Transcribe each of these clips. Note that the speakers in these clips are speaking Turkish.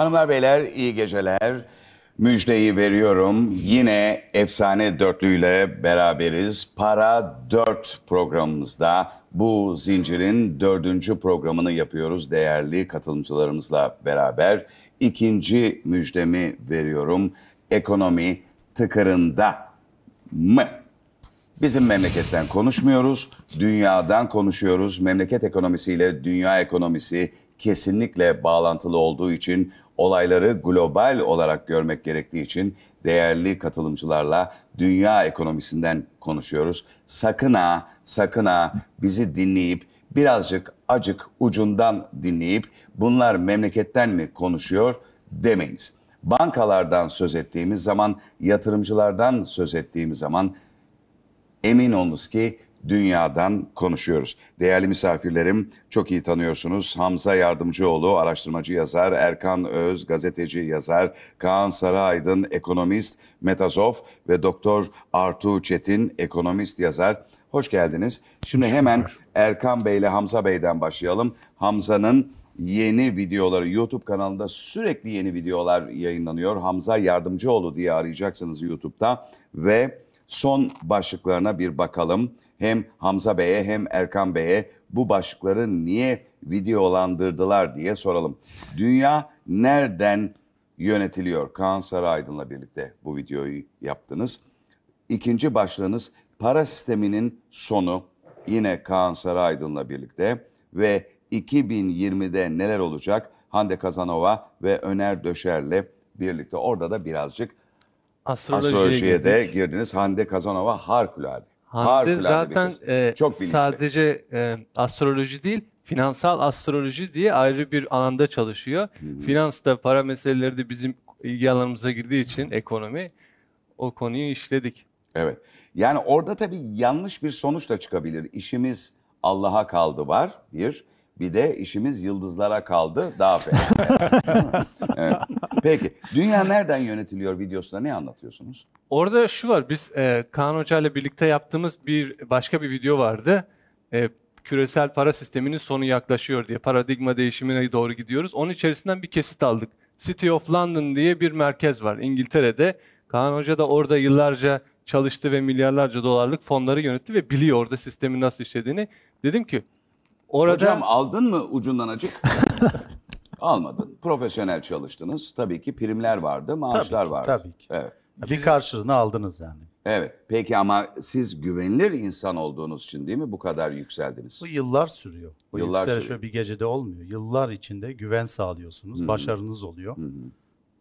Hanımlar beyler iyi geceler. Müjdeyi veriyorum. Yine efsane dörtlüyle beraberiz. Para 4 programımızda bu zincirin dördüncü programını yapıyoruz değerli katılımcılarımızla beraber. İkinci müjdemi veriyorum. Ekonomi tıkırında mı? Bizim memleketten konuşmuyoruz, dünyadan konuşuyoruz. Memleket ekonomisiyle dünya ekonomisi kesinlikle bağlantılı olduğu için olayları global olarak görmek gerektiği için değerli katılımcılarla dünya ekonomisinden konuşuyoruz. Sakın ha, sakın ha bizi dinleyip birazcık acık ucundan dinleyip bunlar memleketten mi konuşuyor demeyiniz. Bankalardan söz ettiğimiz zaman, yatırımcılardan söz ettiğimiz zaman Emin olunuz ki dünyadan konuşuyoruz. Değerli misafirlerim çok iyi tanıyorsunuz. Hamza Yardımcıoğlu araştırmacı yazar, Erkan Öz gazeteci yazar, Kaan Sarıaydın ekonomist, Metazof ve Doktor Artu Çetin ekonomist yazar. Hoş geldiniz. Şimdi hemen Erkan Bey ile Hamza Bey'den başlayalım. Hamza'nın yeni videoları YouTube kanalında sürekli yeni videolar yayınlanıyor. Hamza Yardımcıoğlu diye arayacaksınız YouTube'da ve son başlıklarına bir bakalım. Hem Hamza Bey'e hem Erkan Bey'e bu başlıkları niye videolandırdılar diye soralım. Dünya nereden yönetiliyor? Kaan Sarıaydın'la birlikte bu videoyu yaptınız. İkinci başlığınız para sisteminin sonu yine Kaan Sarıaydın'la birlikte ve 2020'de neler olacak? Hande Kazanova ve Öner Döşer'le birlikte orada da birazcık Astrolojiye, astrolojiye de girdik. girdiniz. Hande Kazanova harikulade. Hande zaten e, çok bilinçli. sadece e, astroloji değil, finansal astroloji diye ayrı bir alanda çalışıyor. Finans da para meseleleri de bizim ilgi alanımıza girdiği için ekonomi o konuyu işledik. Evet. Yani orada tabii yanlış bir sonuç da çıkabilir. İşimiz Allah'a kaldı var bir. Bir de işimiz yıldızlara kaldı daha fena. evet. Peki dünya nereden yönetiliyor videosunda ne anlatıyorsunuz? Orada şu var, biz e, Kaan Hoca ile birlikte yaptığımız bir başka bir video vardı. E, küresel para sisteminin sonu yaklaşıyor diye paradigma değişimine doğru gidiyoruz. Onun içerisinden bir kesit aldık. City of London diye bir merkez var İngiltere'de. Kaan Hoca da orada yıllarca çalıştı ve milyarlarca dolarlık fonları yönetti ve biliyor orada sistemin nasıl işlediğini. Dedim ki orada Hocam aldın mı ucundan acık? Almadın. Profesyonel çalıştınız. Tabii ki primler vardı, maaşlar Tabii ki, vardı. tabii ki. Evet. Bir karşılığını aldınız yani. Evet. Peki ama siz güvenilir insan olduğunuz için değil mi bu kadar yükseldiniz? Bu yıllar sürüyor. Bu Yıllar yükseliş sürüyor. öyle bir gecede olmuyor. Yıllar içinde güven sağlıyorsunuz, başarınız oluyor.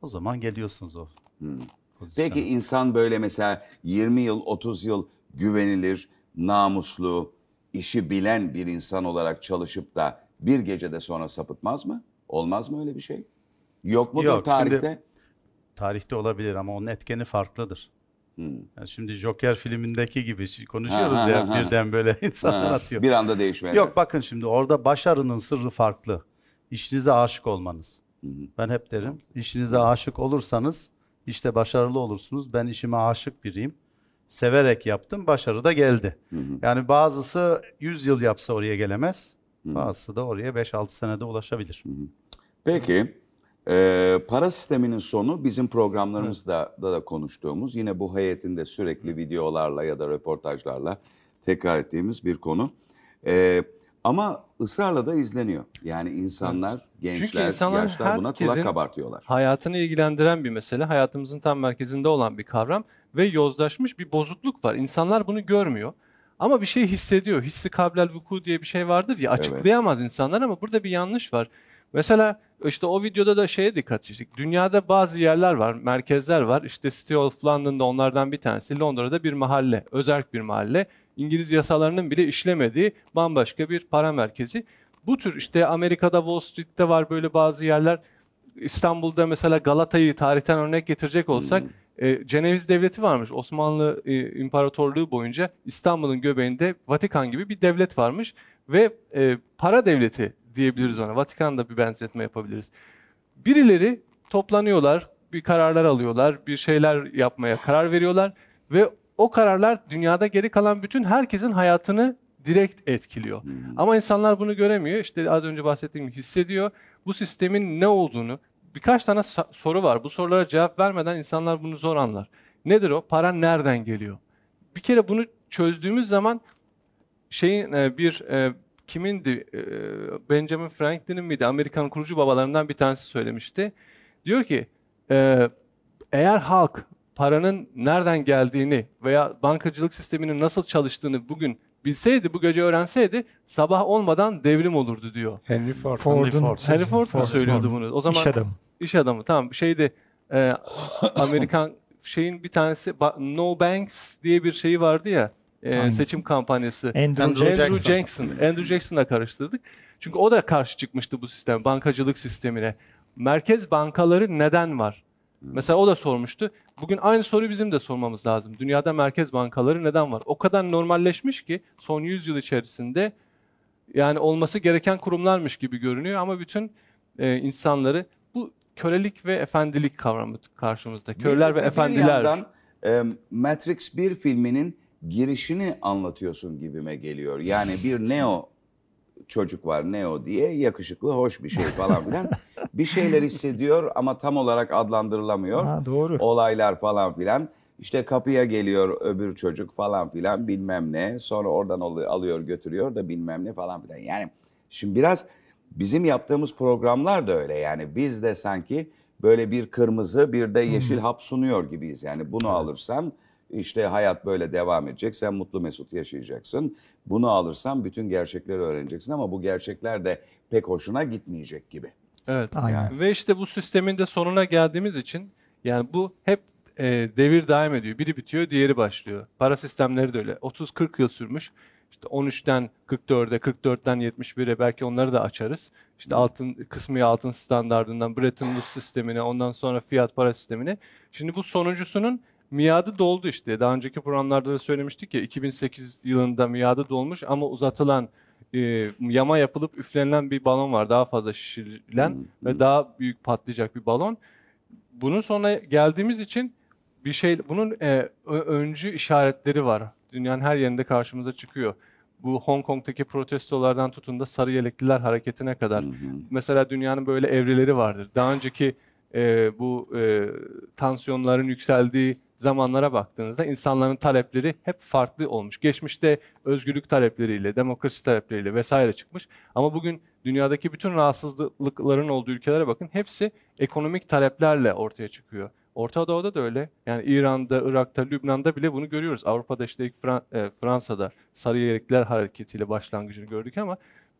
O zaman geliyorsunuz o pozisyona. Peki insan böyle mesela 20 yıl, 30 yıl güvenilir, namuslu, işi bilen bir insan olarak çalışıp da bir gecede sonra sapıtmaz mı? Olmaz mı öyle bir şey? Yok mudur Yok, tarihte? şimdi- Tarihte olabilir ama onun etkeni farklıdır. Yani şimdi Joker filmindeki gibi konuşuyoruz Ha, ha, ya ha, ha. birden böyle insanlar Ha, atıyor. bir anda değişmeye. Yok bakın şimdi orada başarının sırrı farklı. İşinize aşık olmanız. Ben hep derim işinize aşık olursanız işte başarılı olursunuz. Ben işime aşık biriyim. Severek yaptım, başarı da geldi. Yani bazısı 100 yıl yapsa oraya gelemez. Bazısı da oraya 5-6 senede ulaşabilir. Peki e, para sisteminin sonu bizim programlarımızda da, da konuştuğumuz yine bu heyetinde sürekli videolarla ya da röportajlarla tekrar ettiğimiz bir konu. E, ama ısrarla da izleniyor. Yani insanlar, gençler, insanlar yaşlar buna kulak kabartıyorlar. hayatını ilgilendiren bir mesele, hayatımızın tam merkezinde olan bir kavram ve yozlaşmış bir bozukluk var. İnsanlar bunu görmüyor. Ama bir şey hissediyor. Hissi kablel vuku diye bir şey vardır ya açıklayamaz insanlar ama burada bir yanlış var. Mesela işte o videoda da şeye dikkat çektik. Dünyada bazı yerler var, merkezler var. İşte City of London'da onlardan bir tanesi. Londra'da bir mahalle, özerk bir mahalle. İngiliz yasalarının bile işlemediği bambaşka bir para merkezi. Bu tür işte Amerika'da Wall Street'te var böyle bazı yerler. İstanbul'da mesela Galata'yı tarihten örnek getirecek olsak e, Ceneviz Devleti varmış. Osmanlı e, İmparatorluğu boyunca İstanbul'un göbeğinde Vatikan gibi bir devlet varmış ve e, para devleti diyebiliriz ona. Vatikan'da bir benzetme yapabiliriz. Birileri toplanıyorlar, bir kararlar alıyorlar, bir şeyler yapmaya karar veriyorlar ve o kararlar dünyada geri kalan bütün herkesin hayatını direkt etkiliyor. Ama insanlar bunu göremiyor. İşte az önce bahsettiğim gibi hissediyor. Bu sistemin ne olduğunu, birkaç tane soru var. Bu sorulara cevap vermeden insanlar bunu zor anlar. Nedir o? Para nereden geliyor? Bir kere bunu çözdüğümüz zaman şeyin e, bir e, kimindi? E, Benjamin Franklin'in miydi? Amerikan kurucu babalarından bir tanesi söylemişti. Diyor ki eğer halk paranın nereden geldiğini veya bankacılık sisteminin nasıl çalıştığını bugün bilseydi, bu gece öğrenseydi sabah olmadan devrim olurdu diyor. Henry Ford. Henry Ford'un Ford. Henry Ford mu Ford, söylüyordu Ford. bunu? O zaman İş adamı. İş adamı tamam şeydi e, Amerikan şeyin bir tanesi No Banks diye bir şeyi vardı ya e, Hangisi? seçim kampanyası. Andrew, Andrew Jackson. Andrew Jackson. Andrew Jackson'la karıştırdık. Çünkü o da karşı çıkmıştı bu sistem, bankacılık sistemine. Merkez bankaları neden var? Mesela o da sormuştu. Bugün aynı soruyu bizim de sormamız lazım. Dünyada merkez bankaları neden var? O kadar normalleşmiş ki son 100 yıl içerisinde yani olması gereken kurumlarmış gibi görünüyor ama bütün e, insanları bu kölelik ve efendilik kavramı karşımızda. Köleler ve Bir- efendiler. Bir yandan e, Matrix 1 filminin girişini anlatıyorsun gibime geliyor. Yani bir Neo çocuk var Neo diye yakışıklı hoş bir şey falan filan. bir şeyler hissediyor ama tam olarak adlandırılamıyor. Ha, doğru. Olaylar falan filan. İşte kapıya geliyor öbür çocuk falan filan bilmem ne. Sonra oradan al- alıyor götürüyor da bilmem ne falan filan. Yani şimdi biraz bizim yaptığımız programlar da öyle. Yani biz de sanki böyle bir kırmızı bir de yeşil hap sunuyor gibiyiz. Yani bunu alırsan işte hayat böyle devam edecek. Sen mutlu mesut yaşayacaksın. Bunu alırsan bütün gerçekleri öğreneceksin ama bu gerçekler de pek hoşuna gitmeyecek gibi. Evet. Aynen. Ve işte bu sistemin de sonuna geldiğimiz için yani bu hep e, devir devam ediyor. Biri bitiyor, diğeri başlıyor. Para sistemleri de öyle. 30-40 yıl sürmüş. İşte 13'ten 44'e, 44'ten 71'e belki onları da açarız. İşte altın kısmi altın standardından Bretton Woods sistemine, ondan sonra fiyat para sistemine. Şimdi bu sonuncusunun miadı doldu işte. Daha önceki programlarda da söylemiştik ya 2008 yılında miadı dolmuş ama uzatılan e, yama yapılıp üflenilen bir balon var. Daha fazla şişirilen ve daha büyük patlayacak bir balon. Bunun sonra geldiğimiz için bir şey bunun e, öncü işaretleri var. Dünyanın her yerinde karşımıza çıkıyor. Bu Hong Kong'daki protestolardan tutun da sarı yelekliler hareketine kadar. Mesela dünyanın böyle evreleri vardır. Daha önceki e, bu e, tansiyonların yükseldiği zamanlara baktığınızda insanların talepleri hep farklı olmuş. Geçmişte özgürlük talepleriyle, demokrasi talepleriyle vesaire çıkmış. Ama bugün dünyadaki bütün rahatsızlıkların olduğu ülkelere bakın. Hepsi ekonomik taleplerle ortaya çıkıyor. Orta Doğu'da da öyle. Yani İran'da, Irak'ta, Lübnan'da bile bunu görüyoruz. Avrupa'da işte e, Fransa'da sarı yelekliler hareketiyle başlangıcını gördük ama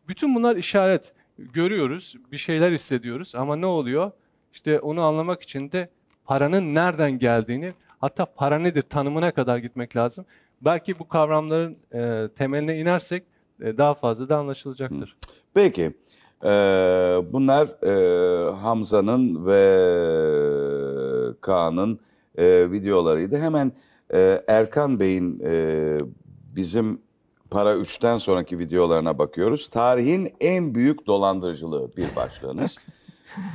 bütün bunlar işaret. Görüyoruz, bir şeyler hissediyoruz ama ne oluyor? İşte onu anlamak için de paranın nereden geldiğini, hatta para nedir tanımına kadar gitmek lazım. Belki bu kavramların e, temeline inersek e, daha fazla da anlaşılacaktır. Peki. Ee, bunlar e, Hamza'nın ve Kaan'ın e, videolarıydı. Hemen e, Erkan Bey'in e, bizim Para 3'ten sonraki videolarına bakıyoruz. Tarihin en büyük dolandırıcılığı bir başlığınız.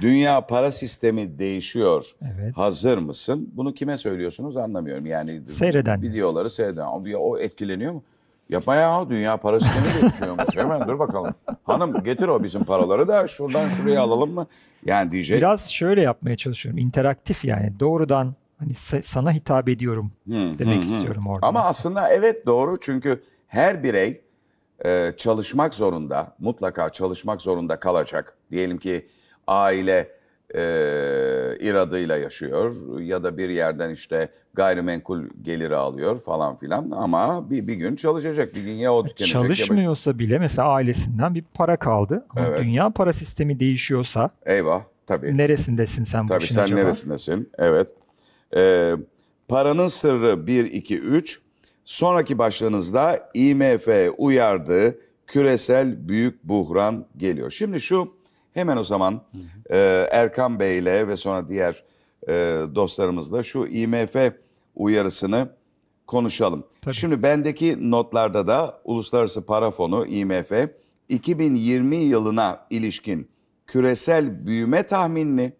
Dünya para sistemi değişiyor. Evet. Hazır mısın? Bunu kime söylüyorsunuz anlamıyorum. Yani Seyreden. videoları seyreden. O etkileniyor mu? Yapma ya dünya para sistemi değişiyormuş. Hemen dur bakalım. Hanım getir o bizim paraları da şuradan şuraya alalım mı? Yani diyecek. Biraz şöyle yapmaya çalışıyorum. İnteraktif yani. Doğrudan hani sa- sana hitap ediyorum demek hı. istiyorum orada. Ama aslında. aslında evet doğru çünkü her birey e, çalışmak zorunda, mutlaka çalışmak zorunda kalacak. Diyelim ki aile e, iradıyla yaşıyor ya da bir yerden işte gayrimenkul geliri alıyor falan filan ama bir, bir gün çalışacak, bir gün ya o tükenecek ya Çalışmıyorsa bile mesela ailesinden bir para kaldı. Ama Evet. dünya para sistemi değişiyorsa Eyvah tabii. neresindesin sen bu Tabii işin sen acaba? neresindesin? Evet. Ee, paranın sırrı 1, 2, 3. Sonraki başlığınızda IMF uyardı. Küresel büyük buhran geliyor. Şimdi şu hemen o zaman e, Erkan Bey'le ve sonra diğer e, dostlarımızla şu IMF uyarısını konuşalım. Şimdi bendeki notlarda da Uluslararası Para Fonu IMF 2020 yılına ilişkin küresel büyüme tahminini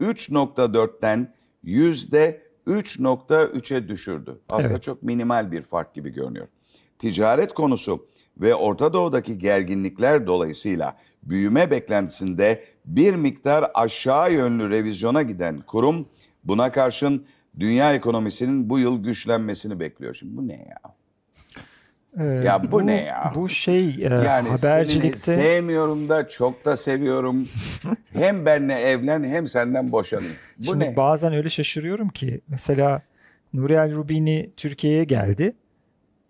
3.4'ten yüzde 3.3'e düşürdü. Aslında Evet. çok minimal bir fark gibi görünüyor. Ticaret konusu ve Orta Doğu'daki gerginlikler dolayısıyla büyüme beklentisinde bir miktar aşağı yönlü revizyona giden kurum buna karşın dünya ekonomisinin bu yıl güçlenmesini bekliyor. Şimdi bu ne ya? Ee, Ya bu ne ya? Bu şey e, Yani habercilikte sevmiyorum da çok da seviyorum. hem benle evlen hem senden boşanayım. Bu Şimdi ne? bazen öyle şaşırıyorum ki mesela Nuriel Rubini Türkiye'ye geldi.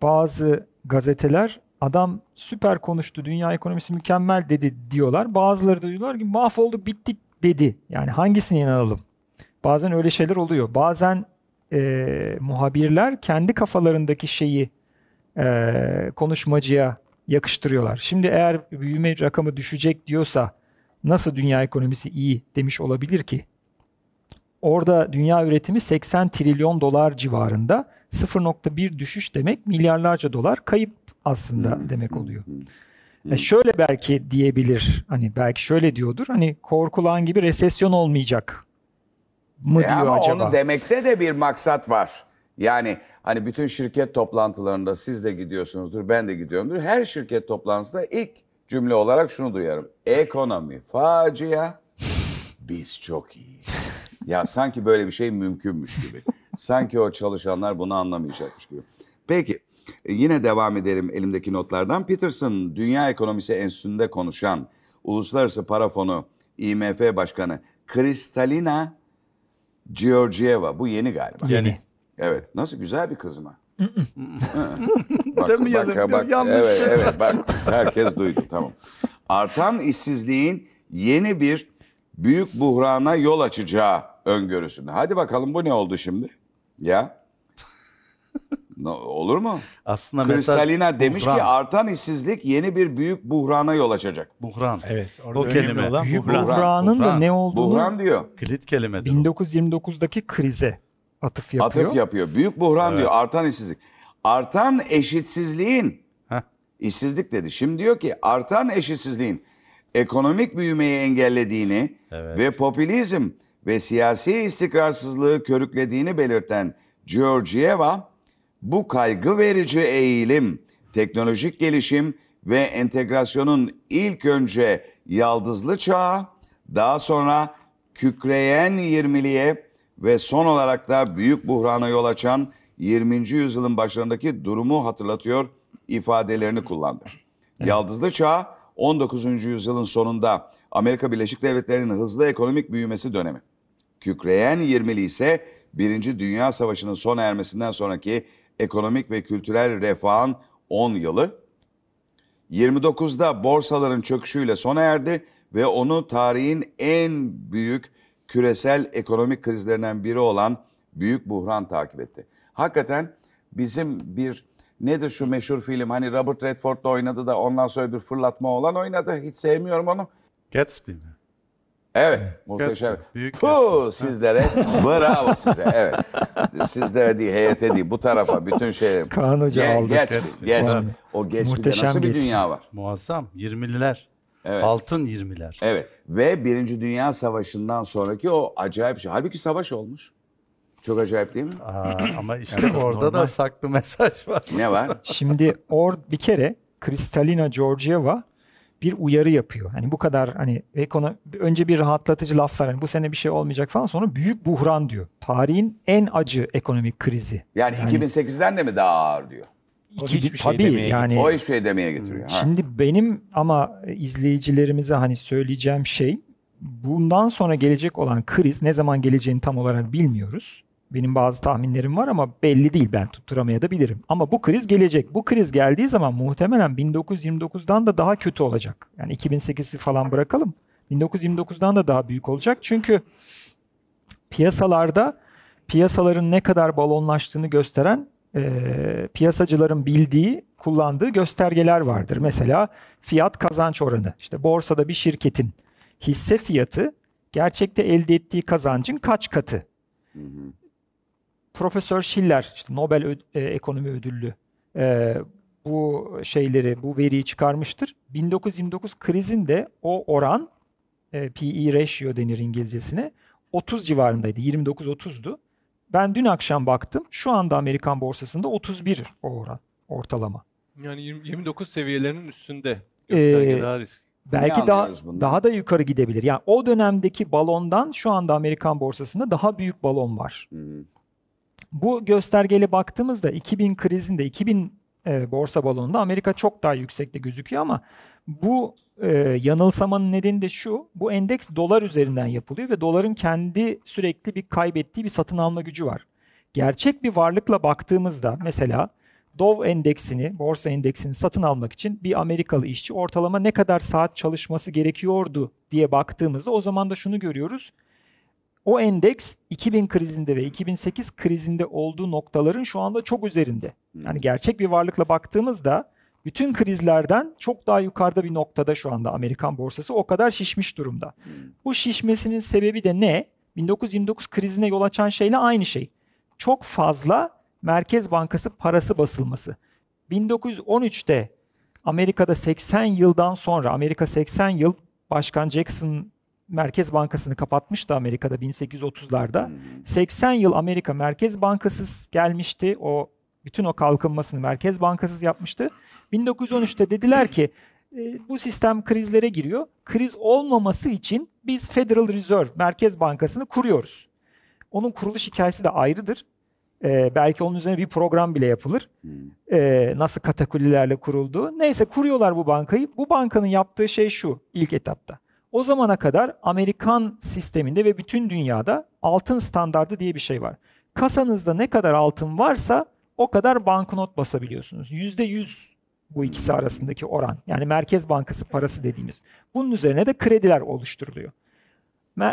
Bazı gazeteler adam süper konuştu, dünya ekonomisi mükemmel dedi diyorlar. Bazıları da diyorlar ki mahvolduk, bittik dedi. Yani hangisine inanalım? Bazen öyle şeyler oluyor. Bazen e, muhabirler kendi kafalarındaki şeyi e, konuşmacıya yakıştırıyorlar. Şimdi eğer büyüme rakamı düşecek diyorsa nasıl dünya ekonomisi iyi demiş olabilir ki? Orada dünya üretimi 80 trilyon dolar civarında. 0.1 düşüş demek milyarlarca dolar kayıp aslında demek oluyor. E şöyle belki diyebilir. Hani belki şöyle diyordur. Hani korkulan gibi resesyon olmayacak mı E diyor ama acaba? onu demekte de bir maksat var. Yani hani bütün şirket toplantılarında siz de gidiyorsunuzdur, ben de gidiyorumdur. Her şirket toplantısında ilk cümle olarak şunu duyarım. Ekonomi facia, biz çok iyiyiz. Ya sanki böyle bir şey mümkünmüş gibi. Sanki o çalışanlar bunu anlamayacakmış gibi. Peki e, yine devam edelim elimdeki notlardan. Peterson Dünya Ekonomisi Enstitüsü'nde konuşan Uluslararası Para Fonu IMF Başkanı Kristalina Georgieva. Bu yeni galiba. Yeni. Evet. Nasıl güzel bir kız mı? bak, Demeyelim, bak, bak, yanlış. evet, evet, bak. Herkes duydu, tamam. Artan işsizliğin yeni bir büyük buhrana yol açacağı öngörüsünde. Hadi bakalım bu ne oldu şimdi? Ya? Ne, olur mu? Aslında mesaj Kristalina demiş buhran. ki artan işsizlik yeni bir büyük buhrana yol açacak. buhran. Evet. Orada O kelime. olan Büyük buhran. buhranın da buhran. ne olduğunu Buhran diyor. Kilit kelimedir. o. 1929'daki krize atıf yapıyor. Atıf yapıyor. Büyük buhran diyor. Artan işsizlik. Artan eşitsizliğin Heh. işsizlik dedi. Şimdi diyor ki artan eşitsizliğin ekonomik büyümeyi engellediğini Evet. ve popülizm ve siyasi istikrarsızlığı körüklediğini belirten Georgieva bu kaygı verici eğilim, teknolojik gelişim ve entegrasyonun ilk önce yaldızlı çağa, daha sonra kükreyen 20'liye ve son olarak da büyük buhrana yol açan 20. yüzyılın başlarındaki durumu hatırlatıyor ifadelerini kullandı. Yaldızlı çağ 19. yüzyılın sonunda Amerika Birleşik Devletleri'nin hızlı ekonomik büyümesi dönemi. Kükreyen 20'li ise Birinci Dünya Savaşı'nın sona ermesinden sonraki ekonomik ve kültürel refahın 10 yılı. 29'da borsaların çöküşüyle sona erdi ve onu tarihin en büyük küresel ekonomik krizlerinden biri olan büyük buhran takip etti. Hakikaten bizim bir nedir şu meşhur film hani Robert Redford'la oynadı da ondan sonra bir fırlatma olan oynadı. Hiç sevmiyorum onu. Gatsby mi? Evet, muhteşem. Büyük Puh, sizlere bravo size. Evet. Sizlere değil, heyete değil, bu tarafa bütün şey. Kaan Hoca Ge- aldı. Gatsby, Gatsby. Yani. O Gatsby'de Muhteşem nasıl bir Gatsby. dünya var? Muazzam. 20'liler. Evet. Altın 20'ler. Evet ve Birinci Dünya Savaşı'ndan sonraki o acayip şey. Halbuki savaş olmuş. Çok acayip değil mi? Aa, ama işte orada da saklı mesaj var. Ne var? Şimdi or bir kere Kristalina Georgieva bir uyarı yapıyor. Hani bu kadar hani ekonomi önce bir rahatlatıcı laflar hani bu sene bir şey olmayacak falan sonra büyük buhran diyor. Tarihin en acı ekonomik krizi. Yani, 2008'den de mi daha ağır diyor. O İki- hiçbir şey tabii demeye yani O hiçbir şey demeye getiriyor. Ha. Şimdi benim ama izleyicilerimize hani söyleyeceğim şey bundan sonra gelecek olan kriz ne zaman geleceğini tam olarak bilmiyoruz. Benim bazı tahminlerim var ama belli değil ben tutturamaya da bilirim. Ama bu kriz gelecek. Bu kriz geldiği zaman muhtemelen 1929'dan da daha kötü olacak. Yani 2008'i falan bırakalım. 1929'dan da daha büyük olacak. Çünkü piyasalarda piyasaların ne kadar balonlaştığını gösteren e, piyasacıların bildiği, kullandığı göstergeler vardır. Mesela fiyat kazanç oranı. İşte borsada bir şirketin hisse fiyatı gerçekte elde ettiği kazancın kaç katı? Profesör Schiller, işte Nobel Ö- e, Ekonomi Ödüllü e, bu şeyleri, bu veriyi çıkarmıştır. 1929 krizinde o oran, e, PE ratio denir İngilizcesine, 30 civarındaydı. 29-30'du. Ben dün akşam baktım. Şu anda Amerikan borsasında 31 o oran ortalama. Yani 20 29 seviyelerinin üstünde Ee, daha risk. belki daha bundan? daha da yukarı gidebilir. Yani o dönemdeki balondan şu anda Amerikan borsasında daha büyük balon var. Hı hı. Bu göstergeyle baktığımızda 2000 krizinde 2000 e, borsa balonunda Amerika çok daha yüksekte gözüküyor ama bu e, yanılsamanın nedeni de şu. Bu endeks dolar üzerinden yapılıyor ve doların kendi sürekli bir kaybettiği bir satın alma gücü var. Gerçek bir varlıkla baktığımızda mesela Dow endeksini, borsa endeksini satın almak için bir Amerikalı işçi ortalama ne kadar saat çalışması gerekiyordu diye baktığımızda o zaman da şunu görüyoruz. O endeks 2000 krizinde ve 2008 krizinde olduğu noktaların şu anda çok üzerinde. Yani gerçek bir varlıkla baktığımızda bütün krizlerden çok daha yukarıda bir noktada şu anda Amerikan borsası o kadar şişmiş durumda. Bu şişmesinin sebebi de ne? 1929 krizine yol açan şeyle aynı şey. Çok fazla Merkez Bankası parası basılması. 1913'te Amerika'da 80 yıldan sonra Amerika 80 yıl Başkan Jackson Merkez Bankası'nı kapatmıştı Amerika'da 1830'larda. 80 yıl Amerika Merkez Bankasız gelmişti. O bütün o kalkınmasını Merkez Bankasız yapmıştı. 1913'te dediler ki e, bu sistem krizlere giriyor. Kriz olmaması için biz Federal Reserve Merkez Bankası'nı kuruyoruz. Onun kuruluş hikayesi de ayrıdır. E, belki onun üzerine bir program bile yapılır. E, nasıl katakullilerle kurulduğu. Neyse kuruyorlar bu bankayı. Bu bankanın yaptığı şey şu ilk etapta. O zamana kadar Amerikan sisteminde ve bütün dünyada altın standardı diye bir şey var. Kasanızda ne kadar altın varsa o kadar banknot basabiliyorsunuz. %100 bu ikisi arasındaki oran. Yani Merkez Bankası parası dediğimiz. Bunun üzerine de krediler oluşturuluyor.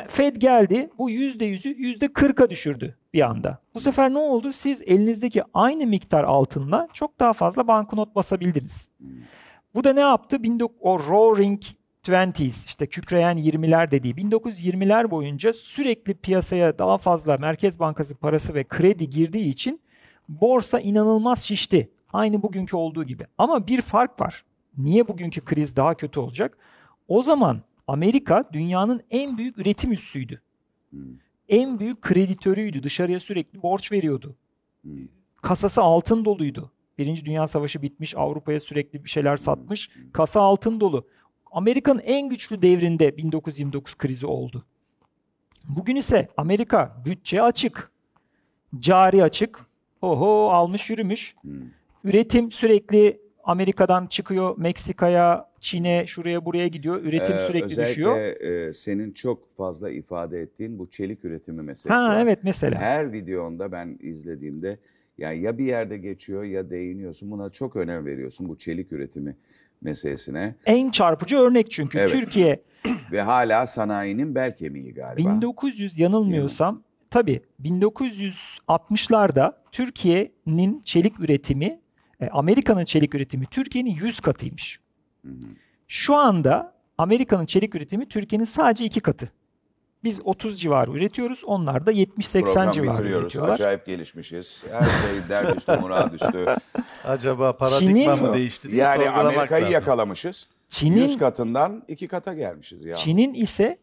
Fed geldi bu %100'ü %40'a düşürdü bir anda. Bu sefer ne oldu? Siz elinizdeki aynı miktar altınla çok daha fazla banknot basabildiniz. Bu da ne yaptı? 19 o Roaring 20s işte kükreyen 20'ler dediği 1920'ler boyunca sürekli piyasaya daha fazla Merkez Bankası parası ve kredi girdiği için borsa inanılmaz şişti. Aynı bugünkü olduğu gibi. Ama bir fark var. Niye bugünkü kriz daha kötü olacak? O zaman Amerika dünyanın en büyük üretim üssüydü. En büyük kreditörüydü. Dışarıya sürekli borç veriyordu. Kasası altın doluydu. Birinci Dünya Savaşı bitmiş. Avrupa'ya sürekli bir şeyler satmış. Kasa altın dolu. Amerika'nın en güçlü devrinde 1929 krizi oldu. Bugün ise Amerika bütçe açık. Cari açık. Oho almış yürümüş. Üretim sürekli Amerika'dan çıkıyor Meksika'ya, Çin'e, şuraya buraya gidiyor. Üretim Ee, sürekli özellikle, düşüyor. e, senin çok fazla ifade ettiğin bu çelik üretimi meselesi Ha var. evet mesela. Her videonda ben izlediğimde yani ya bir yerde geçiyor ya değiniyorsun. Buna çok önem veriyorsun bu çelik üretimi meselesine. En çarpıcı örnek çünkü Evet. Türkiye Ve hala sanayinin bel kemiği galiba. 1900 yanılmıyorsam tabii 1960'larda Türkiye'nin çelik üretimi e, Amerika'nın çelik üretimi Türkiye'nin 100 katıymış. Şu anda Amerika'nın çelik üretimi Türkiye'nin sadece iki katı. Biz 30 civarı üretiyoruz. Onlar da 70-80 Program civarı üretiyorlar. Acayip gelişmişiz. Her şey dert üstü, murad üstü. Acaba paradigma Çin'in- mı değişti diye Yani Amerika'yı lazım. yakalamışız. Çin'in 100 katından 2 kata gelmişiz ya. Çin'in ise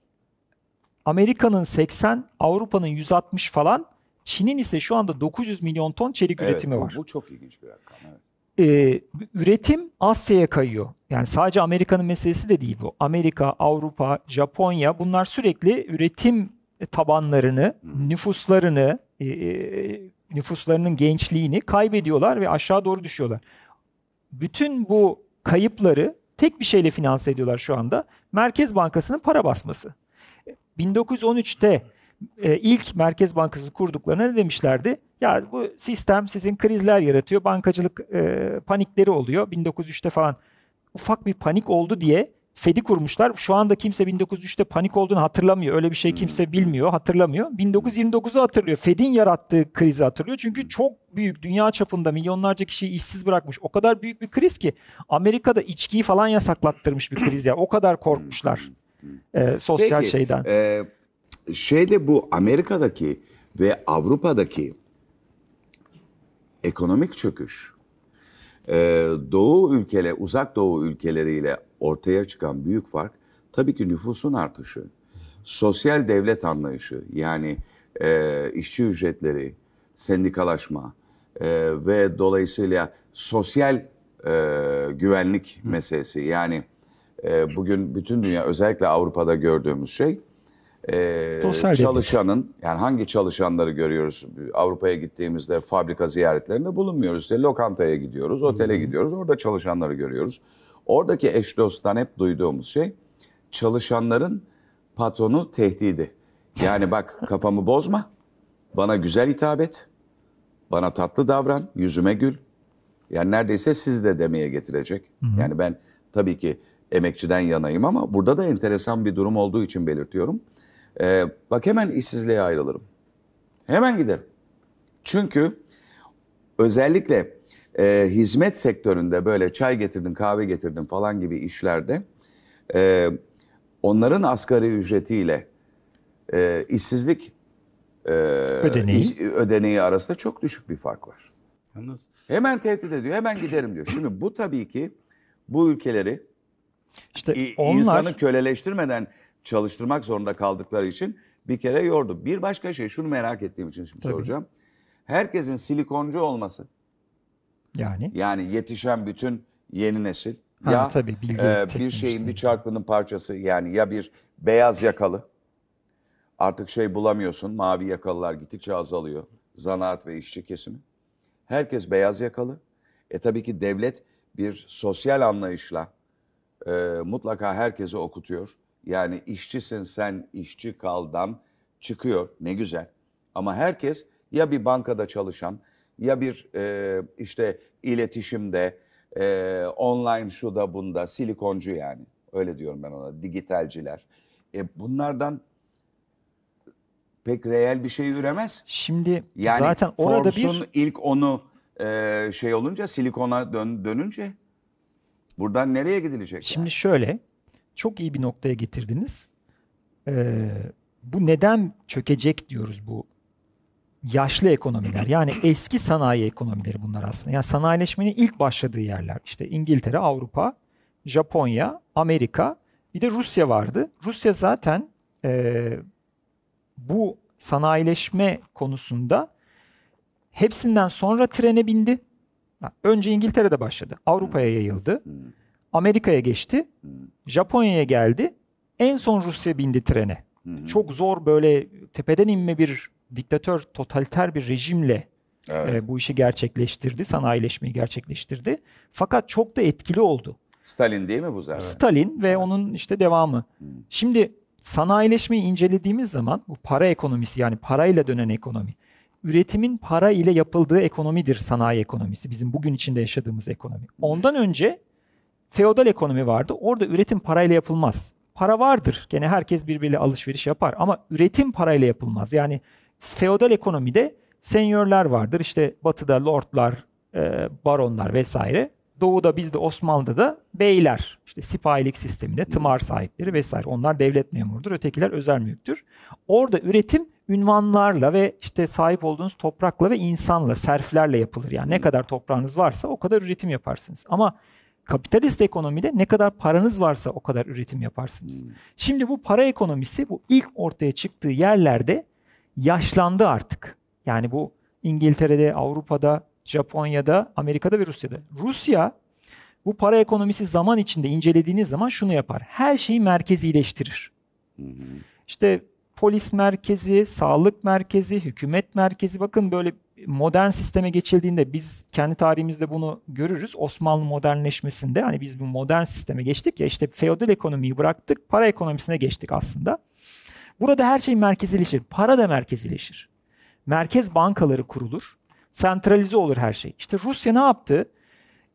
Amerika'nın 80, Avrupa'nın 160 falan. Çin'in ise şu anda 900 milyon ton çelik Evet, üretimi var. Bu çok ilginç bir rakam. Evet. Ee, üretim Asya'ya kayıyor. Yani sadece Amerika'nın meselesi de değil bu. Amerika, Avrupa, Japonya bunlar sürekli üretim tabanlarını, nüfuslarını, e, e, nüfuslarının gençliğini kaybediyorlar ve aşağı doğru düşüyorlar. Bütün bu kayıpları tek bir şeyle finanse ediyorlar şu anda. Merkez Bankası'nın para basması. 1913'te e, ilk Merkez Bankası kurduklarına ne demişlerdi? Ya bu sistem sizin krizler yaratıyor, bankacılık e, panikleri oluyor. 1903'te falan ufak bir panik oldu diye Fed'i kurmuşlar. Şu anda kimse 1903'te panik olduğunu hatırlamıyor. Öyle bir şey kimse bilmiyor, hatırlamıyor. 1929'u hatırlıyor. Fed'in yarattığı krizi hatırlıyor. Çünkü çok büyük dünya çapında milyonlarca kişiyi işsiz bırakmış. O kadar büyük bir kriz ki Amerika'da içkiyi falan yasaklattırmış bir kriz ya. O kadar korkmuşlar e, sosyal Peki, şeyden. e, şeyde bu Amerika'daki ve Avrupa'daki ekonomik çöküş e, Doğu ülkeler, uzak Doğu ülkeleriyle ortaya çıkan büyük fark tabii ki nüfusun artışı, sosyal devlet anlayışı yani e, işçi ücretleri, sendikalaşma e, ve dolayısıyla sosyal e, güvenlik meselesi. Yani e, bugün bütün dünya özellikle Avrupa'da gördüğümüz şey e, çalışanın yani hangi çalışanları görüyoruz Avrupa'ya gittiğimizde fabrika ziyaretlerinde bulunmuyoruz. İşte lokantaya gidiyoruz, otele gidiyoruz. Orada çalışanları görüyoruz. Oradaki eş dosttan hep duyduğumuz şey çalışanların patronu tehdidi. Yani bak kafamı bozma. Bana güzel hitap et. Bana tatlı davran. Yüzüme gül. Yani neredeyse siz de demeye getirecek. Yani ben tabii ki emekçiden yanayım ama burada da enteresan bir durum olduğu için belirtiyorum. Ee, bak hemen işsizliğe ayrılırım. Hemen giderim. Çünkü özellikle e, hizmet sektöründe böyle çay getirdin, kahve getirdin falan gibi işlerde e, onların asgari ücretiyle e, işsizlik e, Ödeneği. iş- ödeneği arasında çok düşük bir fark var. Yalnız Hemen tehdit ediyor, hemen giderim diyor. Şimdi bu tabii ki bu ülkeleri İşte onlar insanı köleleştirmeden çalıştırmak zorunda kaldıkları için bir kere yordu. Bir başka şey şunu merak ettiğim için şimdi Tabii. soracağım. Herkesin silikoncu olması yani yani yetişen bütün yeni nesil Ha, ya tabii, bilgi e, bir şeyin bir çarklının parçası yani ya bir beyaz yakalı artık şey bulamıyorsun mavi yakalılar gittikçe azalıyor zanaat ve işçi kesimi. Herkes beyaz yakalı. E tabii ki devlet bir sosyal anlayışla e, mutlaka herkese okutuyor. Yani işçisin sen işçi kaldan çıkıyor ne güzel. Ama herkes ya bir bankada çalışan ya bir e, işte iletişimde e, online şu da bunda silikoncu yani öyle diyorum ben ona dijitalciler. E, bunlardan pek reel bir şey üremez. şimdi Yani zaten orada Forbes'un bir ilk onu e, şey olunca silikona dön, dönünce buradan nereye gidilecek? Şimdi şöyle, çok iyi bir noktaya getirdiniz. Ee, bu neden çökecek diyoruz bu yaşlı ekonomiler. Yani eski sanayi ekonomileri bunlar aslında. Yani sanayileşmenin ilk başladığı yerler. İşte İngiltere, Avrupa, Japonya, Amerika, bir de Rusya vardı. Rusya zaten e, bu sanayileşme konusunda hepsinden sonra trene bindi. Önce İngiltere'de başladı. Avrupa'ya yayıldı. Amerika'ya geçti. Japonya'ya geldi. En son Rusya bindi trene. Çok zor böyle tepeden inme bir diktatör, totaliter bir rejimle Evet. e, bu işi gerçekleştirdi. Sanayileşmeyi gerçekleştirdi. Fakat çok da etkili oldu. Stalin değil mi bu zaten? Stalin ve onun işte devamı. Şimdi sanayileşmeyi incelediğimiz zaman bu para ekonomisi yani parayla dönen ekonomi. Üretimin para ile yapıldığı ekonomidir sanayi ekonomisi. Bizim bugün içinde yaşadığımız ekonomi. Ondan önce feodal ekonomi vardı. Orada üretim parayla yapılmaz. Para vardır. Gene herkes birbiriyle alışveriş yapar ama üretim parayla yapılmaz. Yani feodal ekonomide senyörler vardır. İşte batıda lordlar, e, baronlar vesaire. Doğuda bizde Osmanlı'da da beyler. İşte sipahilik sisteminde tımar sahipleri vesaire. Onlar devlet memurudur. Ötekiler özel mülktür. Orada üretim ünvanlarla ve işte sahip olduğunuz toprakla ve insanla, serflerle yapılır. Yani ne kadar toprağınız varsa o kadar üretim yaparsınız. Ama kapitalist ekonomide ne kadar paranız varsa o kadar üretim yaparsınız. Şimdi bu para ekonomisi bu ilk ortaya çıktığı yerlerde yaşlandı artık. Yani bu İngiltere'de, Avrupa'da, Japonya'da, Amerika'da ve Rusya'da. Rusya bu para ekonomisi zaman içinde incelediğiniz zaman şunu yapar. Her şeyi merkezileştirir. İşte polis merkezi, sağlık merkezi, hükümet merkezi bakın böyle modern sisteme geçildiğinde biz kendi tarihimizde bunu görürüz. Osmanlı modernleşmesinde hani biz bu modern sisteme geçtik ya işte feodal ekonomiyi bıraktık, para ekonomisine geçtik aslında. Burada her şey merkezileşir. Para da merkezileşir. Merkez bankaları kurulur. Sentralize olur her şey. İşte Rusya ne yaptı?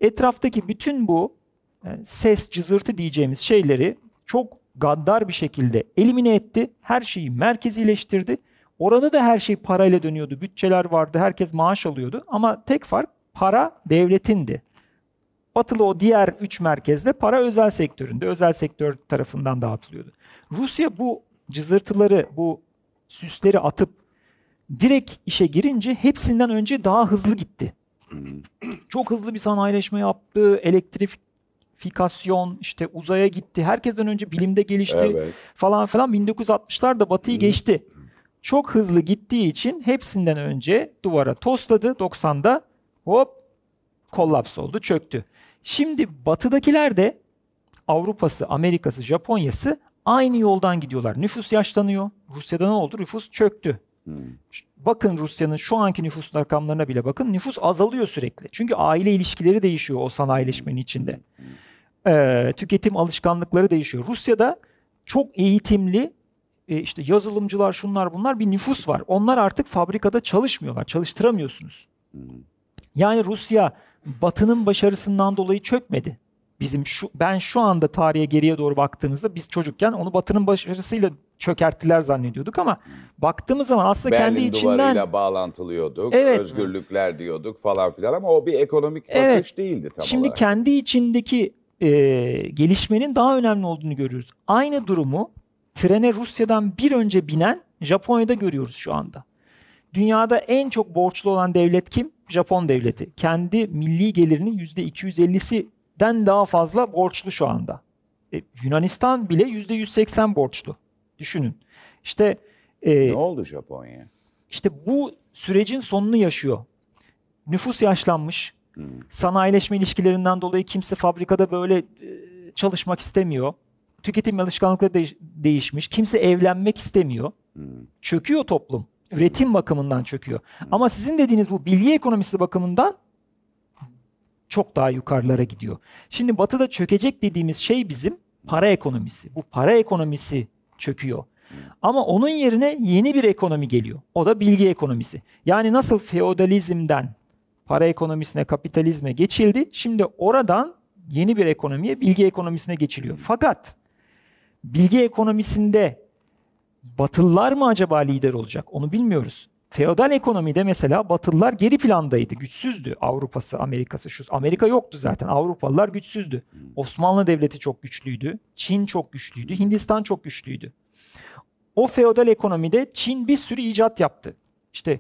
Etraftaki bütün bu e, ses, cızırtı diyeceğimiz şeyleri çok gaddar bir şekilde elimine etti. Her şeyi merkezileştirdi. Orada da her şey parayla dönüyordu. Bütçeler vardı. Herkes maaş alıyordu. Ama tek fark para devletindi. Batılı o diğer üç merkezde para özel sektöründe, özel sektör tarafından dağıtılıyordu. Rusya bu cızırtıları, bu süsleri atıp direkt işe girince hepsinden önce daha hızlı gitti. Çok hızlı bir sanayileşme yaptı, elektrifikasyon, işte uzaya gitti. Herkesten önce bilimde gelişti Evet. falan filan 1960'larda Batı'yı geçti. Çok hızlı gittiği için hepsinden önce duvara tosladı. 90'da hop kollaps oldu, çöktü. Şimdi Batı'dakiler de Avrupa'sı, Amerika'sı, Japonya'sı aynı yoldan gidiyorlar. Nüfus yaşlanıyor. Rusya'da ne oldu? Nüfus çöktü. Ş- Bakın Rusya'nın şu anki nüfus rakamlarına bile bakın. Nüfus azalıyor sürekli. Çünkü aile ilişkileri değişiyor o sanayileşmenin içinde. Ee, tüketim alışkanlıkları değişiyor. Rusya'da çok eğitimli işte yazılımcılar şunlar bunlar bir nüfus var. Onlar artık fabrikada çalışmıyorlar. Çalıştıramıyorsunuz. Yani Rusya Batı'nın başarısından dolayı çökmedi. Bizim şu ben şu anda tarihe geriye doğru baktığımızda biz çocukken onu Batı'nın başarısıyla çökerttiler zannediyorduk ama baktığımız zaman aslında kendi Berlin içinden duvarıyla bağlantılıyorduk, Evet. özgürlükler diyorduk falan filan ama o bir ekonomik Evet. bakış değildi tam Şimdi olarak. kendi içindeki e, gelişmenin daha önemli olduğunu görüyoruz. Aynı durumu trene Rusya'dan bir önce binen Japonya'da görüyoruz şu anda. Dünyada en çok borçlu olan devlet kim? Japon devleti. Kendi milli gelirinin %250'sinden daha fazla borçlu şu anda. E, Yunanistan bile %180 borçlu. Düşünün. İşte e, Ne oldu Japonya? işte bu sürecin sonunu yaşıyor. Nüfus yaşlanmış. Sanayileşme ilişkilerinden dolayı kimse fabrikada böyle e, çalışmak istemiyor. Tüketim alışkanlıkları değiş- değişmiş. Kimse evlenmek istemiyor. Çöküyor toplum. Üretim bakımından çöküyor. Ama sizin dediğiniz bu bilgi ekonomisi bakımından çok daha yukarılara gidiyor. Şimdi batıda çökecek dediğimiz şey bizim para ekonomisi. Bu para ekonomisi çöküyor. Ama onun yerine yeni bir ekonomi geliyor. O da bilgi ekonomisi. Yani nasıl feodalizmden para ekonomisine, kapitalizme geçildi. Şimdi oradan yeni bir ekonomiye, bilgi ekonomisine geçiliyor. Fakat bilgi ekonomisinde Batılılar mı acaba lider olacak? Onu bilmiyoruz. Feodal ekonomide mesela Batılılar geri plandaydı, güçsüzdü. Avrupa'sı, Amerika'sı, şu Amerika yoktu zaten. Avrupalılar güçsüzdü. Osmanlı Devleti çok güçlüydü. Çin çok güçlüydü. Hindistan çok güçlüydü. O feodal ekonomide Çin bir sürü icat yaptı. İşte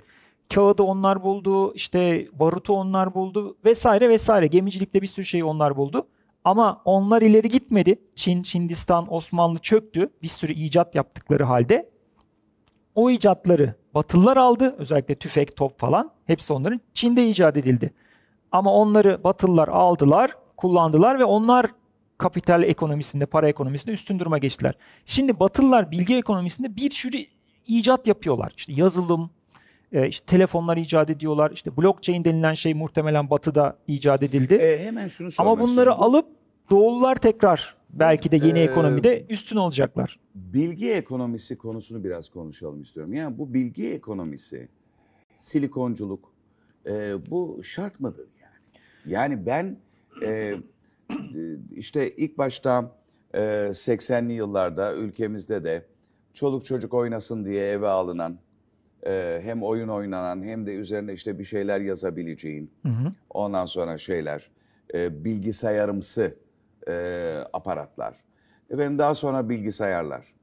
kağıdı onlar buldu, işte barutu onlar buldu vesaire vesaire. Gemicilikte bir sürü şeyi onlar buldu. Ama onlar ileri gitmedi. Çin, Hindistan, Osmanlı çöktü. Bir sürü icat yaptıkları halde. O icatları Batılılar aldı. Özellikle tüfek, top falan. Hepsi onların Çin'de icat edildi. Ama onları Batılılar aldılar, kullandılar ve onlar kapital ekonomisinde, para ekonomisinde üstün duruma geçtiler. Şimdi Batılılar bilgi ekonomisinde bir sürü icat yapıyorlar. İşte yazılım, e, işte telefonlar icat ediyorlar. İşte blockchain denilen şey muhtemelen Batı'da icat edildi. E, hemen şunu Ama bunları istiyorum. alıp Doğulular tekrar belki de yeni Ee, ekonomide üstün olacaklar. Bilgi ekonomisi konusunu biraz konuşalım istiyorum. Yani bu bilgi ekonomisi, silikonculuk, e, bu şart mıdır yani? Yani ben e, işte ilk başta e, 80'li yıllarda ülkemizde de çoluk çocuk oynasın diye eve alınan, e, hem oyun oynanan hem de üzerine işte bir şeyler yazabileceğin, ondan sonra şeyler, e, bilgisayarımsı e, aparatlar. Efendim daha sonra bilgisayarlar.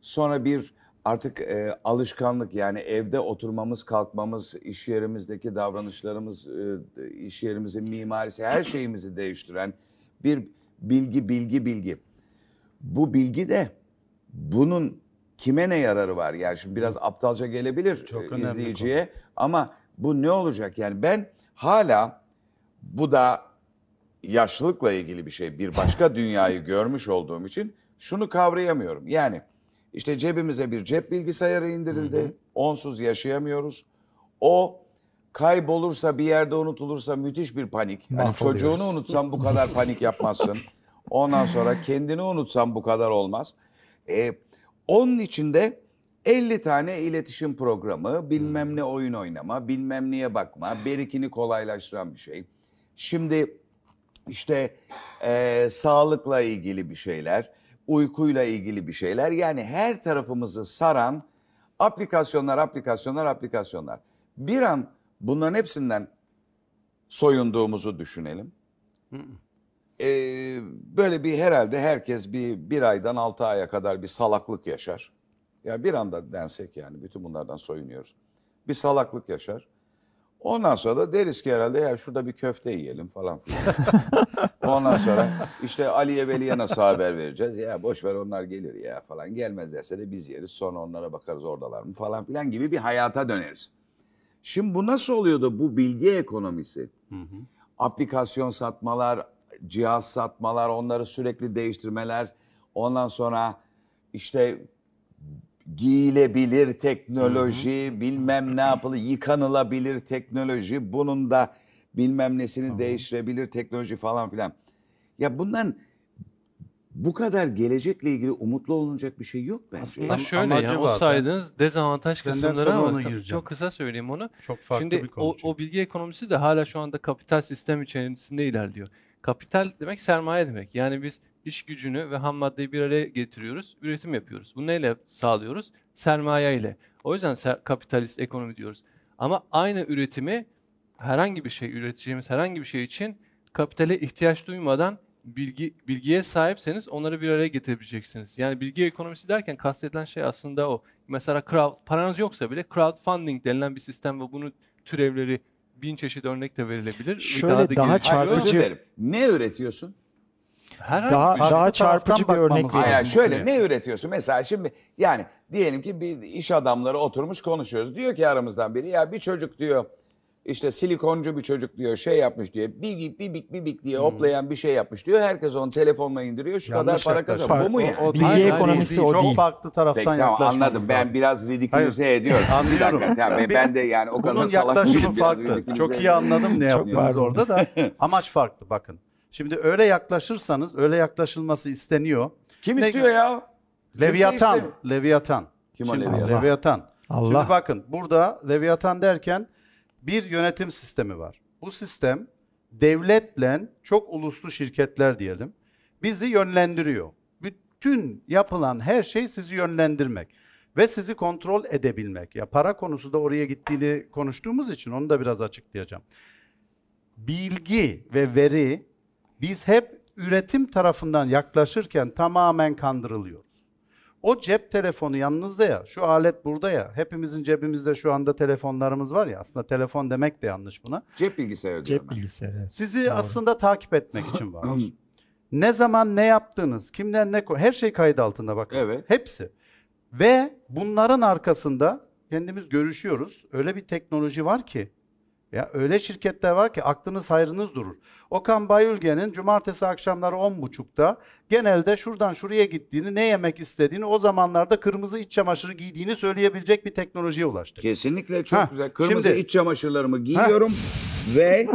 Sonra bir artık e, alışkanlık yani evde oturmamız, kalkmamız, iş yerimizdeki davranışlarımız, e, iş yerimizin mimarisi, her şeyimizi değiştiren bir bilgi, bilgi, bilgi. Bu bilgi de bunun kime ne yararı var? Yani şimdi biraz aptalca gelebilir Çok e, izleyiciye ama bu ne olacak? Yani ben hala bu da yaşlılıkla ilgili bir şey. Bir başka dünyayı görmüş olduğum için şunu kavrayamıyorum. Yani işte cebimize bir cep bilgisayarı indirildi. Onsuz yaşayamıyoruz. O kaybolursa bir yerde unutulursa müthiş bir panik. Hani Mahvoluyoruz. çocuğunu unutsan bu kadar panik yapmazsın. Ondan sonra kendini unutsan bu kadar olmaz. E, onun içinde 50 tane iletişim programı, bilmem ne oyun oynama, bilmem neye bakma, berikini kolaylaştıran bir şey. Şimdi işte e, sağlıkla ilgili bir şeyler, uykuyla ilgili bir şeyler. Yani her tarafımızı saran aplikasyonlar, aplikasyonlar, aplikasyonlar. Bir an bunların hepsinden soyunduğumuzu düşünelim. Ee, böyle bir herhalde herkes bir bir aydan altı aya kadar bir salaklık yaşar. Ya bir anda densek yani bütün bunlardan soyunuyoruz. Bir salaklık yaşar. Ondan sonra da deriz ki herhalde ya şurada bir köfte yiyelim falan filan. Ondan sonra işte Ali'ye Veli'ye nasıl haber vereceğiz? Ya boş ver onlar gelir ya falan. Gelmezlerse de biz yeriz. Sonra onlara bakarız oradalar mı falan filan gibi bir hayata döneriz. Şimdi bu nasıl oluyor da bu bilgi ekonomisi? Aplikasyon satmalar, cihaz satmalar, onları sürekli değiştirmeler. Ondan sonra işte giyilebilir teknoloji, bilmem ne yapılı, yıkanılabilir teknoloji, bunun da bilmem nesini değiştirebilir teknoloji falan filan. Ya bundan bu kadar gelecekle ilgili umutlu olunacak bir şey yok bence. Aslında Am- şöyle ya o saydığınız dezavantaj kısımları ama gireceğim. çok kısa söyleyeyim onu. Çok farklı Şimdi bir konu. o, çünkü. o bilgi ekonomisi de hala şu anda kapital sistem içerisinde ilerliyor. Kapital demek sermaye demek. Yani biz iş gücünü ve ham maddeyi bir araya getiriyoruz, üretim yapıyoruz. Bunu neyle sağlıyoruz? Sermaye ile. O yüzden kapitalist ekonomi diyoruz. Ama aynı üretimi herhangi bir şey üreteceğimiz herhangi bir şey için kapitale ihtiyaç duymadan bilgi bilgiye sahipseniz onları bir araya getirebileceksiniz. Yani bilgi ekonomisi derken kastedilen şey aslında o. Mesela crowd, paranız yoksa bile crowdfunding denilen bir sistem ve bunun türevleri bin çeşit örnek de verilebilir. ve Şöyle da daha. Hayır, özür çarpıcı- dilerim. Ne üretiyorsun? Herhangi Daha bir şey. daha çarpıcı bir örnek vereyim. Hayır, lazım. şöyle ne üretiyorsun? Mesela şimdi yani diyelim ki bir iş adamları oturmuş konuşuyoruz. Diyor ki aramızdan biri ya bir çocuk diyor işte silikoncu bir çocuk diyor şey yapmış diyor. Bibik bibik bibik diye hoplayan bir şey yapmış diyor. Herkes onu telefonla indiriyor. Şu kadar Yanlış para yaklaşım. kazanıyor. Bu mu O- yani? o- bilgi Hayır, hayır, ekonomisi değil, o Çok değil. farklı taraftan Peki tamam yaklaşmamız anladım. Ben lazım. biraz ridikülize ediyorum. Anlıyorum. Bir dakika, tamam, ben, ben de yani o kadar Bunun salak değilim. farklı. Çok iyi anladım ne yaptığınız orada da. Amaç farklı bakın. Şimdi öyle yaklaşırsanız öyle yaklaşılması isteniyor. Kim Ne- istiyor ya? Leviathan. Leviathan. Kim o Leviathan? Leviathan. Allah. Şimdi bakın burada Leviathan derken bir yönetim sistemi var. Bu sistem devletle çok uluslu şirketler diyelim bizi yönlendiriyor. Bütün yapılan her şey sizi yönlendirmek ve sizi kontrol edebilmek. Ya para konusu da oraya gittiğini konuştuğumuz için onu da biraz açıklayacağım. Bilgi ve veri biz hep üretim tarafından yaklaşırken tamamen kandırılıyoruz. O cep telefonu yanınızda ya, şu alet burada ya, hepimizin cebimizde şu anda telefonlarımız var ya, aslında telefon demek de yanlış buna. Cep bilgisayarı Cep ben. bilgisayarı. evet. Sizi Doğru. aslında takip etmek için var. ne zaman ne yaptınız, kimden ne her şey kayıt altında bakın. Evet. Hepsi. Ve bunların arkasında kendimiz görüşüyoruz. Öyle bir teknoloji var ki ya öyle şirketler var ki aklınız hayrınız durur. Okan Bayülgen'in cumartesi akşamları 10.30'da genelde şuradan şuraya gittiğini, ne yemek istediğini, o zamanlarda kırmızı iç çamaşırı giydiğini söyleyebilecek bir teknolojiye ulaştık. Kesinlikle çok Ha, güzel. Kırmızı şimdi- iç çamaşırlarımı giyiyorum ve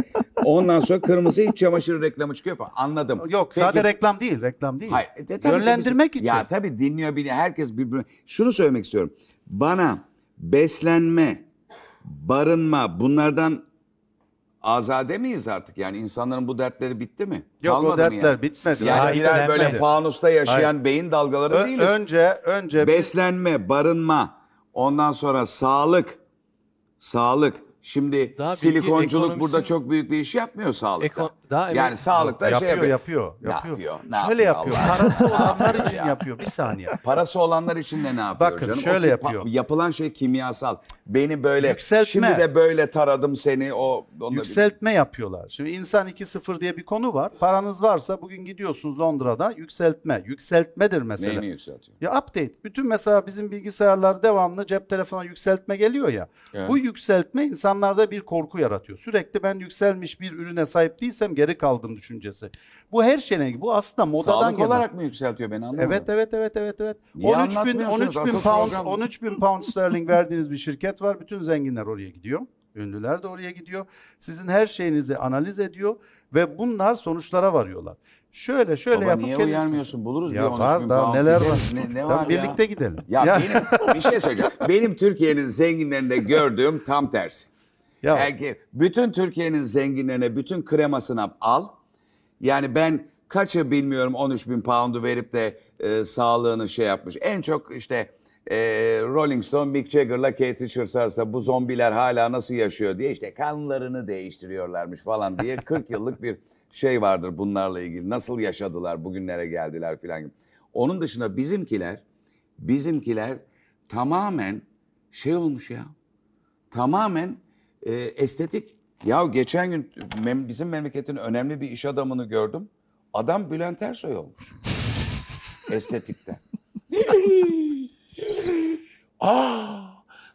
ondan sonra kırmızı iç çamaşırı reklamı çıkıyor falan. Anladım. Yok Peki- sadece reklam değil, reklam değil. Hayır, e, tabii Yönlendirmek bizim- için. Ya tabii dinliyor bile herkes birbirine. Şunu söylemek istiyorum. Bana beslenme, barınma bunlardan azade miyiz artık? Yani insanların bu dertleri bitti mi? Yok o Kalmadı mı dertler yani? bitmedi. Yani Hayır, birer böyle fanusta yaşayan beyin dalgaları Ö- değiliz. önce önce Beslenme, barınma, ondan sonra sağlık, sağlık. Şimdi Daha silikonculuk ekonomisi- burada çok büyük bir iş yapmıyor sağlıkta. Eko- daha yani sağlıkta yapıyor, şey yapıyor, Ne yapıyor. yapıyor? Ne Şöyle yapıyor yapıyor. Allah? Parası olanlar yapıyor için ya? yapıyor. Bir saniye. Parası olanlar için de ne yapıyor Bakın, canım? şöyle ki- yapıyor. pa- yapılan şey kimyasal. Beni böyle Yükseltme. şimdi de böyle taradım seni o onunla Yükseltme yapıyorlar. Şimdi insan 2.0 diye bir konu var. Paranız varsa bugün gidiyorsunuz Londra'da yükseltme. Yükseltmedir mesela. neyini yükseltiyor? Ya update. Bütün mesela bizim bilgisayarlar devamlı cep telefona yükseltme geliyor ya. Evet. Bu yükseltme insanlarda bir korku yaratıyor. Sürekli ben yükselmiş bir ürüne sahip değilsem geri kaldım düşüncesi. Bu her şeyle bu aslında modadan Sağlık gelen. olarak mı yükseltiyor beni anlamadım. Evet evet evet evet evet. Niye 13 bin anlatmıyorsunuz? 13 bin pound program- 13 bin pound sterling verdiğiniz bir şirket var. Bütün zenginler oraya gidiyor. Ünlüler de oraya gidiyor. Sizin her şeyinizi analiz ediyor ve bunlar sonuçlara varıyorlar. Şöyle şöyle Baba yapıp niye kendiniz- uyarmıyorsun? Buluruz bir Ya 13 var bin daha pound. neler var. Ne, ne var ya? birlikte gidelim. Ya, benim bir şey söyleyeceğim. Benim Türkiye'nin zenginlerinde gördüğüm tam tersi. Ya Belki bütün Türkiye'nin zenginlerine bütün kremasını al. Yani ben kaçı bilmiyorum 13 bin pound'u verip de e, sağlığını şey yapmış. En çok işte e, Rolling Stone, Mick Jagger'la Kate Richards arasında bu zombiler hala nasıl yaşıyor diye işte kanlarını değiştiriyorlarmış falan diye 40 yıllık bir şey vardır bunlarla ilgili. Nasıl yaşadılar, bugünlere geldiler filan gibi. Onun dışında bizimkiler, bizimkiler tamamen şey olmuş ya tamamen e, estetik. Ya geçen gün mem- bizim memleketin önemli bir iş adamını gördüm. Adam Bülent Ersoy olmuş. Estetikte. Aa,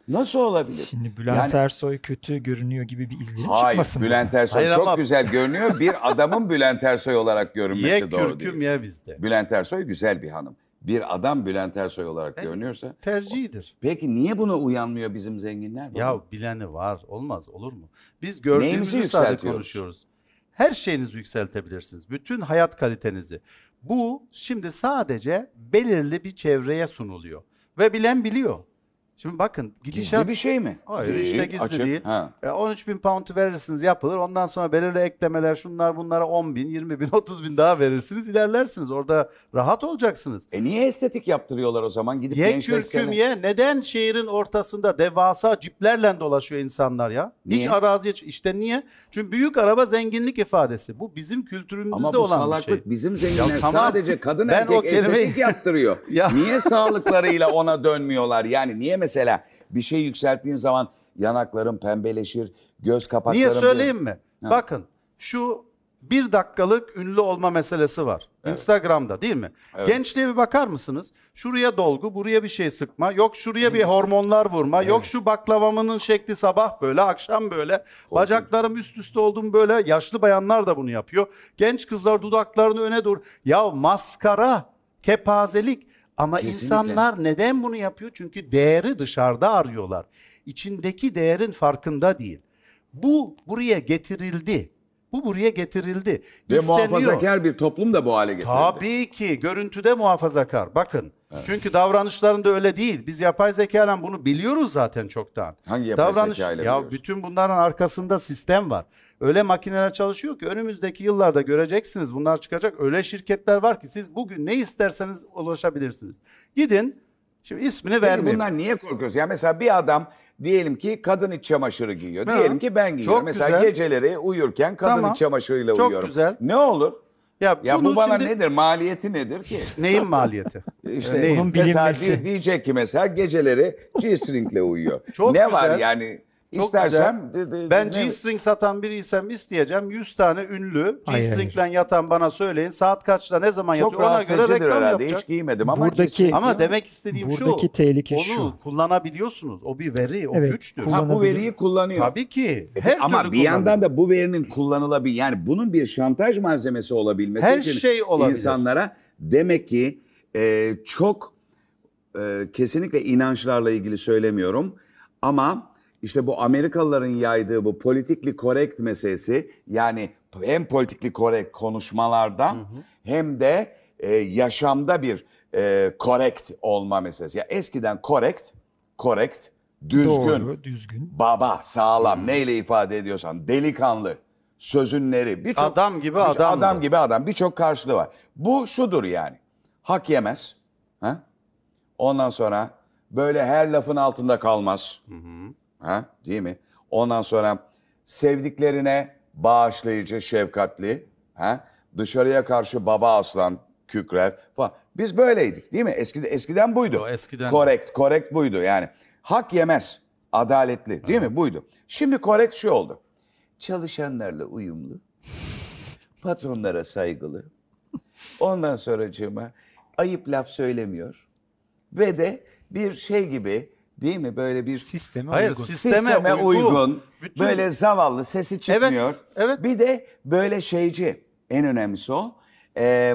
Nasıl olabilir? Şimdi Bülent Yani- Ersoy kötü görünüyor gibi bir izlenim Hayır, çıkmasın. Bülent Ersoy Hayır çok ama- güzel görünüyor. Bir adamın Bülent Ersoy olarak görünmesi Ye doğru değil. ye bizde. Bülent Ersoy güzel bir hanım. Bir adam Bülent Ersoy olarak görünüyorsa. Tercihidir. Peki niye buna uyanmıyor bizim zenginler? baba? Ya bileni var. Olmaz olur mu? Biz Neyimizi gördüğümüzü sadece yükseltiyoruz? konuşuyoruz. Her şeyinizi yükseltebilirsiniz. Bütün hayat kalitenizi. Bu şimdi sadece belirli bir çevreye sunuluyor. Ve bilen biliyor. Şimdi bakın gidişat... Gizli bir şey mi? Hayır işte gizli açık. değil. Ha. E, 13 bin pound verirsiniz yapılır. Ondan sonra belirli eklemeler şunlar bunlara 10 bin, 20 bin, 30 bin daha verirsiniz. ilerlersiniz. Orada rahat olacaksınız. E niye estetik yaptırıyorlar o zaman? Gidip Ye kürküm ye. Neden şehrin ortasında devasa ciplerle dolaşıyor insanlar ya? Hiç Niye? araziye işte niye? Çünkü büyük araba zenginlik ifadesi. Bu bizim kültürümüzde Ama bu olan bir salaklık şey. bizim zenginler Ya tamam. sadece kadın Ben erkek kelimeyi- estetik yaptırıyor. Ya. Niye sağlıklarıyla ona dönmüyorlar? Yani niye mesela bir şey yükselttiğin zaman yanakların pembeleşir, göz kapakların... Niye söyleyeyim mi? Ha. Bakın şu bir dakikalık ünlü olma meselesi var. Instagram'da değil mi? Evet. Gençliğe bir bakar mısınız? Şuraya dolgu, buraya bir şey sıkma. Yok şuraya bir hormonlar vurma. Yok şu baklavamının şekli sabah böyle, akşam böyle. Bacaklarım üst üste oldum böyle. Yaşlı bayanlar da bunu yapıyor. Genç kızlar dudaklarını öne doğru. Ya maskara, kepazelik. Ama Kesinlikle. insanlar neden bunu yapıyor? Çünkü değeri dışarıda arıyorlar. İçindeki değerin farkında değil. Bu buraya getirildi. Bu buraya getirildi. Ve İsteniyor. muhafazakar bir toplum da bu hale getirildi. Tabii ki görüntüde muhafazakar. Bakın. Çünkü davranışlarında öyle değil. Biz yapay zekayla bunu biliyoruz zaten çoktan. Hangi yapay Davranış zekayla ya biliyoruz? bütün bunların arkasında sistem var. Öyle makineler çalışıyor ki önümüzdeki yıllarda göreceksiniz bunlar çıkacak. Öyle şirketler var ki siz bugün ne isterseniz ulaşabilirsiniz. Gidin. Şimdi ismini vermeyeyim. bunlar niye korkuyoruz? Ya mesela bir adam diyelim ki kadın iç çamaşırı giyiyor. Ha, Diyelim ki ben giyiyorum. çok mesela güzel. geceleri uyurken kadın Tamam, iç çamaşırıyla çok uyuyorum. güzel. Ne olur? Ya, Ya bu bana şimdi- nedir? Maliyeti nedir ki? Neyin maliyeti? İşte Neyin? Bunun mesela bilinmesi. di- diyecek ki mesela geceleri G-string'le uyuyor. Çok ne güzel. var yani? Çok İstersem güzel. de- de- Ben G-string satan biriysem isteyeceğim 100 tane ünlü Hayır, G-string'le yatan bana söyleyin. Saat kaçta ne zaman çok yatıyor ona göre reklam herhalde. yapacak. Hiç giymedim ama Buradaki- Ama demek istediğim Buradaki şu. tehlike onu şu. kullanabiliyorsunuz. O bir veri, o Evet, güçtür. ha, bu veriyi kullanıyor. Tabii ki. E, Her ama bir yandan da bu verinin kullanılabilir yani bunun bir şantaj malzemesi olabilmesi Her için şey olabilir. insanlara demek ki e, çok e, kesinlikle inançlarla ilgili söylemiyorum ama işte bu Amerikalıların yaydığı bu politikli correct meselesi yani hem politikli correct konuşmalarda hem de e, yaşamda bir e, correct olma meselesi. Ya eskiden correct, correct, düzgün, Doğru, düzgün. baba, sağlam neyle ifade ediyorsan delikanlı, sözünleri birçok Adam gibi adam adam bu. gibi adam birçok karşılığı var. Bu şudur yani. Hak yemez. Ha? Ondan sonra böyle her lafın altında kalmaz. Ha? Değil mi? Ondan sonra sevdiklerine bağışlayıcı, şefkatli. Ha? Dışarıya karşı baba aslan kükrer falan. Biz böyleydik değil mi? Eskide, eskiden buydu. O eskiden. Correct, correct buydu yani. Hak yemez, adaletli değil mi? Buydu. Şimdi correct şu oldu. Çalışanlarla uyumlu, patronlara saygılı, ondan sonracığıma ayıp laf söylemiyor ve de bir şey gibi değil mi böyle bir Sisteme Hayır, uygun. sisteme, sisteme uygun. uygun, Bütün- böyle zavallı sesi çıkmıyor. evet. Bir de böyle şeyci en önemlisi o e,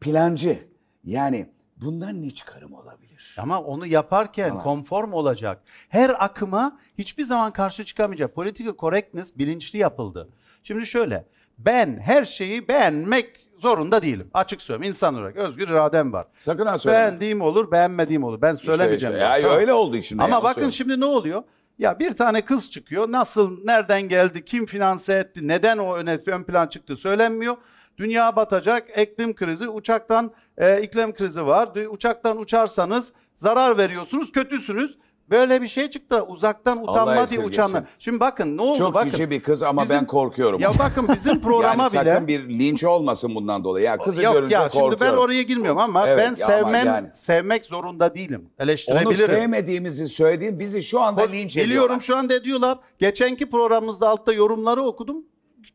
plancı yani bundan ne çıkarım olabilir? Ama onu yaparken Tamam. konform olacak. Her akıma hiçbir zaman karşı çıkamayacak. Political correctness bilinçli yapıldı. Şimdi şöyle. Ben her şeyi beğenmek zorunda değilim. Açık söyleyeyim. İnsan olarak özgür iradem var. Sakın ha söyleme. Beğendiğim olur, beğenmediğim olur. Ben söylemeyeceğim. İşte, ya Tamam. öyle oldu şimdi. Ama ya, bakın söyle. şimdi ne oluyor? Ya bir tane kız çıkıyor. Nasıl, nereden geldi, kim finanse etti, neden o öne, ön plan çıktı söylenmiyor. Dünya batacak, iklim krizi, uçaktan e, iklim krizi var. Uçaktan uçarsanız zarar veriyorsunuz, kötüsünüz. Böyle bir şey çıktı. Uzaktan utanma diye esirgesin. uçanlar. Şimdi bakın ne oldu? Çok bakın. cici bir kız ama Bizim- ben korkuyorum. Ya bakın bizim programa yani bile... sakın bir linç olmasın bundan dolayı. Ya kızı Yok görünce ya korkuyorum. şimdi ben oraya girmiyorum ama Evet, ben ama sevmem yani. sevmek zorunda değilim. Onu Eleştirebilirim. sevmediğimizi söylediğin bizi şu anda linç ediyorlar. Biliyorum şu anda ediyorlar. Geçenki programımızda altta yorumları okudum.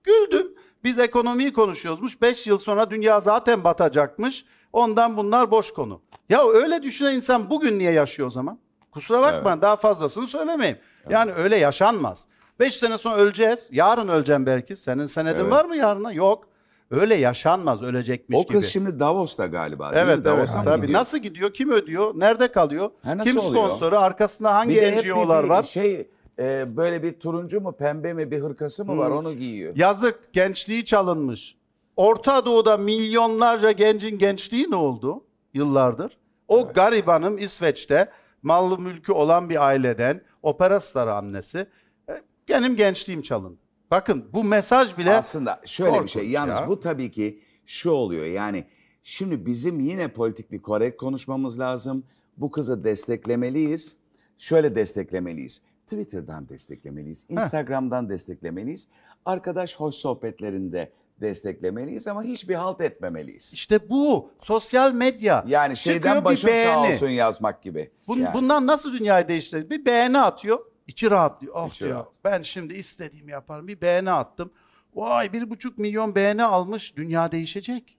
Güldüm. Biz ekonomiyi konuşuyoruzmuş. 5 yıl sonra dünya zaten batacakmış. Ondan bunlar boş konu. Ya öyle düşünen insan bugün niye yaşıyor o zaman? Kusura bakma daha fazlasını söylemeyeyim. Yani öyle yaşanmaz. 5 sene sonra öleceğiz. Yarın öleceğim belki. Senin senedin Evet. var mı yarına? Yok. Öyle yaşanmaz ölecekmiş O gibi. kız şimdi Davos'ta galiba değil Evet mi? evet Davos'a tabii. gidiyor? Nasıl gidiyor? Kim ödüyor? Nerede kalıyor? Ha, Kim oluyor? sponsoru? Arkasında hangi Bir NGO'lar bir var? Şey e, böyle bir turuncu mu pembe mi bir hırkası mı var onu giyiyor. Yazık gençliği çalınmış. Orta Doğu'da milyonlarca gencin gençliği ne oldu yıllardır? O garibanım İsveç'te mallı mülkü olan bir aileden opera starı annesi. e, Benim gençliğim çalındı. Bakın bu mesaj bile Aslında şöyle bir şey. Yalnız ya. bu tabii ki şu oluyor. Yani şimdi bizim yine politik bir korrekt konuşmamız lazım. Bu kızı desteklemeliyiz. Şöyle desteklemeliyiz. Twitter'dan desteklemeliyiz. Instagram'dan desteklemeliyiz. Arkadaş hoş sohbetlerinde desteklemeliyiz ama hiçbir halt etmemeliyiz. işte bu sosyal medya. Yani Çıkıyor şeyden bir başın sağ beğeni. olsun yazmak gibi. Bun- Yani. Bundan nasıl dünyayı değiştirecek? Bir beğeni atıyor. içi rahatlıyor. Oh İçi diyor. rahat. Ben şimdi istediğimi yaparım. Bir beğeni attım. Vay bir buçuk milyon beğeni almış. Dünya değişecek.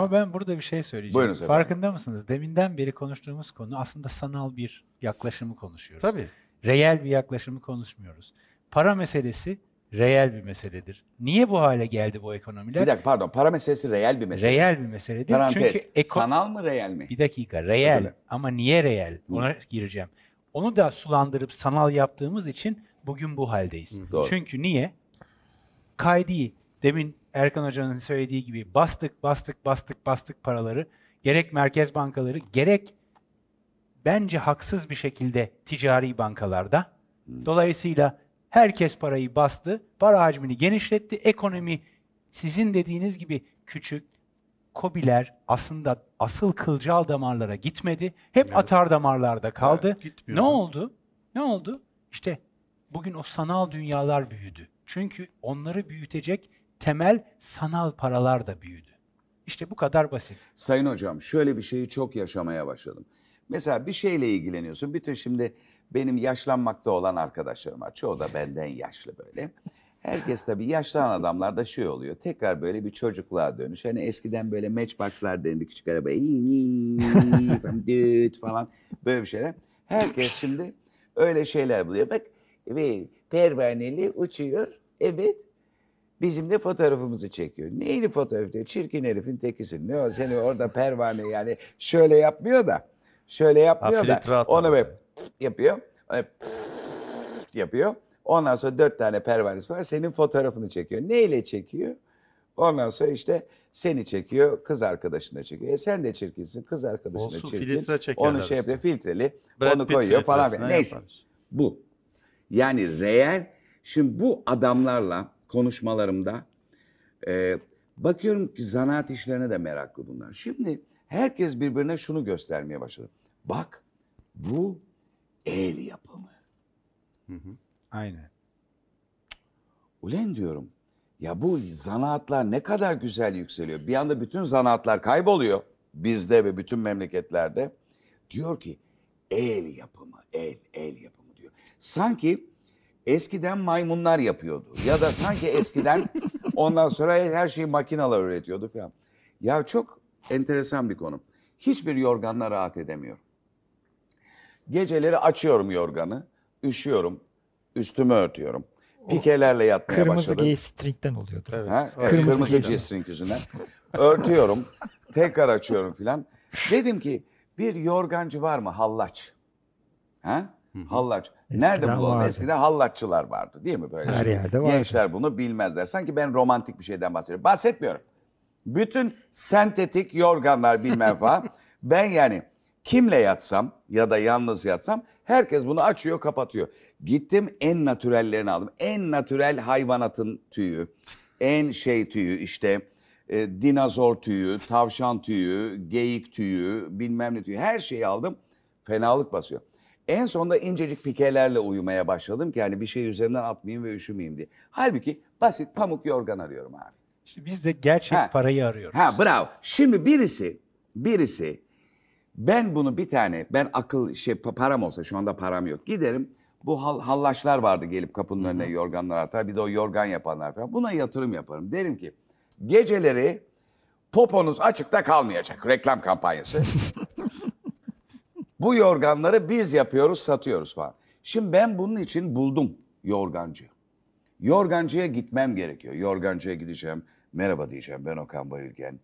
Ama ben burada bir şey söyleyeceğim. Buyurun efendim. Farkında mısınız? Deminden beri konuştuğumuz konu aslında sanal bir yaklaşımı konuşuyoruz. Tabii. Reel bir yaklaşımı konuşmuyoruz. Para meselesi reel bir meseledir. Niye bu hale geldi bu ekonomiler? Bir dakika pardon para meselesi reel bir mesele. Reel bir meseledir. Parantez. Çünkü eko- Sanal mı reel mi? bir dakika reel ama niye reel? Ona gireceğim. Onu da sulandırıp sanal yaptığımız için bugün bu haldeyiz. Doğru. Çünkü niye? Kaydi demin Erkan Hoca'nın söylediği gibi bastık bastık bastık bastık paraları gerek merkez bankaları gerek bence haksız bir şekilde ticari bankalarda. Dolayısıyla herkes parayı bastı, para hacmini genişletti, ekonomi sizin dediğiniz gibi küçük, kobiler aslında asıl kılcal damarlara gitmedi. Hep atar damarlarda kaldı. Evet, ne oldu? Ne oldu? İşte bugün o sanal dünyalar büyüdü. Çünkü onları büyütecek temel sanal paralar da büyüdü. İşte bu kadar basit. Sayın hocam şöyle bir şeyi çok yaşamaya başladım. Mesela bir şeyle ilgileniyorsun. Bütün şimdi benim yaşlanmakta olan arkadaşlarım var. Çoğu da benden yaşlı böyle. Herkes tabii yaşlanan adamlarda şey oluyor. Tekrar böyle bir çocukluğa dönüş. Hani eskiden böyle matchbox'lar denildi küçük araba. falan, düt falan böyle bir şeyler. Herkes şimdi öyle şeyler buluyor. Bak ve pervaneli uçuyor. Evet. Bizim de fotoğrafımızı çekiyor. Neyini fotoğraf diyor? Çirkin herifin tekisin. Ne o seni orada pervane yani şöyle yapmıyor da şöyle yapmıyor Ha, da onu böyle yapıyor. Öyle yapıyor. Ondan sonra dört tane pervanesi var. Senin fotoğrafını çekiyor. Neyle çekiyor? Ondan sonra işte seni çekiyor, kız arkadaşını çekiyor. E sen de çirkinsin, kız arkadaşına Olsun, çirkin. filtre çekerler Onu şey yapıyor, filtreli. Brad onu Pitt koyuyor falan. filtresine filan. Neyse. yaparız. Bu. Yani reel. Şimdi bu adamlarla konuşmalarımda e, bakıyorum ki zanaat işlerine de meraklı bunlar. Şimdi herkes birbirine şunu göstermeye başladı. Bak bu el yapımı. Aynen. Ulen diyorum ya bu zanaatlar ne kadar güzel yükseliyor. Bir anda bütün zanaatlar kayboluyor bizde ve bütün memleketlerde. Diyor ki el yapımı, el, el yapımı diyor. Sanki eskiden maymunlar yapıyordu ya da sanki eskiden ondan sonra her şeyi makineler üretiyordu falan. Ya çok enteresan bir konu. Hiçbir yorganla rahat edemiyorum. Geceleri açıyorum yorganı, üşüyorum, üstümü örtüyorum. Pikelerle yatmaya Kırmızı başladım. G-string'den oluyordu. Ha? Evet, Kırmızı kırmızı. G-string yüzünden. Örtüyorum, tekrar açıyorum filan. Dedim ki bir yorgancı var mı hallaç? Ha? Hallaç. Nerede bulalım? vardı. Eskiden hallaççılar vardı değil mi böyle? Her şey? yerde vardı. Gençler bunu bilmezler. Sanki ben romantik bir şeyden bahsediyorum. Bahsetmiyorum. Bütün sentetik yorganlar bilmem falan. ben yani kimle yatsam ya da yalnız yatsam herkes bunu açıyor kapatıyor. Gittim en natürellerini aldım. En natürel hayvanatın tüyü. En şey tüyü işte e, dinozor tüyü, tavşan tüyü, geyik tüyü, bilmem ne tüyü her şeyi aldım. Fenalık basıyor. En sonunda incecik pikelerle uyumaya başladım ki hani bir şey üzerinden atmayayım ve üşümeyeyim diye. Halbuki basit pamuk yorgan arıyorum abi. İşte biz de gerçek Ha. parayı arıyoruz. Ha bravo. Şimdi birisi, birisi ben bunu bir tane, ben akıl şey pa- param olsa şu anda param yok. Giderim Bu hal, hallaçlar vardı gelip kapının önüne yorganlar atar. Bir de o yorgan yapanlar falan. Buna yatırım yaparım. Derim ki geceleri poponuz açıkta kalmayacak. Reklam kampanyası. Bu yorganları biz yapıyoruz, satıyoruz falan. Şimdi ben bunun için buldum yorgancı. Yorgancıya gitmem gerekiyor. Yorgancıya gideceğim. Merhaba diyeceğim. Ben Okan Bayülgen.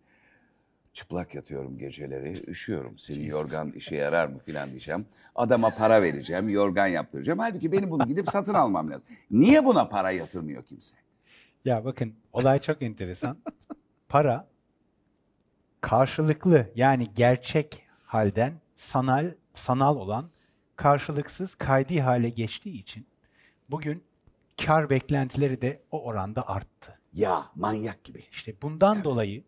Çıplak yatıyorum geceleri. Üşüyorum. Senin yorgan işe yarar mı filan diyeceğim. Adama para vereceğim. Yorgan yaptıracağım. Halbuki benim bunu gidip satın almam lazım. Niye buna para yatırmıyor kimse? Ya bakın olay çok enteresan. Para karşılıklı yani gerçek halden sanal sanal olan karşılıksız kaydi hale geçtiği için bugün kar beklentileri de o oranda arttı. Ya manyak gibi. İşte bundan dolayı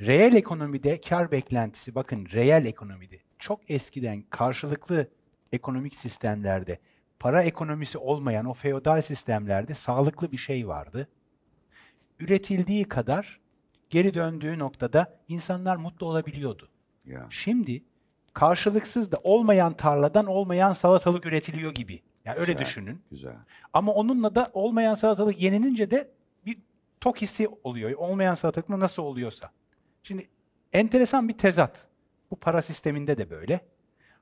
reel ekonomide kar beklentisi bakın reel ekonomide çok eskiden karşılıklı ekonomik sistemlerde para ekonomisi olmayan o feodal sistemlerde sağlıklı bir şey vardı. Üretildiği kadar geri döndüğü noktada insanlar mutlu olabiliyordu. Ya. Şimdi karşılıksız da olmayan tarladan olmayan salatalık üretiliyor gibi. Yani öyle Güzel. düşünün. Güzel. Ama onunla da olmayan salatalık yenilince de bir tok hissi oluyor. Olmayan salatalıkla nasıl oluyorsa. Şimdi enteresan bir tezat. Bu para sisteminde de böyle.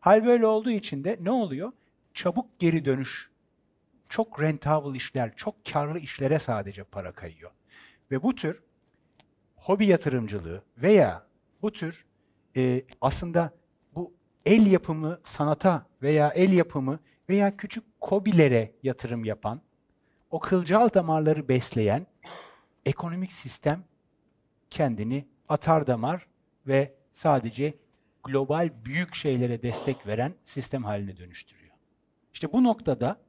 Hal böyle olduğu için de ne oluyor? Çabuk geri dönüş. Çok rentable işler, çok karlı işlere sadece para kayıyor. Ve bu tür hobi yatırımcılığı veya bu tür e, aslında el yapımı sanata veya el yapımı veya küçük kobilere yatırım yapan, o kılcal damarları besleyen ekonomik sistem kendini atar damar ve sadece global büyük şeylere destek veren sistem haline dönüştürüyor. İşte bu noktada,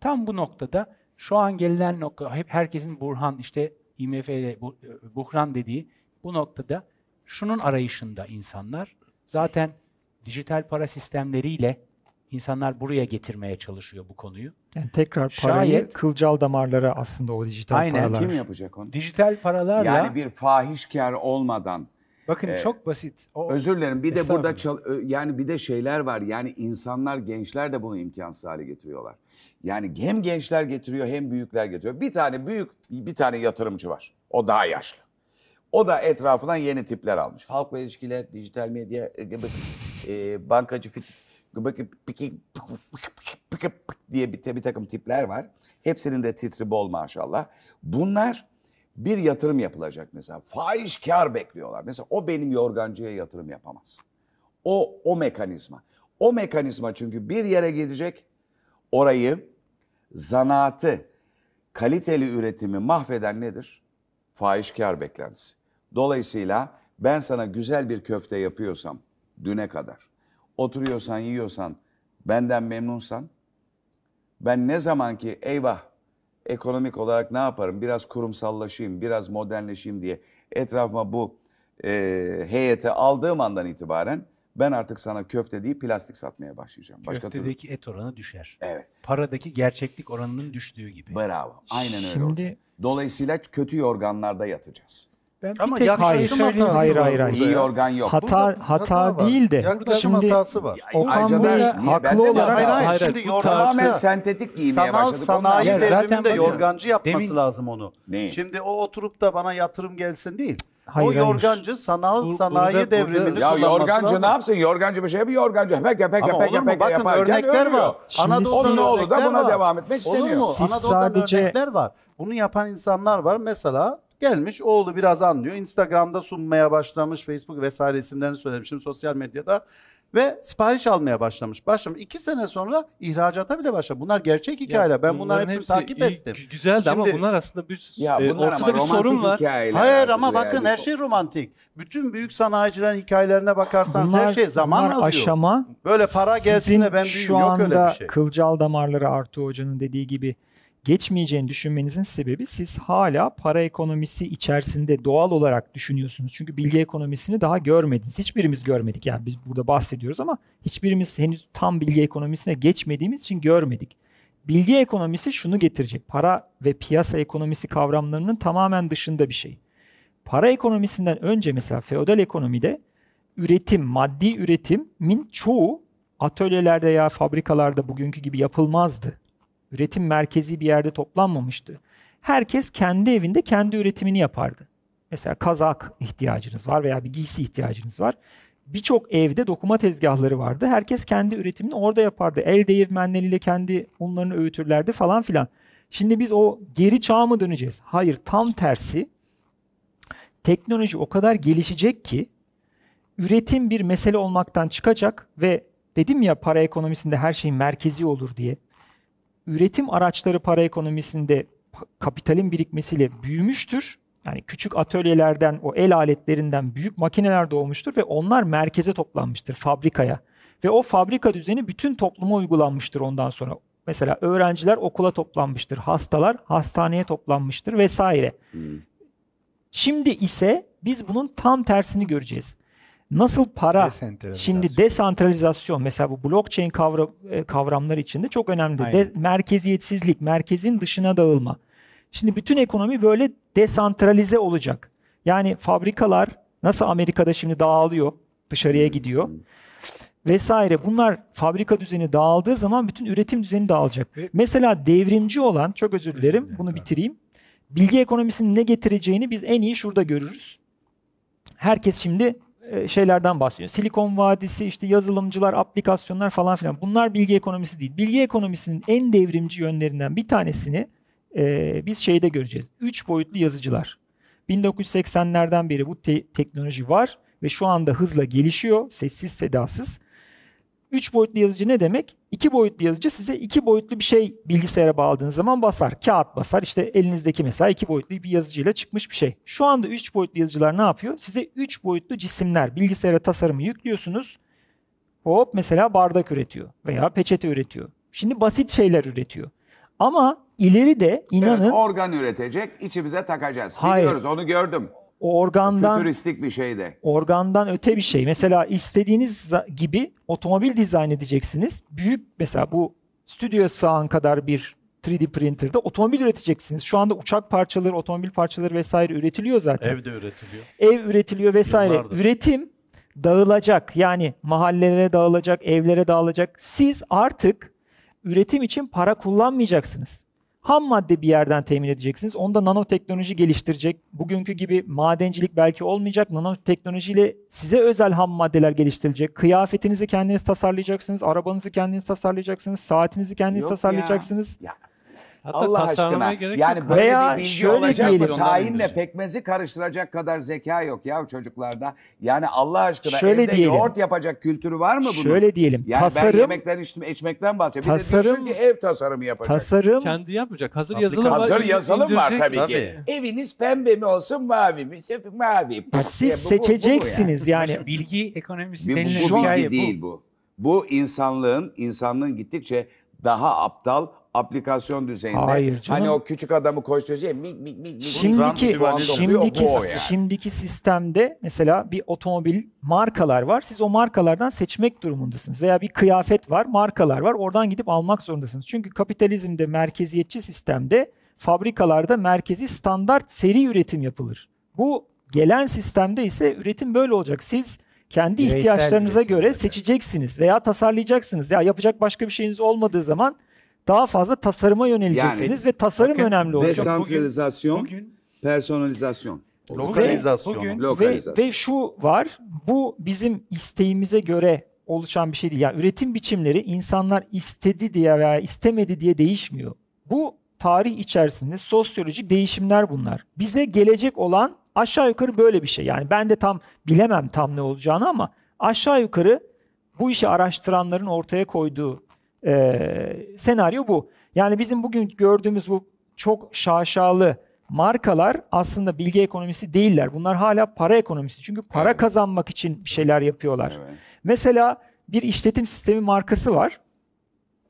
tam bu noktada şu an gelinen nokta, hep herkesin Burhan, işte IMF'de bu- buhran dediği bu noktada şunun arayışında insanlar. Zaten dijital para sistemleriyle insanlar buraya getirmeye çalışıyor bu konuyu. Yani tekrar parayı Şayet- kılcal damarlara aslında o dijital Aynen. paralar. Kim yapacak onu? Dijital paralarla Yani bir fahişkar olmadan bakın Ee, çok basit. O, Özür dilerim. Bir de burada çal- ö- yani bir de şeyler var. Yani insanlar, gençler de bunu imkansız hale getiriyorlar. Yani hem gençler getiriyor hem büyükler getiriyor. Bir tane büyük bir tane yatırımcı var. O daha yaşlı. O da etrafından yeni tipler almış. Halkla ilişkiler, dijital medya, e, bankacı fit, diye bir, bir takım tipler var. Hepsinin de titri bol maşallah. Bunlar bir yatırım yapılacak mesela. Fahiş kar bekliyorlar. Mesela o benim yorgancıya yatırım yapamaz. O o mekanizma. O mekanizma çünkü bir yere gidecek orayı zanaatı, kaliteli üretimi mahveden nedir? Fahiş kar beklentisi. Dolayısıyla ben sana güzel bir köfte yapıyorsam düne kadar oturuyorsan yiyorsan benden memnunsan ben ne zaman ki eyvah ekonomik olarak ne yaparım biraz kurumsallaşayım biraz modernleşeyim diye etrafıma bu e, heyete aldığım andan itibaren ben artık sana köfte değil plastik satmaya başlayacağım. Başka türlü. köftedeki et oranı düşer. Evet. Paradaki gerçeklik oranının düştüğü gibi. Bravo. Aynen öyle. Şimdi- olacak. Dolayısıyla kötü yorganlarda yatacağız. Ben bir Ama tek yaklaşım hayır hatası söyleyeyim. Hayır, var hayır, hayır. İyi ya. yorgan yok. Hata Burada hata, var. değil de Yaklaşım şimdi hatası var. Okan Ayrıca da buraya niye? haklı Ben de olarak Hayır hayır, Hayır, şimdi bu Tamamen sentetik giymeye sanal başladık. sanayi Ya zaten devriminde bakın, yorgancı yapması demin- lazım onu. Ne? Şimdi o oturup da bana yatırım gelsin değil. Hayır, o hayır. yorgancı sanal Bu- sanayi burada- devrimini burada- Ya kullanması yorgancı lazım. ne yapsın? Yorgancı bir şey bir yorgancı. Hepek hepek Ama hepek olur mu? hepek Bakın yaparken örnekler ölüyor. var. Şimdi Anadolu'da siz- Onun oğlu da buna var. devam etmek Olur istemiyor. mu? Siz sadece- örnekler var. Bunu yapan insanlar var. Mesela gelmiş oğlu biraz anlıyor. Instagram'da sunmaya başlamış. Facebook vesaire isimlerini söylemişim sosyal medyada. Ve sipariş almaya başlamış. Başlamış. İki sene sonra ihracata bile başladı. Bunlar gerçek hikayeler. ben bunların hepsini hepsi takip iyi, ettim. gü- Güzeldi ama Şimdi- bunlar aslında bir Ya e, bunlar ortada ama bir romantik sorun var. hikayeler. Hayır ama yani. bakın her şey romantik. Bütün büyük sanayicilerin hikayelerine bakarsanız bunlar, her şey zaman bunlar alıyor. aşama. Böyle para gelsin de ben şu Yok anda öyle bir şey. kılcal damarları Artu Hoca'nın dediği gibi geçmeyeceğini düşünmenizin sebebi siz hala para ekonomisi içerisinde doğal olarak düşünüyorsunuz. Çünkü bilgi ekonomisini daha görmediniz. Hiçbirimiz görmedik yani biz burada bahsediyoruz ama hiçbirimiz henüz tam bilgi ekonomisine geçmediğimiz için görmedik. Bilgi ekonomisi şunu getirecek. Para ve piyasa ekonomisi kavramlarının tamamen dışında bir şey. Para ekonomisinden önce mesela feodal ekonomide üretim, maddi üretimin çoğu atölyelerde ya fabrikalarda bugünkü gibi yapılmazdı. Üretim merkezi bir yerde toplanmamıştı. Herkes kendi evinde kendi üretimini yapardı. Mesela kazak ihtiyacınız var veya bir giysi ihtiyacınız var. Birçok evde dokuma tezgahları vardı. Herkes kendi üretimini orada yapardı. El değirmenleriyle kendi unlarını öğütürlerdi falan filan. Şimdi biz o geri çağa mı döneceğiz? Hayır, tam tersi. Teknoloji o kadar gelişecek ki üretim bir mesele olmaktan çıkacak ve dedim ya para ekonomisinde her şey merkezi olur diye. Üretim araçları para ekonomisinde kapitalin birikmesiyle büyümüştür. Yani küçük atölyelerden, o el aletlerinden büyük makineler doğmuştur ve onlar merkeze toplanmıştır, fabrikaya. Ve o fabrika düzeni bütün topluma uygulanmıştır ondan sonra. Mesela öğrenciler okula toplanmıştır, hastalar hastaneye toplanmıştır vesaire. Şimdi ise biz bunun tam tersini göreceğiz. Nasıl para. Şimdi desantralizasyon mesela bu blockchain kavra, e, kavramları içinde çok önemli. De, merkeziyetsizlik, merkezin dışına dağılma. Şimdi bütün ekonomi böyle desantralize olacak. Yani fabrikalar nasıl Amerika'da şimdi dağılıyor, dışarıya gidiyor vesaire. Bunlar fabrika düzeni dağıldığı zaman bütün üretim düzeni dağılacak. Mesela devrimci olan, çok özür dilerim, bunu bitireyim. Bilgi ekonomisinin ne getireceğini biz en iyi şurada görürüz. Herkes şimdi şeylerden bahsediyor. Silikon Vadisi, işte yazılımcılar, aplikasyonlar falan filan. Bunlar bilgi ekonomisi değil. Bilgi ekonomisinin en devrimci yönlerinden bir tanesini e, biz şeyde göreceğiz. Üç boyutlu yazıcılar. 1980'lerden beri bu te- teknoloji var ve şu anda hızla gelişiyor, sessiz sedasız. Üç boyutlu yazıcı ne demek? İki boyutlu yazıcı size iki boyutlu bir şey bilgisayara bağladığınız zaman basar. Kağıt basar. İşte elinizdeki mesela iki boyutlu bir yazıcıyla çıkmış bir şey. Şu anda üç boyutlu yazıcılar ne yapıyor? Size üç boyutlu cisimler, bilgisayara tasarımı yüklüyorsunuz. Hop mesela bardak üretiyor veya peçete üretiyor. Şimdi basit şeyler üretiyor. Ama ileride inanın Evet, organ üretecek, içimize takacağız. Hayır. Biliyoruz, onu gördüm. O organdan Fütüristik bir şeyde. organdan öte bir şey. Mesela istediğiniz gibi otomobil dizayn edeceksiniz. Büyük mesela bu stüdyo sağan kadar bir 3D printer'da otomobil üreteceksiniz. Şu anda uçak parçaları, otomobil parçaları vesaire üretiliyor zaten. Evde üretiliyor. Ev üretiliyor vesaire. Yıllardır. Üretim dağılacak. Yani mahallelere dağılacak, evlere dağılacak. Siz artık üretim için para kullanmayacaksınız. Ham madde bir yerden temin edeceksiniz. Onda nanoteknoloji geliştirecek. Bugünkü gibi madencilik belki olmayacak. Nanoteknolojiyle size özel ham maddeler geliştirilecek. Kıyafetinizi kendiniz tasarlayacaksınız. Arabanızı kendiniz tasarlayacaksınız. Saatinizi kendiniz Yok ya. tasarlayacaksınız. Ya, Hatta Allah aşkına. gerek Yani yok. böyle Veya bir bilgi şöyle olacak mı? Tayinle pekmezi karıştıracak kadar zeka yok ya çocuklarda. Yani Allah aşkına Şöyle evde diyelim. yoğurt yapacak kültürü var mı bunun? Şöyle diyelim. Yani ben tasarım yemekten içtim, içmekten bahsediyorum. Bir de Tasarım- diyorsun ki ev tasarımı yapacak. tasarım Kendi yapacak. Hazır Aplikasyon- yazılım var. Hazır yazılım var indirecek. tabii, ki. Tabii. Eviniz pembe mi olsun mavi mi? Hep mavi. Siz bu- bu- bu mu seçeceksiniz yani. Bilgi ekonomisi Bir, bu, denilen bu bilgi hikaye değil bu. Bu insanlığın insanlığın gittikçe daha aptal aplikasyon düzeyinde. Hayır canım. Hani o küçük adamı koşturuyor. Mik mik mik mik. Şimdiki şimdiki bu o yani. şimdiki sistemde mesela bir otomobil markalar var. Siz o markalardan seçmek durumundasınız veya bir kıyafet var, markalar var. Oradan gidip almak zorundasınız. Çünkü kapitalizmde merkeziyetçi sistemde fabrikalarda merkezi standart seri üretim yapılır. Bu gelen sistemde ise üretim böyle olacak. Siz kendi Bireysel ihtiyaçlarınıza göre seçeceksiniz veya tasarlayacaksınız. Ya yapacak başka bir şeyiniz olmadığı zaman daha fazla tasarıma yöneleceksiniz ve tasarım bakın, önemli olacak. Desantralizasyon, Bugün personalizasyon. Lokalizasyon. bugün- Ve, Lokalizasyon. ve şu var, bu bizim isteğimize göre oluşan bir şey değil. Yani üretim biçimleri insanlar istedi diye veya istemedi diye değişmiyor. Bu tarih içerisinde sosyolojik değişimler bunlar. Bize gelecek olan aşağı yukarı böyle bir şey. Yani ben de tam bilemem tam ne olacağını ama aşağı yukarı bu işi araştıranların ortaya koyduğu eee, senaryo bu. Yani bizim bugün gördüğümüz bu çok şaşalı markalar aslında bilgi ekonomisi değiller. Bunlar hala para ekonomisi. Çünkü para Evet. kazanmak için bir şeyler yapıyorlar. Evet. Mesela bir işletim sistemi markası var.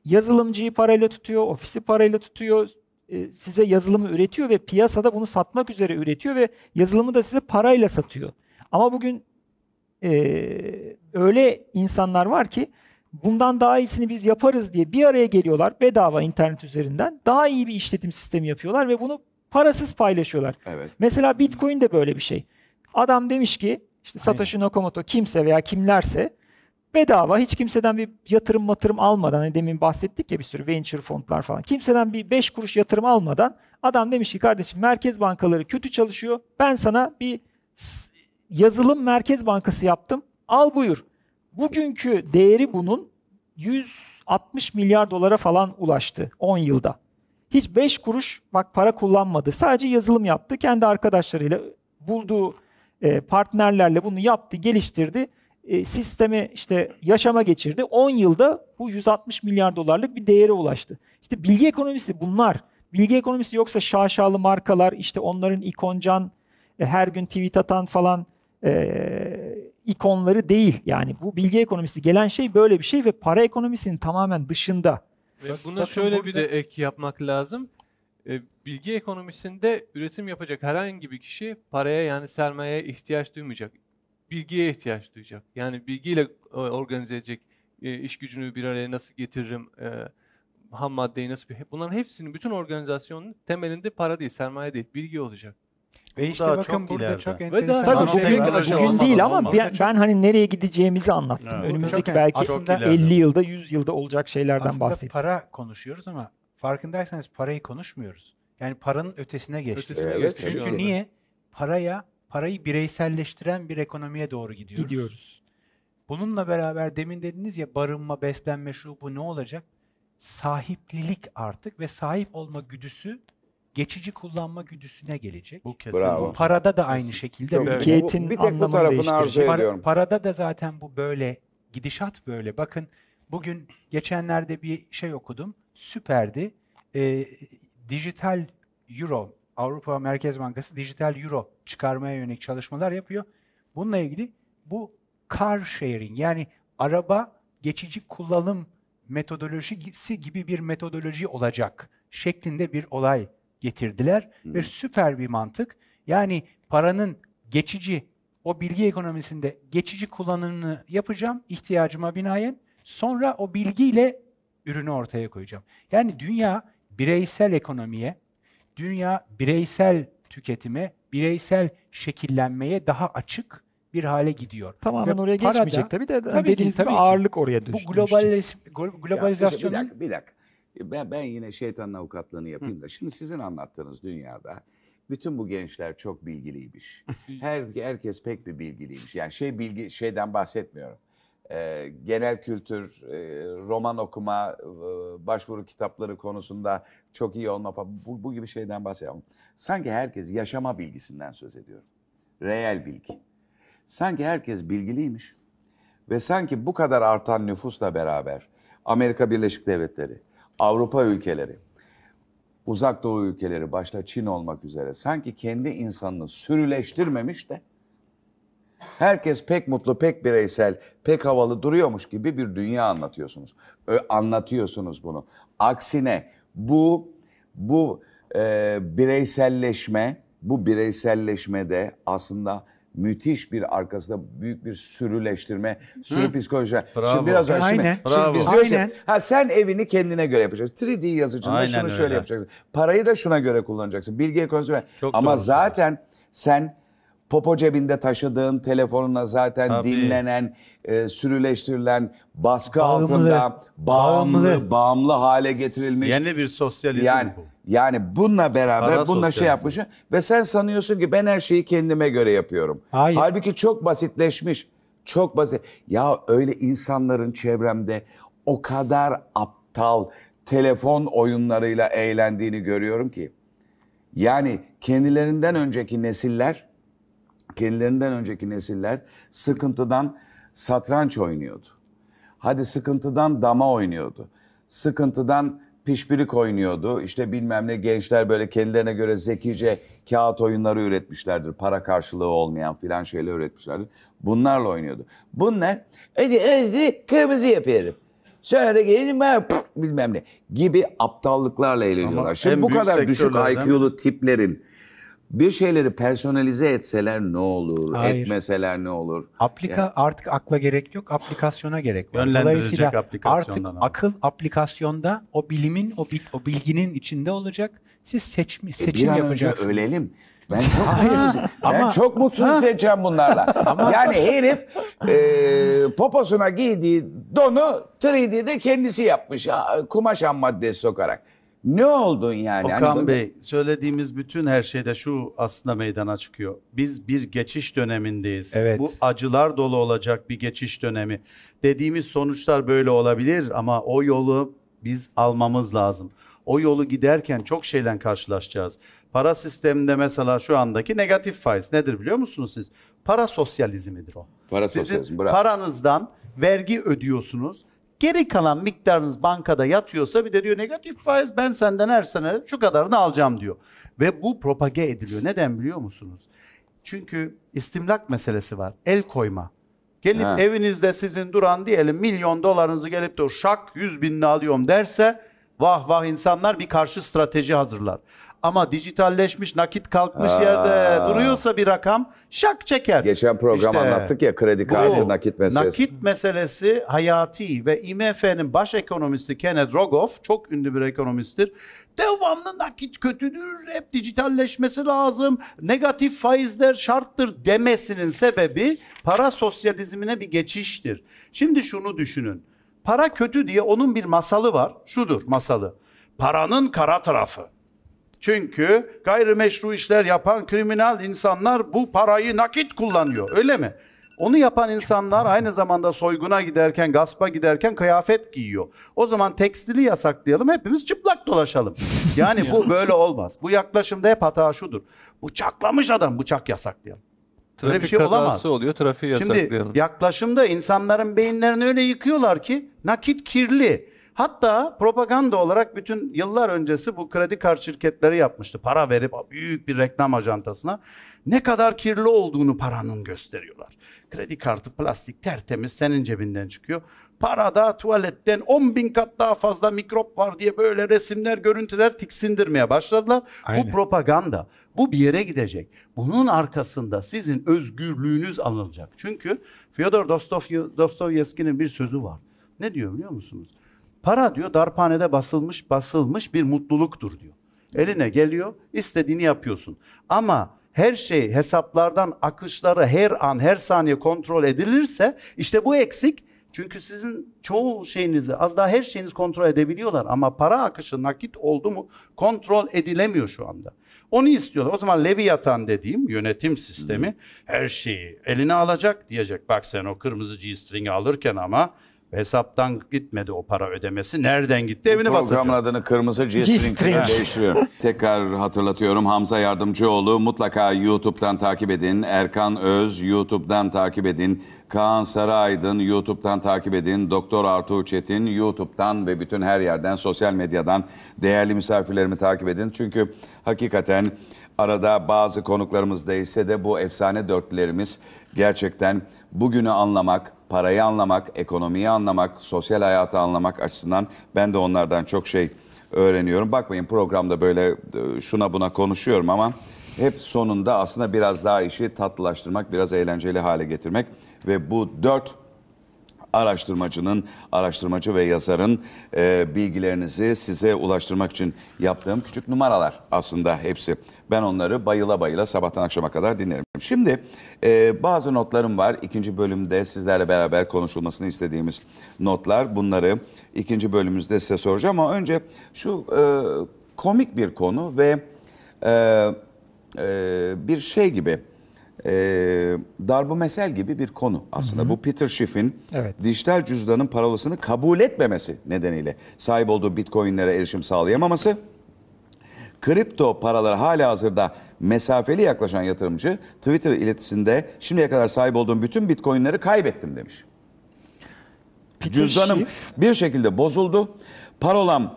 Yazılımcıyı parayla tutuyor, ofisi parayla tutuyor, e, size yazılımı üretiyor ve piyasada bunu satmak üzere üretiyor ve yazılımı da size parayla satıyor. Ama bugün e, öyle insanlar var ki bundan daha iyisini biz yaparız diye bir araya geliyorlar bedava internet üzerinden. Daha iyi bir işletim sistemi yapıyorlar ve bunu parasız paylaşıyorlar. Evet. Mesela Bitcoin de böyle bir şey. Adam demiş ki işte Satoshi Nakamoto kimse veya kimlerse bedava hiç kimseden bir yatırım matırım almadan hani demin bahsettik ya bir sürü venture fondlar falan. Kimseden bir 5 kuruş yatırım almadan adam demiş ki kardeşim merkez bankaları kötü çalışıyor. Ben sana bir yazılım merkez bankası yaptım. Al buyur. Bugünkü değeri bunun 160 milyar dolara falan ulaştı 10 yılda. Hiç 5 kuruş bak para kullanmadı. Sadece yazılım yaptı. Kendi arkadaşlarıyla bulduğu e, partnerlerle bunu yaptı, geliştirdi. E, sistemi işte yaşama geçirdi. 10 yılda bu 160 milyar dolarlık bir değere ulaştı. İşte bilgi ekonomisi bunlar. Bilgi ekonomisi yoksa şaşalı markalar, işte onların ikoncan, e, her gün tweet atan falan e, ikonları değil. Yani bu bilgi ekonomisi gelen şey böyle bir şey ve para ekonomisinin tamamen dışında. Ve buna bakın şöyle bir de burada- ek yapmak lazım. E, bilgi ekonomisinde üretim yapacak herhangi bir kişi paraya yani sermayeye ihtiyaç duymayacak. Bilgiye ihtiyaç duyacak. Yani bilgiyle e, organize edecek e, iş gücünü bir araya nasıl getiririm, e, ham maddeyi nasıl... Bunların hepsinin, bütün organizasyonun temelinde para değil, sermaye değil, bilgi olacak. Ve işte daha bakın çok burada ileride. çok Ve enteresan daha- Tabii bir şey bugün, teknoloji bugün olmadan değil ama olmaz. ben, ben hani nereye gideceğimizi anlattım. Evet. Önümüzdeki Çok- belki aslında ileride. 50 yılda 100 yılda olacak şeylerden Aslında bahsettim. para konuşuyoruz ama farkındaysanız parayı konuşmuyoruz. Yani paranın ötesine geçtik. Ötesine Evet, geçtik şu Çünkü anda. niye? Paraya, parayı bireyselleştiren bir ekonomiye doğru gidiyoruz. Gidiyoruz. Bununla beraber demin dediniz ya barınma, beslenme şu bu ne olacak? Sahiplilik artık ve sahip olma güdüsü geçici kullanma güdüsüne gelecek. Bu kesin. Bravo. Bu parada da aynı şekilde Çok- böyle. Mülkiyetin Bu- bir tek bu tarafını arzu. Para- ediyorum. parada da zaten bu böyle. Gidişat böyle. Bakın bugün geçenlerde bir şey okudum. Süperdi. Ee, dijital euro, Avrupa Merkez Bankası dijital euro çıkarmaya yönelik çalışmalar yapıyor. Bununla ilgili bu car sharing yani araba geçici kullanım metodolojisi gibi bir metodoloji olacak şeklinde bir olay getirdiler ve süper bir mantık. Yani paranın geçici o bilgi ekonomisinde geçici kullanımını yapacağım ihtiyacıma binaen. Sonra o bilgiyle ürünü ortaya koyacağım. Yani dünya bireysel ekonomiye, dünya bireysel tüketime, bireysel şekillenmeye daha açık bir hale gidiyor. Tamamen Ve oraya da- geçmeyecek tabii de Tabii ki, dediğiniz gibi tabii ki. ağırlık oraya düş, Bu globaliz glo- Ya, bir globalizasyonun dakika, bir dakika. Ben, ben yine şeytanın avukatlığını yapayım da. Şimdi sizin anlattığınız dünyada bütün bu gençler çok bilgiliymiş. Her herkes pek bir bilgiliymiş. Yani şey bilgi şeyden bahsetmiyorum. Ee, genel kültür, e, roman okuma, e, başvuru kitapları konusunda çok iyi olma falan bu, bu gibi şeyden bahsediyorum. Sanki herkes yaşama bilgisinden söz ediyorum. Reel bilgi. Sanki herkes bilgiliymiş. Ve sanki bu kadar artan nüfusla beraber Amerika Birleşik Devletleri, Avrupa ülkeleri, Uzak Doğu ülkeleri başta Çin olmak üzere sanki kendi insanını sürüleştirmemiş de herkes pek mutlu, pek bireysel, pek havalı duruyormuş gibi bir dünya anlatıyorsunuz. Ö, anlatıyorsunuz bunu. Aksine bu bu e, bireyselleşme, bu bireyselleşmede aslında müthiş bir arkasında büyük bir sürüleştirme, sürü psikoloji. Bravo. Şimdi biraz önce şimdi, Aynen. şimdi Bravo. biz diyoruz ya, Aynen. ha sen evini kendine göre yapacaksın. 3D yazıcında Aynen şunu şöyle öyle. yapacaksın. Parayı da şuna göre kullanacaksın. Bilgi ekonomisi. Çok Ama doğru zaten sen popo cebinde taşıdığın telefonuna zaten Tabii. dinlenen, e, sürüleştirilen, baskı Bağımlı. altında bağımlı, Bağımlı. bağımlı hale getirilmiş. Yeni bir sosyalizm Yani bu. yani bununla beraber Para bununla şey sosyalizmi. yapmışsın ve sen sanıyorsun ki ben her şeyi kendime göre yapıyorum. Hayır. Halbuki çok basitleşmiş. Çok basit. Ya öyle insanların çevremde o kadar aptal telefon oyunlarıyla eğlendiğini görüyorum ki. Yani kendilerinden önceki nesiller kendilerinden önceki nesiller sıkıntıdan satranç oynuyordu. Hadi sıkıntıdan dama oynuyordu. Sıkıntıdan pişpirik oynuyordu. İşte bilmem ne gençler böyle kendilerine göre zekice kağıt oyunları üretmişlerdir. Para karşılığı olmayan filan şeyler üretmişlerdir. Bunlarla oynuyordu. Bunlar hadi hadi kırmızı yapıyorum. Sonra da gelin ben bilmem ne gibi aptallıklarla eğleniyorlar. en Şimdi bu kadar düşük IQ'lu tiplerin bir şeyleri personalize etseler ne olur? Hayır. Etmeseler ne olur? Aplika artık akla gerek yok, aplikasyona gerek var. Yönlendirecek Dolayısıyla artık ama. akıl aplikasyonda o bilimin, o, bil- o bilginin içinde olacak. Siz seçmi, E, seçim bir an önce yapacaksınız. ölelim. Ben çok mutsuz, ben ama- çok mutsuz edeceğim bunlarla. yani herif e, poposuna giydiği donu 3D'de kendisi yapmış. Kumaş ham maddesi sokarak. Ne oldun yani? Hani Okan böyle- Bey, söylediğimiz bütün her şeyde şu aslında meydana çıkıyor. Biz bir geçiş dönemindeyiz. Evet. Bu acılar dolu olacak bir geçiş dönemi. Dediğimiz sonuçlar böyle olabilir ama o yolu biz almamız lazım. O yolu giderken çok şeyle karşılaşacağız. Para sisteminde mesela şu andaki negatif faiz nedir biliyor musunuz siz? Para sosyalizmidir o. Para Sizin sosyalizmi, bravo. paranızdan vergi ödüyorsunuz. Geri kalan miktarınız bankada yatıyorsa bir de diyor negatif faiz ben senden her sene şu kadarını alacağım diyor. Ve bu propage ediliyor. Neden biliyor musunuz? Çünkü istimlak meselesi var. El koyma. Gelip Ha. evinizde sizin duran diyelim milyon dolarınızı gelip de şak 100 binini alıyorum derse vah vah insanlar bir karşı strateji hazırlar. Ama dijitalleşmiş nakit kalkmış Aa. yerde duruyorsa bir rakam şak çeker. Geçen program İşte anlattık ya kredi kartı nakit meselesi. Nakit meselesi hayati ve IMF'nin baş ekonomisti Kenneth Rogoff çok ünlü bir ekonomisttir. Devamlı nakit kötüdür, hep dijitalleşmesi lazım, negatif faizler şarttır demesinin sebebi para sosyalizmine bir geçiştir. Şimdi şunu düşünün. Para kötü diye onun bir masalı var. Şudur masalı. Paranın kara tarafı. Çünkü gayrimeşru işler yapan kriminal insanlar bu parayı nakit kullanıyor. Öyle mi? Onu yapan insanlar aynı zamanda soyguna giderken, gaspa giderken kıyafet giyiyor. O zaman tekstili yasaklayalım, hepimiz çıplak dolaşalım. Yani bu böyle olmaz. Bu yaklaşımda hep hata şudur. Bıçaklamış adam, bıçak yasaklayalım. Öyle bir Trafik şey kazası olamaz. oluyor, trafiği yasaklayalım. Şimdi yaklaşımda insanların beyinlerini öyle yıkıyorlar ki nakit kirli. Hatta propaganda olarak bütün yıllar öncesi bu kredi kart şirketleri yapmıştı. Para verip büyük bir reklam ajantasına ne kadar kirli olduğunu paranın gösteriyorlar. Kredi kartı plastik tertemiz senin cebinden çıkıyor. Parada tuvaletten 10 bin kat daha fazla mikrop var diye böyle resimler, görüntüler tiksindirmeye başladılar. Aynen. Bu propaganda. Bu bir yere gidecek. Bunun arkasında sizin özgürlüğünüz alınacak. Çünkü Fyodor Dostoy- Dostoyevski'nin bir sözü var. Ne diyor biliyor musunuz? Para diyor darphanede basılmış basılmış bir mutluluktur diyor. Eline geliyor, istediğini yapıyorsun. Ama her şey hesaplardan akışları her an her saniye kontrol edilirse işte bu eksik. Çünkü sizin çoğu şeyinizi az daha her şeyinizi kontrol edebiliyorlar ama para akışı nakit oldu mu kontrol edilemiyor şu anda. Onu istiyorlar. O zaman Leviathan dediğim yönetim sistemi her şeyi eline alacak diyecek. Bak sen o kırmızı G-string'i alırken ama hesaptan gitmedi o para ödemesi. Nereden gitti? Evini Programın basacak. adını Kırmızı G-string. Değiştiriyorum. Tekrar hatırlatıyorum. Hamza Yardımcıoğlu mutlaka YouTube'dan takip edin. Erkan Öz YouTube'dan takip edin. Kaan Saraydın YouTube'dan takip edin. Doktor Artuğ Çetin YouTube'dan ve bütün her yerden sosyal medyadan değerli misafirlerimi takip edin. Çünkü hakikaten arada bazı konuklarımız değilse de bu efsane dörtlülerimiz gerçekten bugünü anlamak, parayı anlamak, ekonomiyi anlamak, sosyal hayatı anlamak açısından ben de onlardan çok şey öğreniyorum. Bakmayın programda böyle e, şuna buna konuşuyorum ama hep sonunda aslında biraz daha işi tatlılaştırmak, biraz eğlenceli hale getirmek ve bu dört araştırmacının, araştırmacı ve yazarın e, bilgilerinizi size ulaştırmak için yaptığım küçük numaralar aslında hepsi. Ben onları bayıla bayıla sabahtan akşama kadar dinlerim. Şimdi e, bazı notlarım var. İkinci bölümde sizlerle beraber konuşulmasını istediğimiz notlar. Bunları ikinci bölümümüzde size soracağım ama önce şu e, komik bir konu ve e, e, bir şey gibi e, darbu mesel gibi bir konu aslında. Bu Peter Schiff'in Evet. dijital cüzdanın parolasını kabul etmemesi nedeniyle sahip olduğu bitcoinlere erişim sağlayamaması, kripto paralara hala hazırda mesafeli yaklaşan yatırımcı Twitter iletisinde şimdiye kadar sahip olduğum bütün bitcoinleri kaybettim demiş. Peter Cüzdanım Schiff, bir şekilde bozuldu. Parolam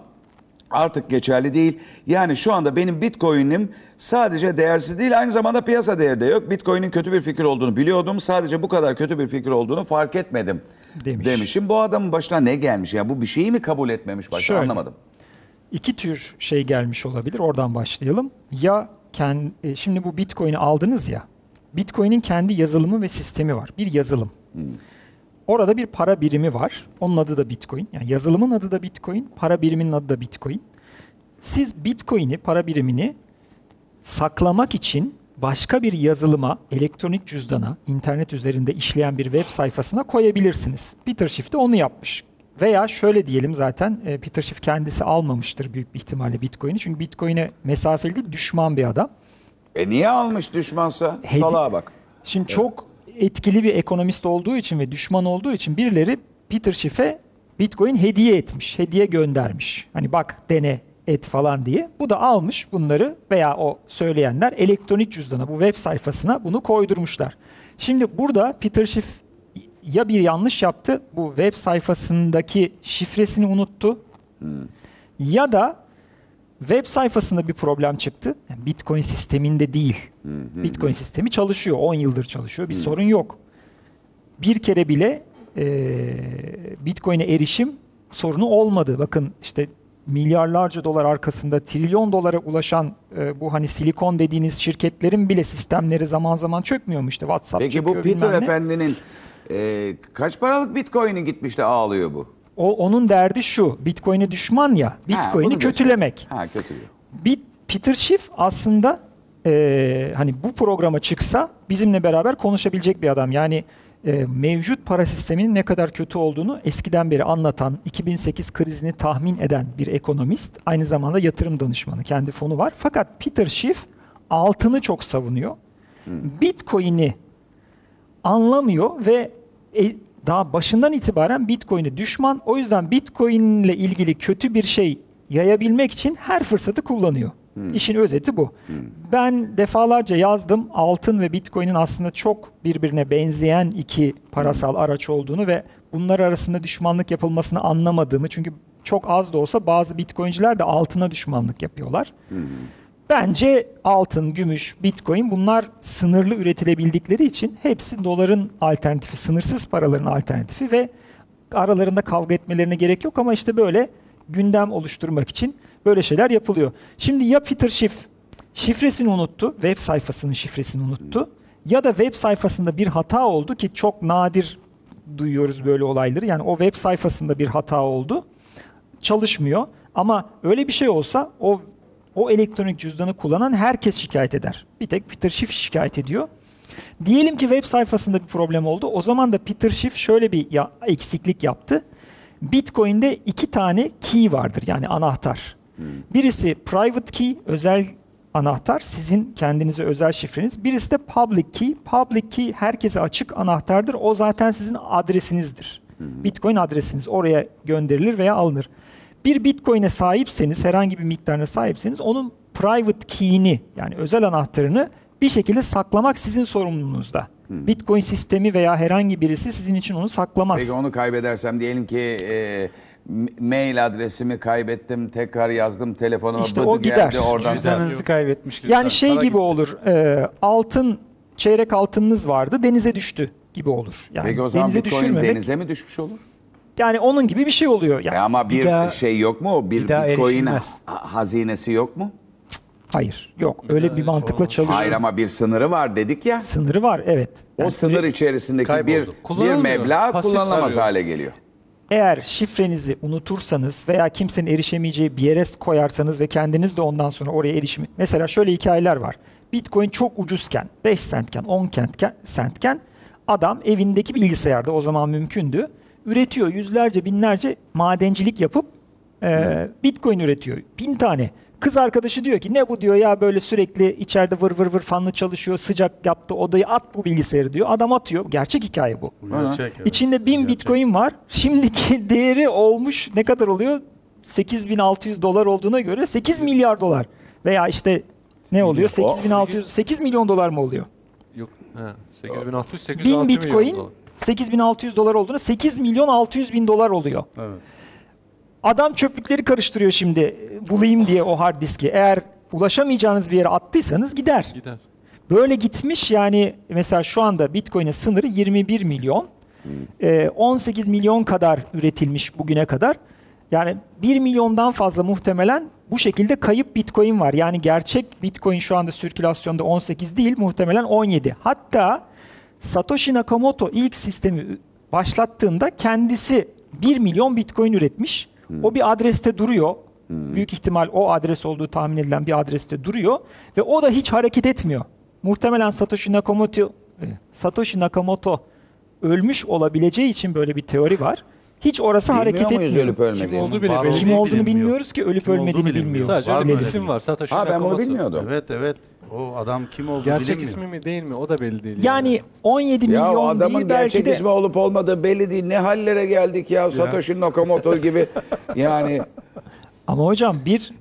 artık geçerli değil. Yani şu anda benim Bitcoin'im sadece değersiz değil aynı zamanda piyasa değeri de yok. Bitcoin'in kötü bir fikir olduğunu biliyordum. Sadece bu kadar kötü bir fikir olduğunu fark etmedim Demiş. demişim. Bu adamın başına ne gelmiş? Ya bu bir şeyi mi kabul etmemiş başta Şöyle. anlamadım. iki tür şey gelmiş olabilir. Oradan başlayalım. Ya kend, e, şimdi bu Bitcoin'i aldınız ya. Bitcoin'in kendi yazılımı ve sistemi var. Bir yazılım. Orada bir para birimi var. Onun adı da Bitcoin. Yani yazılımın adı da Bitcoin, para biriminin adı da Bitcoin. Siz Bitcoin'i, para birimini saklamak için başka bir yazılıma, elektronik cüzdana, internet üzerinde işleyen bir web sayfasına koyabilirsiniz. Peter Schiff de onu yapmış. Veya şöyle diyelim zaten e, Peter Schiff kendisi almamıştır büyük bir ihtimalle Bitcoin'i. Çünkü Bitcoin'e mesafeli değil, düşman bir adam. E niye almış düşmansa? Hedi- Salağa bak. Şimdi çok etkili bir ekonomist olduğu için ve düşman olduğu için birileri Peter Schiff'e Bitcoin hediye etmiş, hediye göndermiş. Hani bak dene et falan diye. Bu da almış bunları veya o söyleyenler elektronik cüzdana, bu web sayfasına bunu koydurmuşlar. Şimdi burada Peter Schiff ya bir yanlış yaptı, bu web sayfasındaki şifresini unuttu ya da web sayfasında bir problem çıktı. Yani Bitcoin sisteminde değil. Bitcoin sistemi çalışıyor. 10 yıldır çalışıyor. Bir sorun yok. Bir kere bile e, Bitcoin'e erişim sorunu olmadı. Bakın işte milyarlarca dolar arkasında trilyon dolara ulaşan e, bu hani silikon dediğiniz şirketlerin bile sistemleri zaman zaman çökmüyor mu işte WhatsApp Peki bu Peter ne. Efendi'nin e, kaç paralık Bitcoin'i gitmiş de ağlıyor bu? O onun derdi şu. Bitcoin'e düşman ya. Bitcoin'i kötülemek. Ha kötülüyor. Bir Peter Schiff aslında eee, hani bu programa çıksa bizimle beraber konuşabilecek bir adam. Yani eee, mevcut para sisteminin ne kadar kötü olduğunu eskiden beri anlatan, 2008 krizini tahmin eden bir ekonomist. Aynı zamanda yatırım danışmanı. Kendi fonu var. Fakat Peter Schiff altını çok savunuyor. Bitcoin'i anlamıyor ve e, daha başından itibaren Bitcoin'e düşman. O yüzden Bitcoin ile ilgili kötü bir şey yayabilmek için her fırsatı kullanıyor. İşin özeti bu. Ben defalarca yazdım altın ve Bitcoin'in aslında çok birbirine benzeyen iki parasal araç olduğunu ve bunlar arasında düşmanlık yapılmasını anlamadığımı çünkü çok az da olsa bazı Bitcoin'ciler de altına düşmanlık yapıyorlar. Bence altın, gümüş, bitcoin bunlar sınırlı üretilebildikleri için hepsi doların alternatifi, sınırsız paraların alternatifi ve aralarında kavga etmelerine gerek yok. Ama işte böyle gündem oluşturmak için böyle şeyler yapılıyor. Şimdi ya Peter Schiff şifresini unuttu, web sayfasının şifresini unuttu ya da web sayfasında bir hata oldu ki çok nadir duyuyoruz böyle olayları. Yani o web sayfasında bir hata oldu çalışmıyor. Ama öyle bir şey olsa o o elektronik cüzdanı kullanan herkes şikayet eder. Bir tek Peter Schiff şikayet ediyor. Diyelim ki web sayfasında bir problem oldu. O zaman da Peter Schiff şöyle bir ya- eksiklik yaptı. Bitcoin'de iki tane key vardır yani anahtar. Birisi private key, özel anahtar, sizin kendinize özel şifreniz. Birisi de public key. Public key herkese açık anahtardır. O zaten sizin adresinizdir. Bitcoin adresiniz oraya gönderilir veya alınır. Bir Bitcoin'e sahipseniz, herhangi bir miktarına sahipseniz onun private key'ini yani özel anahtarını bir şekilde saklamak sizin sorumluluğunuzda. Bitcoin sistemi veya herhangi birisi sizin için onu saklamaz. Peki onu kaybedersem diyelim ki e, mail adresimi kaybettim tekrar yazdım telefonuma İşte bıdı o gider. geldi oradan. Cüzdanınızı kaybetmiş. Yani şey Para gibi gitti. olur. e, altın çeyrek altınınız vardı, denize düştü gibi olur. Yani Peki o zaman denize Bitcoin düşürmemek. denize mi düşmüş olur? Yani onun gibi bir şey oluyor. Yani E ama bir, Bir daha- şey yok mu? Bir, bir daha Bitcoin erişilmez. ha- hazinesi yok mu? hayır, yok. Öyle bir mantıkla çalışıyor. Hayır ama bir sınırı var dedik ya. Sınırı var, evet. O sınır içerisindeki kayboldu. bir, bir Kullanılmıyor. meblağ Pasif kullanılamaz arıyor. hale geliyor. Eğer şifrenizi unutursanız veya kimsenin erişemeyeceği bir yere koyarsanız ve kendiniz de ondan sonra oraya erişimi... Mesela şöyle hikayeler var. Bitcoin çok ucuzken, 5 centken, 10 centken, centken adam evindeki bilgisayarda o zaman mümkündü. Üretiyor yüzlerce binlerce madencilik yapıp e, Bitcoin üretiyor. Bin tane. Kız arkadaşı diyor ki ne bu diyor ya böyle sürekli içeride vır vır vır fanlı çalışıyor sıcak yaptı odayı at bu bilgisayarı diyor. Adam atıyor. Gerçek hikaye bu. Gerçek, evet. İçinde 1000 Gerçek. bitcoin var. Şimdiki değeri olmuş ne kadar oluyor? 8600 dolar olduğuna göre 8 milyar dolar. Veya işte ne oluyor? 8600 8 milyon dolar mı oluyor? Yok. He, 8600 806 1000 milyon bitcoin dolar. 8600 dolar olduğuna 8 milyon 600 bin dolar oluyor. Evet. Adam çöplükleri karıştırıyor şimdi e, bulayım diye o hard diski. Eğer ulaşamayacağınız bir yere attıysanız gider. Gider. Böyle gitmiş yani mesela şu anda Bitcoin'in sınırı 21 milyon. Ee, 18 milyon kadar üretilmiş bugüne kadar. Yani 1 milyondan fazla muhtemelen bu şekilde kayıp Bitcoin var. Yani gerçek Bitcoin şu anda sirkülasyonda 18 değil muhtemelen 17. Hatta Satoshi Nakamoto ilk sistemi başlattığında kendisi 1 milyon Bitcoin üretmiş. O bir adreste duruyor. Büyük ihtimal o adres olduğu tahmin edilen bir adreste duruyor ve o da hiç hareket etmiyor. muhtemelen Satoshi Nakamoto e, Satoshi Nakamoto ölmüş olabileceği için böyle bir teori var. Hiç orası hareket Bilmiyor muyuz etmiyor. ölüp ölmediğini? Kim olduğu bile Var belli Kim değil. olduğunu bilinmiyor. bilmiyoruz ki ölüp Kim olduğu ölmediğini bilinmiyor. bilmiyoruz. Sadece Var öyle bir isim var. Satoshi Ha ben bunu Nakamoto. bilmiyordum. Evet evet. O adam kim olduğu Gerçek bilinmiyor. ismi mi değil mi? O da belli değil. Yani 17 Ya o milyon adamın değil belki gerçek de ismi olup olmadığı belli değil. Ne hallere geldik ya, Satoshi Nakamoto gibi. Yani ama hocam bir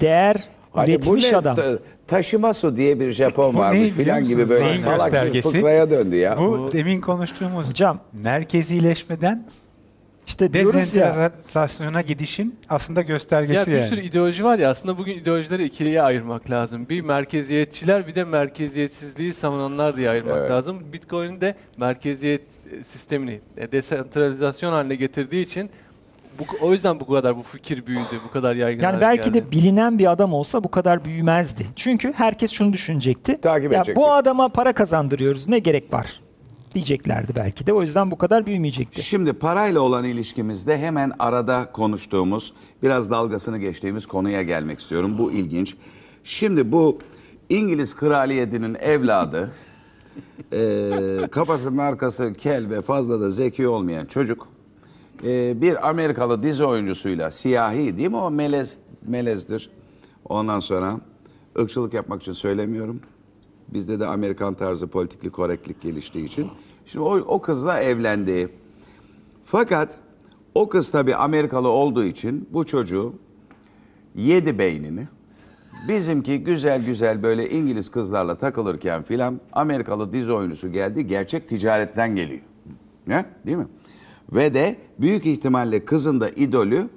değer hani bu üretmiş ne? adam. Ta- Taşimasu diye bir Japon varmış biliyor filan gibi musunuz? böyle Neyin salak bir göstergesi? fıkraya döndü ya. Bu demin konuştuğumuz Hocam merkezileşmeden işte diyoruz ya gidişin aslında göstergesi Ya bir yani. sürü ideoloji var ya aslında bugün ideolojileri ikiliye ayırmak lazım. Bir merkeziyetçiler bir de merkeziyetsizliği savunanlar diye ayırmak Evet. lazım. Bitcoin'in de merkeziyet e, sistemini e, desentralizasyon haline getirdiği için bu, o yüzden bu kadar bu fikir büyüdü, bu kadar yaygın Yani hale belki geldi. de bilinen bir adam olsa bu kadar büyümezdi. Çünkü herkes şunu düşünecekti. Takip ya edecekti. bu adama para kazandırıyoruz ne gerek var diyeceklerdi belki de. O yüzden bu kadar büyümeyecekti. Şimdi parayla olan ilişkimizde hemen arada konuştuğumuz, biraz dalgasını geçtiğimiz konuya gelmek istiyorum. Bu ilginç. Şimdi bu İngiliz kraliyetinin evladı, eee kafasının arkası kel ve fazla da zeki olmayan çocuk, eee, bir Amerikalı dizi oyuncusuyla, siyahi değil mi o melez, melezdir. Ondan sonra ırkçılık yapmak için söylemiyorum. Bizde de Amerikan tarzı politikli korektlik geliştiği için. Şimdi o, o kızla evlendi. Fakat o kız tabii Amerikalı olduğu için bu çocuğu yedi beynini. Bizimki güzel güzel böyle İngiliz kızlarla takılırken filan Amerikalı dizi oyuncusu geldi. Gerçek ticaretten geliyor. Ne? Değil mi? Ve de büyük ihtimalle kızın da idolü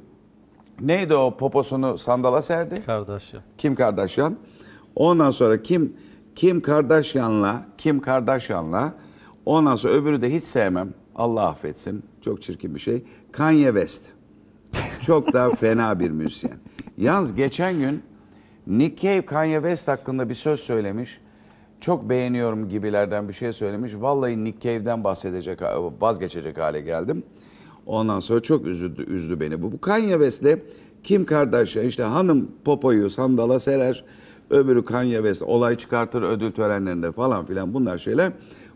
neydi o poposunu sandala serdi? Kardeş ya. Kim Kardashian. Ondan sonra Kim Kim Kardashian'la Kim Kardashian'la ondan sonra öbürü de hiç sevmem. Allah affetsin. Çok çirkin bir şey. Kanye West. Çok da fena bir müzisyen. Yalnız geçen gün Nick Cave Kanye West hakkında bir söz söylemiş. Çok beğeniyorum gibilerden bir şey söylemiş. Vallahi Nick Cave'den bahsedecek, vazgeçecek hale geldim. Ondan sonra çok üzdü, üzdü beni bu. Bu Kanye West'le Kim Kardashian işte hanım popoyu sandala serer. Öbürü Kanye West olay çıkartır ödül törenlerinde falan filan bunlar şeyler.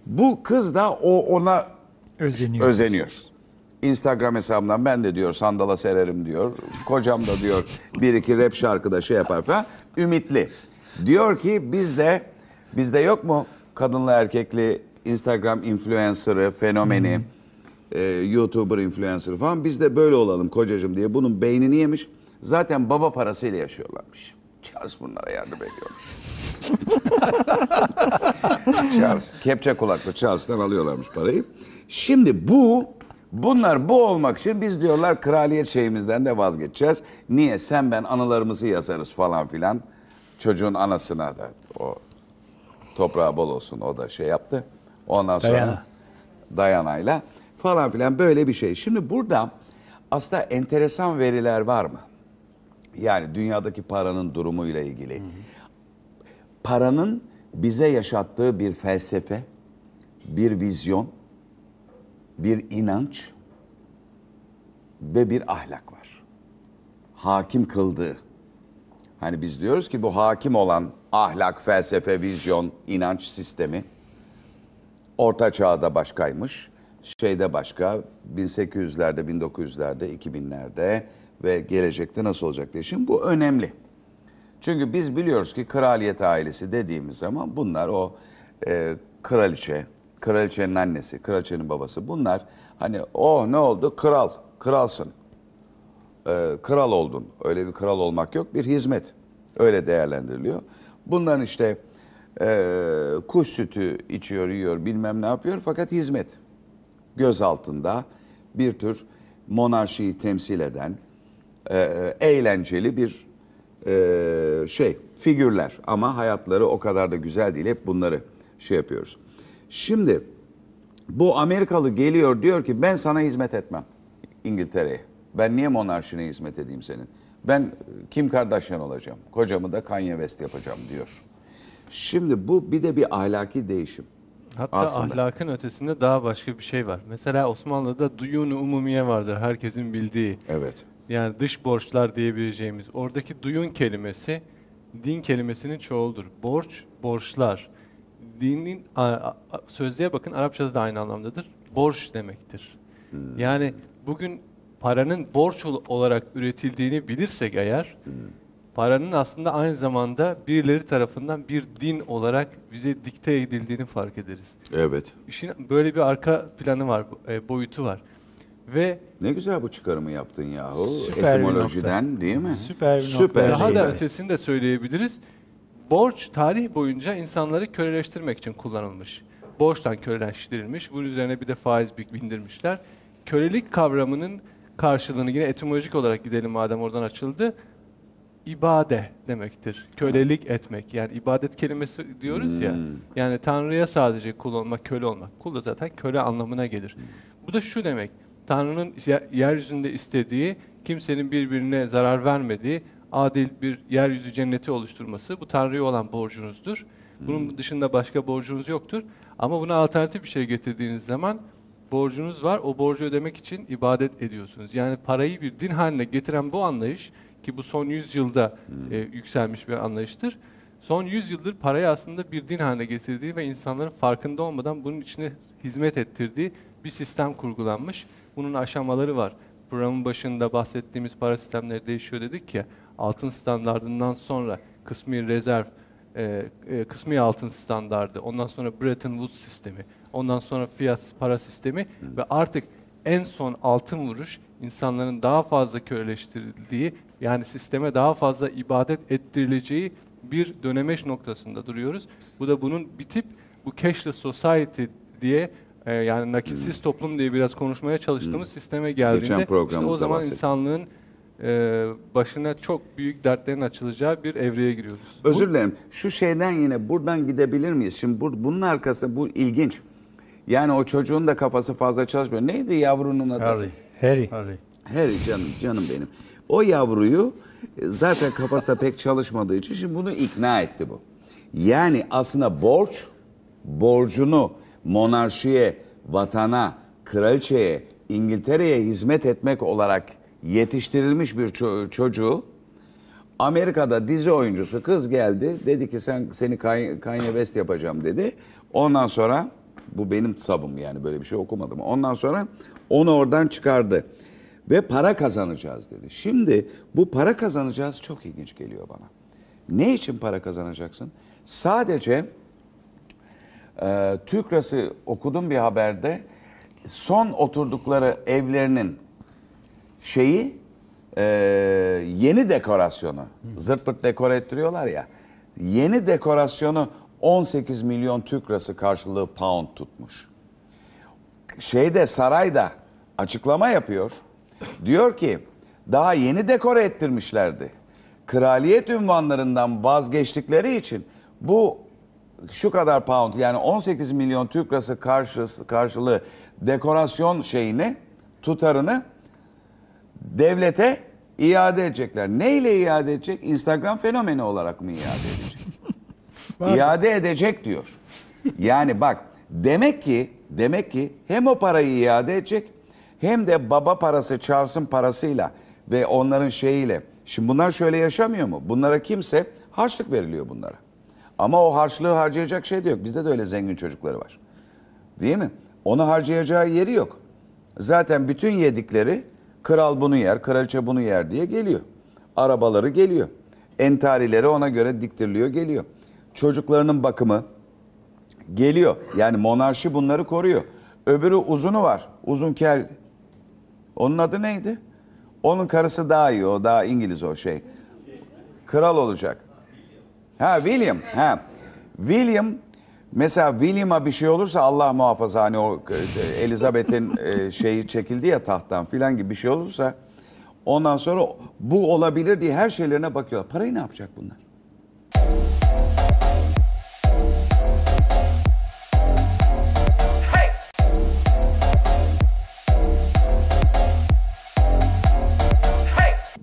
Bu kız da o ona Özeniyor. özeniyor. Instagram hesabından ben de diyor sandala sererim diyor. Kocam da diyor bir iki rap şarkıda şey yapar falan. Ümitli. Diyor ki bizde bizde yok mu kadınlı erkekli Instagram influencer'ı, fenomeni, e, YouTuber influencer'ı falan. Biz de böyle olalım kocacığım diye bunun beynini yemiş. Zaten baba parasıyla yaşıyorlarmış. Charles bunlara yardım ediyormuş. Charles. Kepçe kulaklı Charles'tan alıyorlarmış parayı. Şimdi bu, bunlar bu olmak için biz diyorlar kraliyet şeyimizden de vazgeçeceğiz. Niye? Sen ben anılarımızı yazarız falan filan. Çocuğun anasına da o toprağı bol olsun o da şey yaptı. Ondan sonra Dayana. Dayana'yla falan filan böyle bir şey. Şimdi burada aslında enteresan veriler var mı? Yani dünyadaki paranın durumuyla ilgili. Paranın bize yaşattığı bir felsefe, bir vizyon, bir inanç ve bir ahlak var. Hakim kıldığı. Hani biz diyoruz ki bu hakim olan ahlak, felsefe, vizyon, inanç sistemi Orta Çağ'da başkaymış, şeyde başka, 1800'lerde, 1900'lerde, 2000'lerde ve gelecekte nasıl olacak diye. Şimdi bu önemli. Çünkü biz biliyoruz ki kraliyet ailesi dediğimiz zaman bunlar o e, kraliçe, kraliçenin annesi, kraliçenin babası bunlar hani o ne oldu? Kral, kralsın. E, kral oldun. Öyle bir kral olmak yok. Bir hizmet. Öyle değerlendiriliyor. Bunların işte e, kuş sütü içiyor, yiyor, bilmem ne yapıyor fakat hizmet. Göz altında bir tür monarşiyi temsil eden e, eğlenceli bir e, şey, figürler. Ama hayatları o kadar da güzel değil. Hep bunları şey yapıyoruz. Şimdi bu Amerikalı geliyor diyor ki ben sana hizmet etmem İngiltere'ye. Ben niye monarşine hizmet edeyim senin? Ben e, Kim Kardashian olacağım. Kocamı da Kanye West yapacağım diyor. Şimdi bu bir de bir ahlaki değişim. Hatta aslında. ahlakın ötesinde daha başka bir şey var. Mesela Osmanlı'da duyun-u umumiye vardır herkesin bildiği. Evet. Yani dış borçlar diyebileceğimiz. Oradaki duyun kelimesi din kelimesinin çoğuldur. Borç, borçlar. dinin a- a- sözlüğe bakın Arapçada da aynı anlamdadır. Borç demektir. Yani bugün paranın borç ol- olarak üretildiğini bilirsek eğer paranın aslında aynı zamanda birileri tarafından bir din olarak bize dikte edildiğini fark ederiz. Evet. İşin böyle bir arka planı var, e, boyutu var. Ve Ne güzel bu çıkarımı yaptın yahu. Süper Etimolojiden değil mi? Süper bir Süper. nokta. daha da ötesini de söyleyebiliriz. Borç tarih boyunca insanları köleleştirmek için kullanılmış. Borçtan köleleştirilmiş. Bunun üzerine bir de faiz bindirmişler. Kölelik kavramının karşılığını yine etimolojik olarak gidelim madem oradan açıldı. İbade demektir. Kölelik etmek. Yani ibadet kelimesi diyoruz ya. Yani Tanrı'ya sadece kul olmak, köle olmak. Kul da zaten köle anlamına gelir. Bu da şu demek. Tanrı'nın ye- yeryüzünde istediği, kimsenin birbirine zarar vermediği adil bir yeryüzü cenneti oluşturması bu Tanrı'ya olan borcunuzdur. Bunun dışında başka borcunuz yoktur. Ama buna alternatif bir şey getirdiğiniz zaman borcunuz var. O borcu ödemek için ibadet ediyorsunuz. Yani parayı bir din haline getiren bu anlayış ki bu son 100 yılda e, yükselmiş bir anlayıştır. Son 100 yıldır parayı aslında bir din haline getirdiği ve insanların farkında olmadan bunun içine hizmet ettirdiği bir sistem kurgulanmış. Bunun aşamaları var. Programın başında bahsettiğimiz para sistemleri değişiyor dedik ya. Altın standardından sonra kısmi rezerv, e, e, kısmi altın standardı, ondan sonra Bretton Woods sistemi, ondan sonra fiyat para sistemi ve artık en son altın vuruş insanların daha fazla köleleştirildiği yani sisteme daha fazla ibadet ettirileceği bir dönemeç noktasında duruyoruz. Bu da bunun bitip bu cashless society diye e, yani nakitsiz toplum diye biraz konuşmaya çalıştığımız sisteme geldiğinde işte o zaman bahsettik. insanlığın e, başına çok büyük dertlerin açılacağı bir evreye giriyoruz. Özür dilerim. Şu şeyden yine buradan gidebilir miyiz? Şimdi bu, bunun arkasında bu ilginç. Yani o çocuğun da kafası fazla çalışmıyor. Neydi yavrunun adı? Harry. Harry. Harry. Harry canım, canım benim. O yavruyu e, zaten kafası da pek çalışmadığı için şimdi bunu ikna etti bu. Yani aslında borç, borcunu monarşiye, vatana, kraliçeye, İngiltere'ye hizmet etmek olarak yetiştirilmiş bir ço- çocuğu Amerika'da dizi oyuncusu kız geldi. Dedi ki sen seni Kanye Kanye West yapacağım dedi. Ondan sonra bu benim sabım yani böyle bir şey okumadım. Ondan sonra onu oradan çıkardı. Ve para kazanacağız dedi. Şimdi bu para kazanacağız çok ilginç geliyor bana. Ne için para kazanacaksın? Sadece e, TÜKRAS'ı okudum bir haberde. Son oturdukları evlerinin şeyi e, yeni dekorasyonu. Zırt pırt dekore ettiriyorlar ya. Yeni dekorasyonu 18 milyon Türk lirası karşılığı pound tutmuş. Şeyde sarayda açıklama yapıyor. Diyor ki daha yeni dekore ettirmişlerdi. Kraliyet ünvanlarından vazgeçtikleri için bu şu kadar pound yani 18 milyon Türk lirası karşısı, karşılığı dekorasyon şeyini tutarını devlete iade edecekler. Neyle iade edecek? Instagram fenomeni olarak mı iade edecek? iade edecek diyor. Yani bak demek ki demek ki hem o parayı iade edecek hem de baba parası Charles'ın parasıyla ve onların şeyiyle. Şimdi bunlar şöyle yaşamıyor mu? Bunlara kimse harçlık veriliyor bunlara. Ama o harçlığı harcayacak şey de yok. Bizde de öyle zengin çocukları var. Değil mi? Onu harcayacağı yeri yok. Zaten bütün yedikleri kral bunu yer, kraliçe bunu yer diye geliyor. Arabaları geliyor. Entarileri ona göre diktiriliyor geliyor. Çocuklarının bakımı geliyor. Yani monarşi bunları koruyor. Öbürü uzunu var. Uzun kel. Onun adı neydi? Onun karısı daha iyi. O daha İngiliz o şey. Kral olacak. Ha William. Ha. William mesela William'a bir şey olursa Allah muhafaza hani o e, Elizabeth'in e, şeyi çekildi ya tahttan filan gibi bir şey olursa ondan sonra bu olabilir diye her şeylerine bakıyorlar. Parayı ne yapacak bunlar?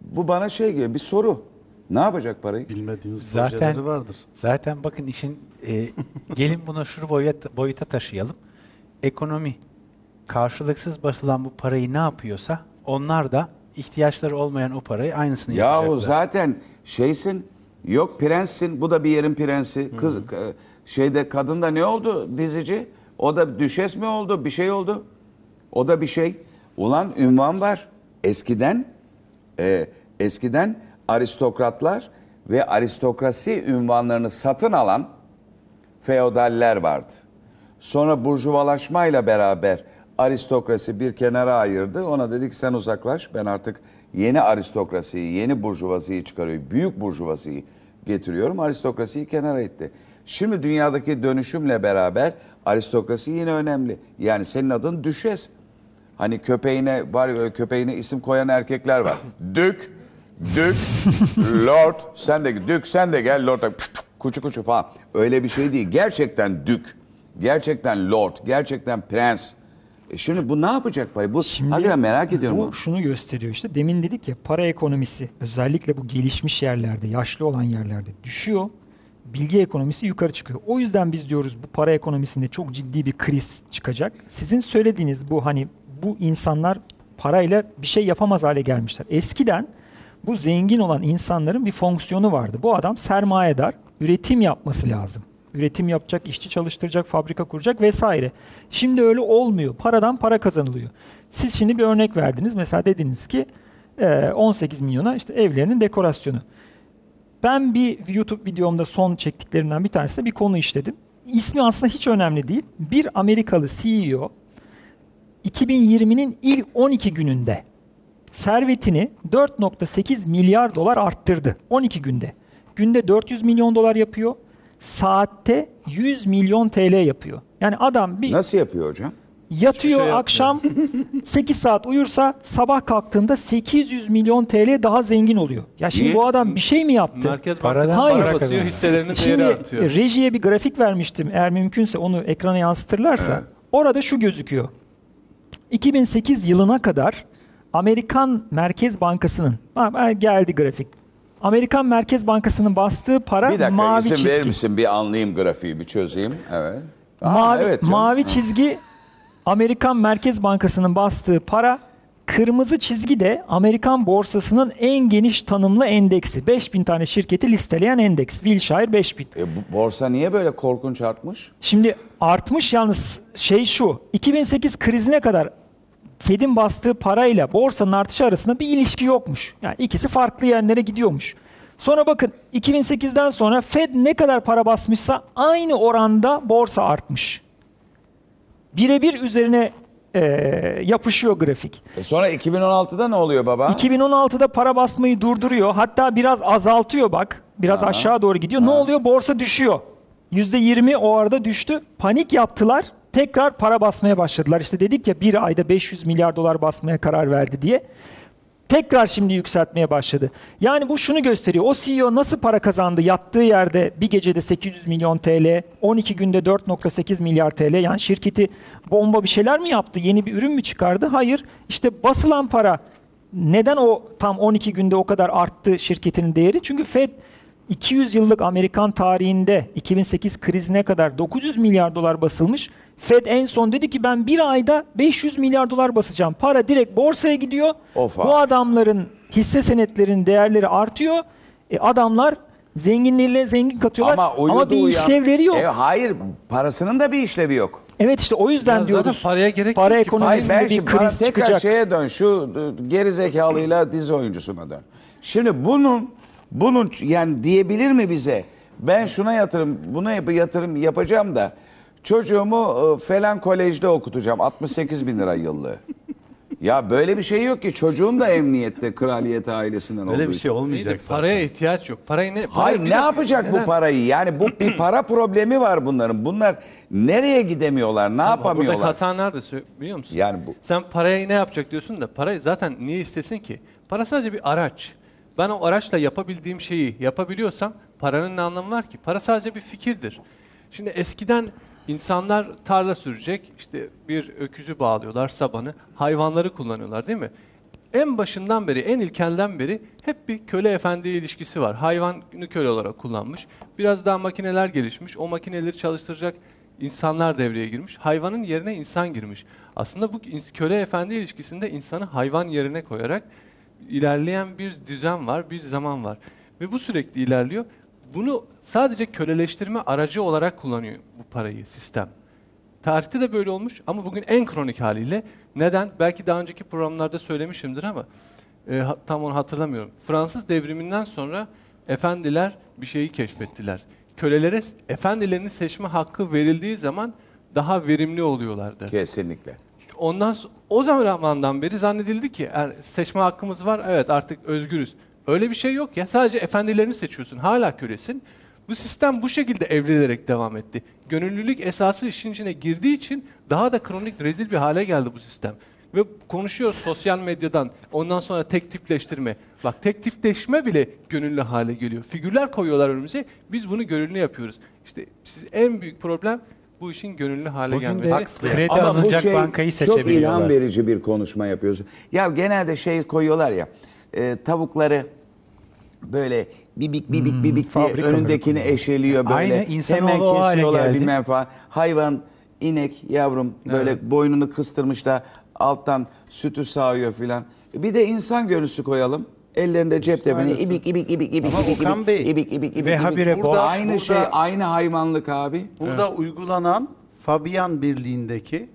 Bu bana şey gibi bir soru. Ne yapacak parayı? Bilmediğimiz Zaten projeleri vardır. zaten bakın işin e, gelin bunu şu boyut, boyuta taşıyalım. Ekonomi karşılıksız basılan bu parayı ne yapıyorsa onlar da ihtiyaçları olmayan o parayı aynısını Yahu yapacaklar. zaten şeysin yok prenssin bu da bir yerin prensi kız e, Şeyde kadında ne oldu dizici? O da düşes mi oldu? Bir şey oldu. O da bir şey. Ulan ünvan var. Eskiden e, eskiden aristokratlar ve aristokrasi ünvanlarını satın alan feodaller vardı. Sonra burjuvalaşmayla beraber aristokrasi bir kenara ayırdı. Ona dedik sen uzaklaş. Ben artık yeni aristokrasiyi, yeni burjuvaziyi çıkarıyorum. Büyük burjuvaziyi getiriyorum. Aristokrasiyi kenara itti. Şimdi dünyadaki dönüşümle beraber aristokrasi yine önemli. Yani senin adın düşes. Hani köpeğine var köpeğine isim koyan erkekler var. Dük, dük, lord, sen de dük, sen de gel lord, kuçu kuçu falan. Öyle bir şey değil. Gerçekten dük, gerçekten lord, gerçekten prens. E şimdi bu ne yapacak parayı? Bu hakikaten merak ediyorum. Bu şunu gösteriyor işte. Demin dedik ya para ekonomisi özellikle bu gelişmiş yerlerde, yaşlı olan yerlerde düşüyor. Bilgi ekonomisi yukarı çıkıyor. O yüzden biz diyoruz bu para ekonomisinde çok ciddi bir kriz çıkacak. Sizin söylediğiniz bu hani bu insanlar parayla bir şey yapamaz hale gelmişler. Eskiden bu zengin olan insanların bir fonksiyonu vardı. Bu adam sermayedar, üretim yapması lazım. Üretim yapacak, işçi çalıştıracak, fabrika kuracak vesaire. Şimdi öyle olmuyor. Paradan para kazanılıyor. Siz şimdi bir örnek verdiniz. Mesela dediniz ki eee, 18 milyona işte evlerinin dekorasyonu. Ben bir YouTube videomda son çektiklerimden bir tanesinde bir konu işledim. İsmi aslında hiç önemli değil. Bir Amerikalı CEO 2020'nin ilk 12 gününde servetini 4.8 milyar dolar arttırdı. 12 günde. Günde 400 milyon dolar yapıyor. Saatte 100 milyon TL yapıyor. Yani adam bir Nasıl yapıyor hocam? yatıyor şey akşam 8 saat uyursa sabah kalktığında 800 milyon TL daha zengin oluyor. Ya şimdi Niye? bu adam bir şey mi yaptı? Merkez Paradan Bankası para para basıyor, kazanıyor. hisselerinin Şimdi değeri artıyor. rejiye bir grafik vermiştim. Eğer mümkünse onu ekrana yansıtırlarsa Evet. orada şu gözüküyor. 2008 yılına kadar Amerikan Merkez Bankası'nın geldi grafik. Amerikan Merkez Bankası'nın bastığı para Bir dakika mavi isim çizgi. verir misin? Bir anlayayım grafiği, bir çözeyim. Evet. Aa, Mavi, evet canım. mavi çizgi Amerikan Merkez Bankası'nın bastığı para, kırmızı çizgi de Amerikan borsasının en geniş tanımlı endeksi. 5000 tane şirketi listeleyen endeks. Wilshire 5000. E, bu borsa niye böyle korkunç artmış? Şimdi artmış yalnız şey şu. 2008 krizine kadar Fed'in bastığı parayla borsanın artışı arasında bir ilişki yokmuş. Yani ikisi farklı yerlere gidiyormuş. Sonra bakın 2008'den sonra Fed ne kadar para basmışsa aynı oranda borsa artmış. Birebir üzerine eee, yapışıyor grafik. E sonra 2016'da ne oluyor baba? 2016'da para basmayı durduruyor. Hatta biraz azaltıyor bak. Biraz Aha. aşağı doğru gidiyor. Ne oluyor? Borsa düşüyor. %20 o arada düştü. Panik yaptılar. Tekrar para basmaya başladılar. İşte dedik ya bir ayda 500 milyar dolar basmaya karar verdi diye. Tekrar şimdi yükseltmeye başladı. Yani bu şunu gösteriyor. O CEO nasıl para kazandı? Yattığı yerde bir gecede 800 milyon TL, 12 günde 4.8 milyar TL. Yani şirketi bomba bir şeyler mi yaptı? Yeni bir ürün mü çıkardı? Hayır. İşte basılan para neden o tam 12 günde o kadar arttı şirketinin değeri? Çünkü Fed 200 yıllık Amerikan tarihinde 2008 krizine kadar 900 milyar dolar basılmış. Fed en son dedi ki ben bir ayda 500 milyar dolar basacağım. Para direkt borsaya gidiyor. Of Bu adamların hisse senetlerinin değerleri artıyor. E adamlar zenginleriyle zengin katıyorlar Ama, ama, bir uyan- işlevleri yok. E, hayır, parasının da bir işlevi yok. Evet işte o yüzden Ya diyoruz. paraya gerek para yok. Hayır ekonomisinde ben bir kriz tekrar çıkacak. şeye dön şu e, geri zekalıyla dizi oyuncusuna dön. Şimdi bunun bunun yani diyebilir mi bize ben şuna yatırım buna yap- yatırım yapacağım da çocuğumu e, falan kolejde okutacağım 68 bin lira yıllığı. ya böyle bir şey yok ki çocuğun da emniyette kraliyet ailesinden Öyle olduğu bir için. şey olmayacak zaten. paraya ihtiyaç yok. Parayı ne? Hayır ne yapacak bu neden? parayı? Yani bu bir para problemi var bunların. Bunlar nereye gidemiyorlar? Ne Burada yapamıyorlar? hata nerede sö- biliyor musun? Yani bu Sen parayı ne yapacak diyorsun da parayı zaten niye istesin ki? Para sadece bir araç. Ben o araçla yapabildiğim şeyi yapabiliyorsam paranın ne anlamı var ki? Para sadece bir fikirdir. Şimdi eskiden insanlar tarla sürecek, işte bir öküzü bağlıyorlar, sabanı, hayvanları kullanıyorlar değil mi? En başından beri, en ilkelden beri hep bir köle efendi ilişkisi var. Hayvanı köle olarak kullanmış. Biraz daha makineler gelişmiş. O makineleri çalıştıracak insanlar devreye girmiş. Hayvanın yerine insan girmiş. Aslında bu ins- köle efendi ilişkisinde insanı hayvan yerine koyarak ilerleyen bir düzen var, bir zaman var. Ve bu sürekli ilerliyor. Bunu sadece köleleştirme aracı olarak kullanıyor bu parayı sistem. Tarihte de böyle olmuş ama bugün en kronik haliyle. Neden? Belki daha önceki programlarda söylemişimdir ama e, tam onu hatırlamıyorum. Fransız devriminden sonra efendiler bir şeyi keşfettiler. Kölelere efendilerini seçme hakkı verildiği zaman daha verimli oluyorlardı. Kesinlikle. Ondan o zamandan beri zannedildi ki er, seçme hakkımız var. Evet artık özgürüz. Öyle bir şey yok ya. Sadece efendilerini seçiyorsun. Hala kölesin. Bu sistem bu şekilde evrilerek devam etti. Gönüllülük esası işin içine girdiği için daha da kronik rezil bir hale geldi bu sistem. Ve konuşuyoruz sosyal medyadan. Ondan sonra tek tipleştirme. Bak tek tipleşme bile gönüllü hale geliyor. Figürler koyuyorlar önümüze. Biz bunu gönüllü yapıyoruz. İşte siz en büyük problem bu işin gönüllü hale Bugün de gelmesi. kredi Ama alınacak şey bankayı çok ilham seçebiliyorlar. verici bir konuşma yapıyorsun. Ya genelde şey koyuyorlar ya e, tavukları böyle bibik bibik bibik diye önündekini eşeliyor böyle. Aynı insanoğlu Hemen kesiyorlar bilmem falan. Hayvan inek yavrum böyle boynunu kıstırmış da alttan sütü sağıyor filan. Bir de insan görüntüsü koyalım. Ellerinde cep Aynısı. ibik ibik ibik ibik ibik Okan ibik Bey, ibik ibik ibik ve ibik. habire Burada aynı Burada- şey aynı hayvanlık abi. Burada uygulanan Fabian Birliği'ndeki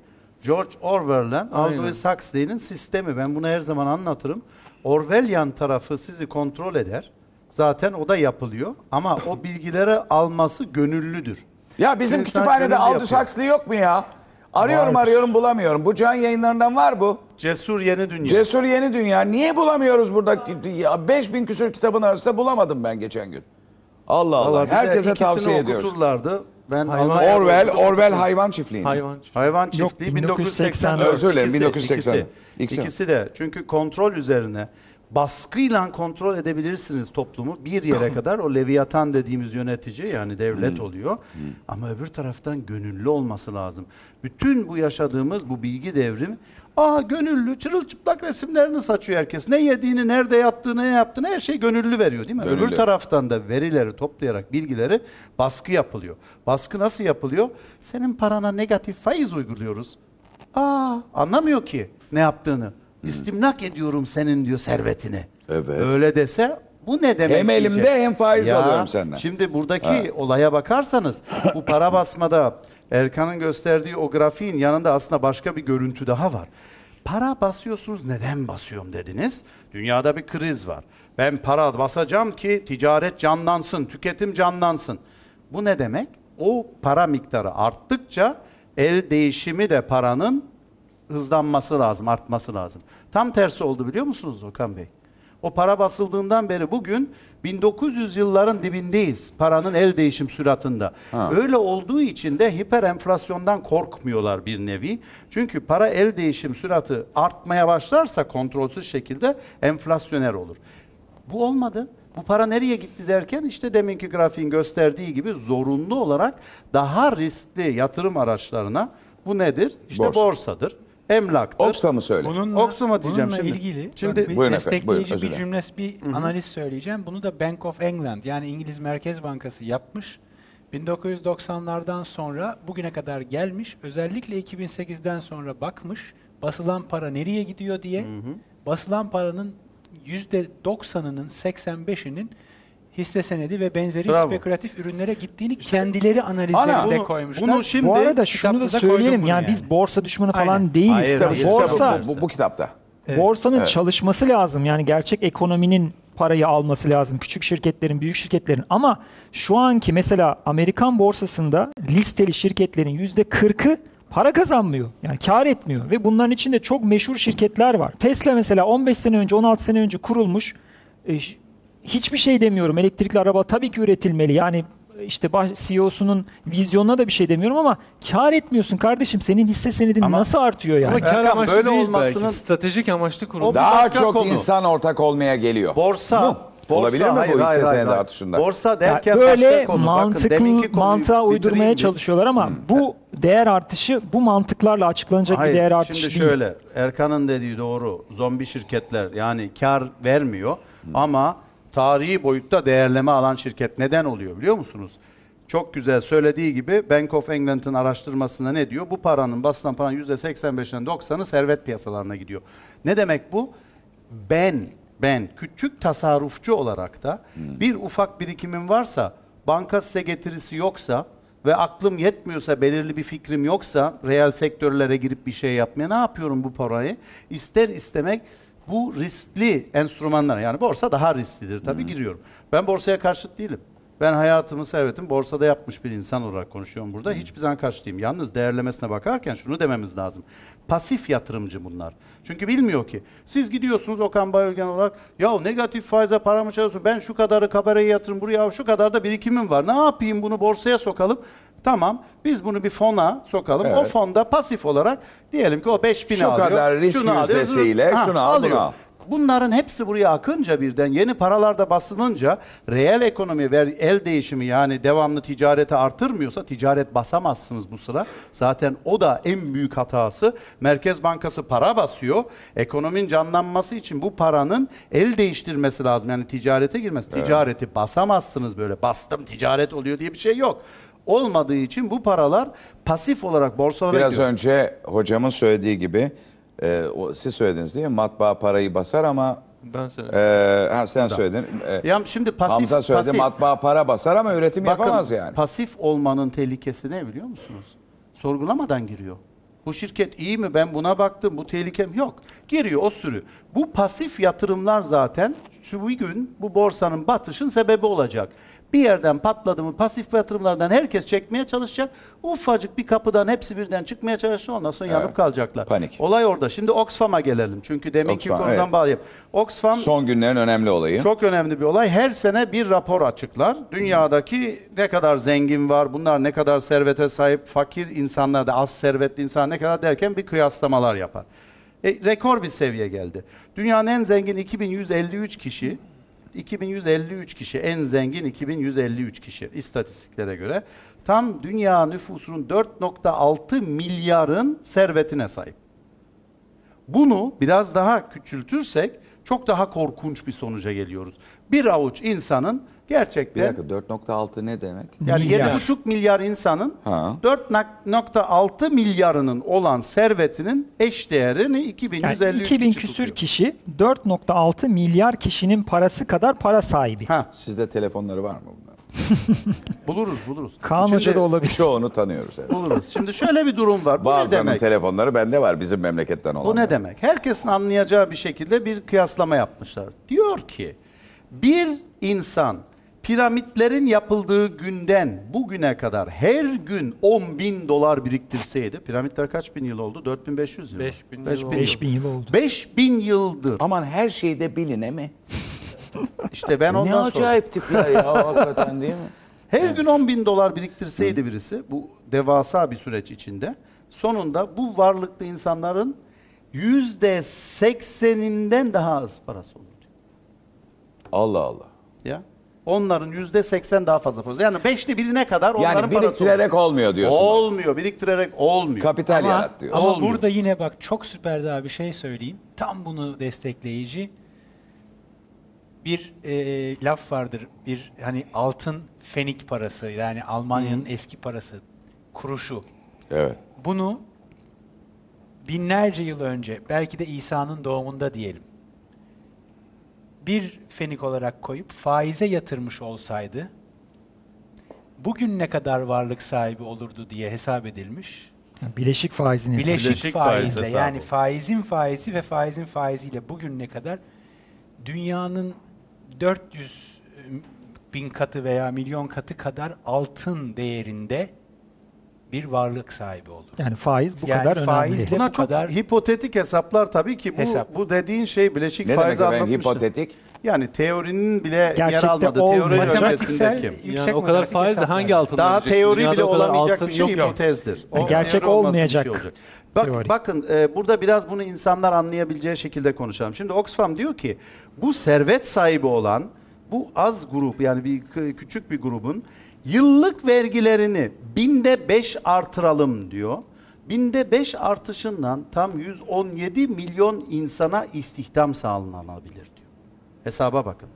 George Orwell'den Aynen. Aldous Huxley'nin sistemi. Ben bunu her zaman anlatırım. Orwellian tarafı sizi kontrol eder. Zaten o da yapılıyor. Ama o bilgileri alması gönüllüdür. Ya bizim İnsan kütüphanede gönüllü Aldous yapıyor. Huxley yok mu ya? Arıyorum Vardır. arıyorum bulamıyorum. Bu can yayınlarından var bu. Cesur yeni dünya. Cesur Yeni Dünya. Niye bulamıyoruz burada? Ya 5000 küsur kitabın arasında bulamadım ben geçen gün. Allah Allah. Vallahi bize Herkese ikisini tavsiye ediyoruz. okuturlardı. Ben Hayvan- Almanya'da Orwell, okudum. Orwell hayvan çiftliği. Hayvan. Hayvan çiftliği 1980. 1984. Özür dilerim, İkisi, 1980. ikisi. İkisi. İkisi de. Çünkü kontrol üzerine baskıyla kontrol edebilirsiniz toplumu bir yere kadar. O Leviathan dediğimiz yönetici yani devlet oluyor. Ama öbür taraftan gönüllü olması lazım. Bütün bu yaşadığımız bu bilgi devrim Aa gönüllü çırılçıplak resimlerini saçıyor herkes. Ne yediğini, nerede yattığını, ne yaptığını her şey gönüllü veriyor değil mi? Gönüllü. Öbür taraftan da verileri toplayarak bilgileri baskı yapılıyor. Baskı nasıl yapılıyor? Senin parana negatif faiz uyguluyoruz. Aa anlamıyor ki ne yaptığını. İstimlak ediyorum senin diyor servetini. Evet. Öyle dese bu ne demek? Hem diyecek. elimde hem faiz Ya, alıyorum senden. Şimdi buradaki olaya bakarsanız bu para basmada Erkan'ın gösterdiği o grafiğin yanında aslında başka bir görüntü daha var. Para basıyorsunuz neden basıyorum dediniz. Dünyada bir kriz var. Ben para basacağım ki ticaret canlansın, tüketim canlansın. Bu ne demek? O para miktarı arttıkça el değişimi de paranın hızlanması lazım, artması lazım. Tam tersi oldu biliyor musunuz Okan Bey? O para basıldığından beri bugün 1900 yılların dibindeyiz paranın el değişim süratında. Öyle olduğu için de hiper enflasyondan korkmuyorlar bir nevi. Çünkü para el değişim süratı artmaya başlarsa kontrolsüz şekilde enflasyoner olur. Bu olmadı. Bu para nereye gitti derken işte deminki grafiğin gösterdiği gibi zorunlu olarak daha riskli yatırım araçlarına bu nedir? İşte Borsa. borsadır, emlaktır. Oxfam mı söyle? Bununla, Oxfam'a diyeceğim bununla şimdi. ilgili Şimdi- bir Buyurun efendim, buyurun, destekleyici özür bir dilerim. cümle, bir analiz söyleyeceğim. Bunu da Bank of England yani İngiliz Merkez Bankası yapmış. 1990'lardan sonra bugüne kadar gelmiş. Özellikle 2008'den sonra bakmış. Basılan para nereye gidiyor diye. Basılan paranın %90'ının 85'inin hisse senedi ve benzeri Bravo. spekülatif ürünlere gittiğini kendileri analizlerinde Ana, bunu- koymuşlar. bunu şimdi- Bu arada şunu da söyleyelim yani, yani. biz borsa düşmanı falan Aynen. değiliz. Hayır, Tabii hayır. borsa bu, bu, bu kitapta. borsanın çalışması lazım. Yani gerçek ekonominin parayı alması lazım. Küçük şirketlerin, büyük şirketlerin. Ama şu anki mesela Amerikan borsasında listeli şirketlerin yüzde 40'ı para kazanmıyor. Yani kar etmiyor. Ve bunların içinde çok meşhur şirketler var. Tesla mesela 15 sene önce, 16 sene önce kurulmuş. Hiçbir şey demiyorum. Elektrikli araba tabii ki üretilmeli. Yani işte baş- CEO'sunun vizyonuna da bir şey demiyorum ama kar etmiyorsun kardeşim. Senin hisse senedin Ama- nasıl artıyor yani? Ama kar Erkan, amaçlı böyle değil olmasının- belki. Stratejik amaçlı O bir Daha başka çok konu. insan ortak olmaya geliyor. Borsa, Mu? borsa Olabilir mi bu hayır, hisse hayır, senedi hayır. artışında? Borsa Ya derken böyle başka konu. Bakın, mantıklı deminki konuyu mantığa uydurmaya bitireyim bir- çalışıyorlar ama bu değer artışı bu mantıklarla açıklanacak Hayır, bir değer artışı şimdi değil. şöyle Erkan'ın dediği doğru. Zombi şirketler yani kar vermiyor ama tarihi boyutta değerleme alan şirket neden oluyor biliyor musunuz? Çok güzel söylediği gibi Bank of England'ın araştırmasında ne diyor? Bu paranın basılan paranın %85'inden 90'ı servet piyasalarına gidiyor. Ne demek bu? Ben ben küçük tasarrufçu olarak da bir ufak birikimim varsa banka size getirisi yoksa ve aklım yetmiyorsa, belirli bir fikrim yoksa reel sektörlere girip bir şey yapmaya ne yapıyorum bu parayı? İster istemek bu riskli enstrümanlar yani borsa daha risklidir tabii giriyorum. Ben borsaya karşıt değilim. Ben hayatımı, servetimi borsada yapmış bir insan olarak konuşuyorum burada. Hiçbir zaman karşı değilim. Yalnız değerlemesine bakarken şunu dememiz lazım. Pasif yatırımcı bunlar. Çünkü bilmiyor ki. Siz gidiyorsunuz Okan Bayülgen olarak ya negatif faize paramı çalıyorsun. Ben şu kadarı kabareye yatırım buraya şu kadar da birikimim var. Ne yapayım bunu borsaya sokalım? Tamam biz bunu bir fona sokalım. O Evet. fonda pasif olarak diyelim ki o 5000 Şu alıyor. kadar risk şunu alıyor, yüzdesiyle ha, şunu al, alıyor. al. Bunların hepsi buraya akınca birden yeni paralar da basılınca reel ekonomi ve el değişimi yani devamlı ticareti artırmıyorsa ticaret basamazsınız bu sıra. Zaten o da en büyük hatası. Merkez Bankası para basıyor. Ekonominin canlanması için bu paranın el değiştirmesi lazım. Yani ticarete girmesi. Ticareti basamazsınız böyle. Bastım ticaret oluyor diye bir şey yok. Olmadığı için bu paralar pasif olarak borsalara Biraz gidiyor. önce hocamın söylediği gibi e, o, siz söylediniz değil mi? Matbaa parayı basar ama Ben söyledim. e, ha, sen söyledin. E, Ya şimdi pasif, Hamza söyledi pasif. matbaa para basar ama üretim Bakın, yapamaz yani. pasif olmanın tehlikesi ne biliyor musunuz? Sorgulamadan giriyor. Bu şirket iyi mi? Ben buna baktım. Bu tehlikem yok. Giriyor o sürü. Bu pasif yatırımlar zaten şu gün bu borsanın batışın sebebi olacak. Bir yerden patladı mı pasif yatırımlardan herkes çekmeye çalışacak. Ufacık bir kapıdan hepsi birden çıkmaya çalışacak. Ondan sonra yanıp Evet. kalacaklar. Panik. Olay orada. Şimdi Oxfam'a gelelim. Çünkü deminki Oxfam, konudan evet. bağlayayım. Oxfam Son günlerin önemli olayı. çok önemli bir olay. Her sene bir rapor açıklar. Dünyadaki ne kadar zengin var, bunlar ne kadar servete sahip, fakir insanlar da az servetli insan ne kadar derken bir kıyaslamalar yapar. E, rekor bir seviye geldi. Dünyanın en zengin 2153 kişi, 2153 kişi, en zengin 2153 kişi istatistiklere göre. Tam dünya nüfusunun 4.6 milyarın servetine sahip. Bunu biraz daha küçültürsek çok daha korkunç bir sonuca geliyoruz. Bir avuç insanın Bir gerçekten dakika 4.6 ne demek? yani Milyar. 7,5 milyar insanın Ha. 4.6 milyarının olan servetinin eş değerini Yani 2153 2000 kişi küsür tutuyor. kişi 4.6 milyar kişinin parası kadar para sahibi. Ha, Sizde telefonları var mı bunların? buluruz buluruz. Kaan Şimdi Hoca da olabilir. Çoğunu tanıyoruz. Evet. Buluruz. Şimdi şöyle bir durum var. Bu ne Bazılarının demek? telefonları bende var bizim memleketten olan. Bu ne demek? Herkesin anlayacağı bir şekilde bir kıyaslama yapmışlar. Diyor ki bir insan piramitlerin yapıldığı günden bugüne kadar her gün 10 bin dolar biriktirseydi, piramitler kaç bin yıl oldu? 4500 yıl. 5000 yıl Beş oldu. 5000 yıl oldu. 5000 yıldır. Aman her şeyde biline mi? İşte ben ne ondan sonra acayip tipler ya hakikaten değil mi? her gün 10 bin dolar biriktirseydi birisi bu devasa bir süreç içinde sonunda bu varlıklı insanların yüzde sekseninden daha az parası olurdu. Allah Allah. Ya. Onların yüzde seksen daha fazla parası. Yani beşte birine kadar onların Yani parası biriktirerek olmuyor diyorsun. Olmuyor. Biriktirerek olmuyor. Kapital Ama, yarat diyorsun. ama Olmuyor. burada yine bak çok süper daha bir şey söyleyeyim. Tam bunu destekleyici. Bir e, laf vardır. Bir hani altın fenik parası yani Almanya'nın eski parası kuruşu. Evet. Bunu binlerce yıl önce belki de İsa'nın doğumunda diyelim. Bir fenik olarak koyup faize yatırmış olsaydı bugün ne kadar varlık sahibi olurdu diye hesap edilmiş. Yani Bileşik faizin hesabı. Bileşik, Bileşik faiz faizle hesabı. yani faizin faizi ve faizin faiziyle bugün ne kadar dünyanın 400 bin katı veya milyon katı kadar altın değerinde bir varlık sahibi olur. Yani faiz bu Yani kadar önemli. faizle- Buna bu çok kadar- hipotetik hesaplar tabii ki bu Hesap. bu dediğin şey bileşik Ne demek faizi efendim hipotetik? Yani teorinin bile yer Gerçekte almadığı teori öncesindeki. Yani o kadar faizle hesaplar. hangi altın Daha teori Dünyada bile o olamayacak bir şey yok. hipotezdir. Yani gerçek olmayacak şey olacak. Bak, teori. bakın e, burada biraz bunu insanlar anlayabileceği şekilde konuşalım. Şimdi Oxfam diyor ki bu servet sahibi olan bu az grup yani bir küçük bir grubun yıllık vergilerini binde beş artıralım diyor. Binde beş artışından tam 117 milyon insana istihdam sağlanabilir diyor. Hesaba bakın.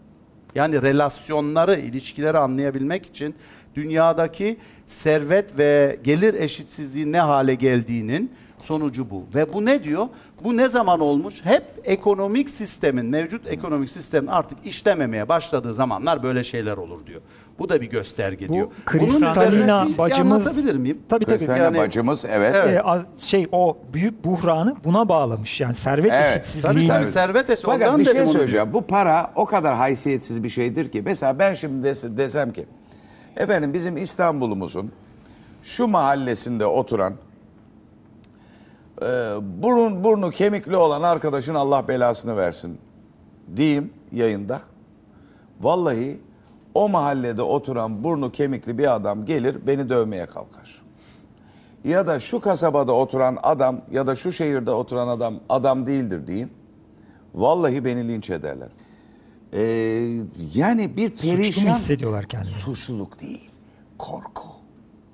Yani relasyonları, ilişkileri anlayabilmek için dünyadaki servet ve gelir eşitsizliği ne hale geldiğinin sonucu bu. Ve bu ne diyor? Bu ne zaman olmuş? Hep ekonomik sistemin, mevcut ekonomik sistemin artık işlememeye başladığı zamanlar böyle şeyler olur diyor. Bu da bir gösterge diyor. Bu Bunun Kristalina üzerine bir bacımız anlatabilir miyim? Tabii tabii. Kristalina Yani- bacımız evet. Evet. E, a- şey o büyük buhranı buna bağlamış. Yani servet Evet. Tabii eşitsizliği. tabii servet es- Fakat ondan bir dedim şey onu söyleyeceğim. Bu para o kadar haysiyetsiz bir şeydir ki. Mesela ben şimdi des- desem ki efendim bizim İstanbul'umuzun şu mahallesinde oturan e, burun burnu kemikli olan arkadaşın Allah belasını versin diyeyim yayında. Vallahi o mahallede oturan burnu kemikli bir adam gelir beni dövmeye kalkar. Ya da şu kasabada oturan adam ya da şu şehirde oturan adam adam değildir diyeyim. Vallahi beni linç ederler. Ee, yani bir Suçlu mu perişan hissediyorlar kendini? suçluluk değil. Korku.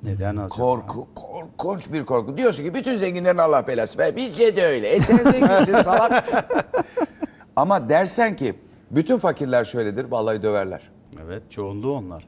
Neden acaba? Korku, korkunç bir korku. Diyorsun ki bütün zenginlerin Allah belası ver. Bizce de öyle. E sen zenginsin salak. Ama dersen ki bütün fakirler şöyledir. Vallahi döverler. Evet, çoğunluğu onlar.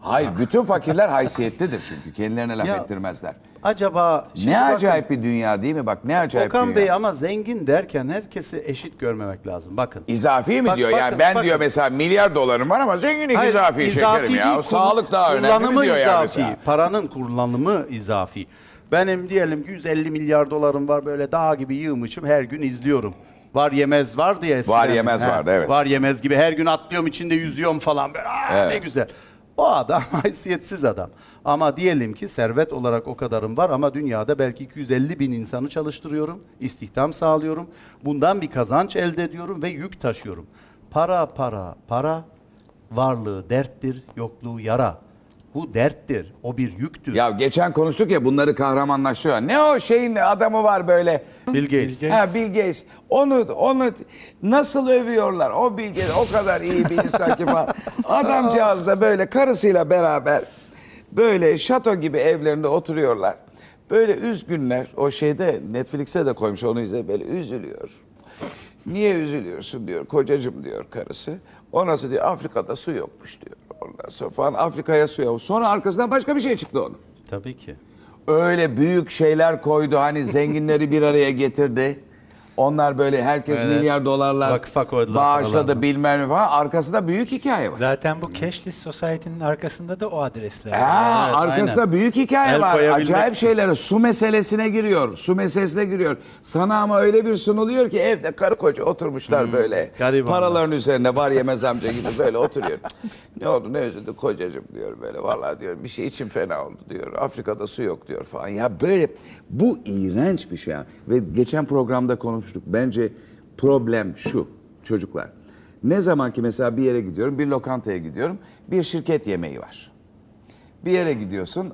Hayır, bütün fakirler haysiyetlidir çünkü. Kendilerine laf Ya, ettirmezler. Acaba şimdi Ne bakın, acayip bir dünya değil mi? Bak ne acayip Okan dünya. Bey ama zengin derken herkesi eşit görmemek lazım. Bakın. İzafi mi Bak- diyor? bakın, yani ben bakın. diyor mesela milyar dolarım var ama zenginlik Hayır, izafi, şekerim ya. değil, Sağlık daha önemli mi kullanımı diyor yani izafi. mesela. Paranın kullanımı izafi. Benim diyelim ki 150 milyar dolarım var böyle dağ gibi yığmışım her gün izliyorum. Var yemez var diye eskiden. Var yemez vardı, evet. Var yemez gibi her gün atlıyorum içinde yüzüyorum falan böyle "Aa, ne Evet. güzel. O adam haysiyetsiz adam. Ama diyelim ki servet olarak o kadarım var ama dünyada belki 250 bin insanı çalıştırıyorum, istihdam sağlıyorum. Bundan bir kazanç elde ediyorum ve yük taşıyorum. Para para para varlığı derttir, yokluğu yara. Bu derttir, o bir yüktür. Ya geçen konuştuk ya bunları kahramanlaşıyor. Ne o şeyin adamı var böyle. Bill Gates. Ha Bill Gates. Onu onu nasıl övüyorlar? O Gates o kadar iyi bir insan ki falan. Adamcağız da böyle karısıyla beraber böyle şato gibi evlerinde oturuyorlar. Böyle üzgünler. O şeyde Netflix'e de koymuş onu izle böyle üzülüyor. Niye üzülüyorsun diyor kocacım diyor karısı. O nasıl diyor Afrika'da su yokmuş diyor. Ondan sonra falan Afrika'ya su yok. Sonra arkasından başka bir şey çıktı onun. Tabii ki. Öyle büyük şeyler koydu hani zenginleri bir araya getirdi. Onlar böyle herkes Evet. milyar dolarlar Vakıfa koydular bağışladı paralarını. bilmem ne falan. Arkasında büyük hikaye var. Zaten bu Cashless Society'nin arkasında da o adresler. var. Ha, Evet, arkasında aynen. büyük hikaye El var. koyabilmek Acayip için. şeyleri. Su meselesine giriyor. Su meselesine giriyor. Sana ama öyle bir sunuluyor ki evde karı koca oturmuşlar böyle. Hmm, garibanlar. Paraların üzerine var yemez amca gibi böyle oturuyor. ne oldu ne üzüldü kocacığım diyor böyle. Vallahi diyor bir şey için fena oldu diyor. Afrika'da su yok diyor falan. Ya böyle bu iğrenç bir şey. Ve geçen programda konuştuk. Bence problem şu çocuklar. Ne zaman ki mesela bir yere gidiyorum, bir lokantaya gidiyorum, bir şirket yemeği var. Bir yere gidiyorsun,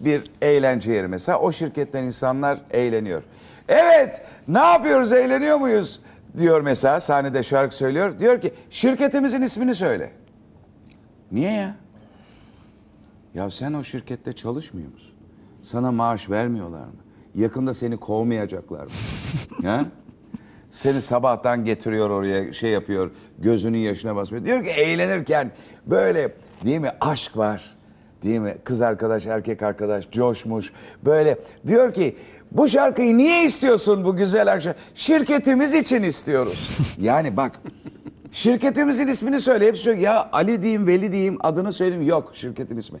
bir eğlence yeri mesela, o şirketten insanlar eğleniyor. Evet, ne yapıyoruz, eğleniyor muyuz? Diyor mesela, sahnede şarkı söylüyor. Diyor ki, şirketimizin ismini söyle. Niye ya? Ya sen o şirkette çalışmıyor musun? Sana maaş vermiyorlar mı? Yakında seni kovmayacaklar mı? ha? Seni sabahtan getiriyor oraya şey yapıyor gözünün yaşına basmıyor. Diyor ki eğlenirken böyle değil mi aşk var. Değil mi? Kız arkadaş, erkek arkadaş coşmuş. Böyle diyor ki bu şarkıyı niye istiyorsun bu güzel akşam? Şirketimiz için istiyoruz. Yani bak şirketimizin ismini söyle. Hepsi söylüyor. Ya Ali diyeyim, Veli diyeyim, adını söyleyeyim. Yok şirketin ismi.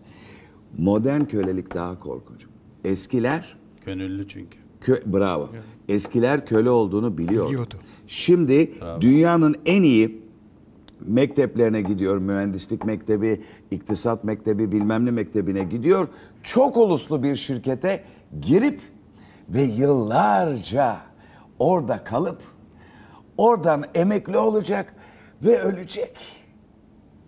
Modern kölelik daha korkunç. Eskiler Gönüllü çünkü. Kö- Bravo. Eskiler köle olduğunu biliyor. Biliyordu. Şimdi dünyanın en iyi mekteplerine gidiyor. Mühendislik mektebi, iktisat mektebi, bilmem ne mektebine gidiyor. Çok uluslu bir şirkete girip ve yıllarca orada kalıp oradan emekli olacak ve ölecek.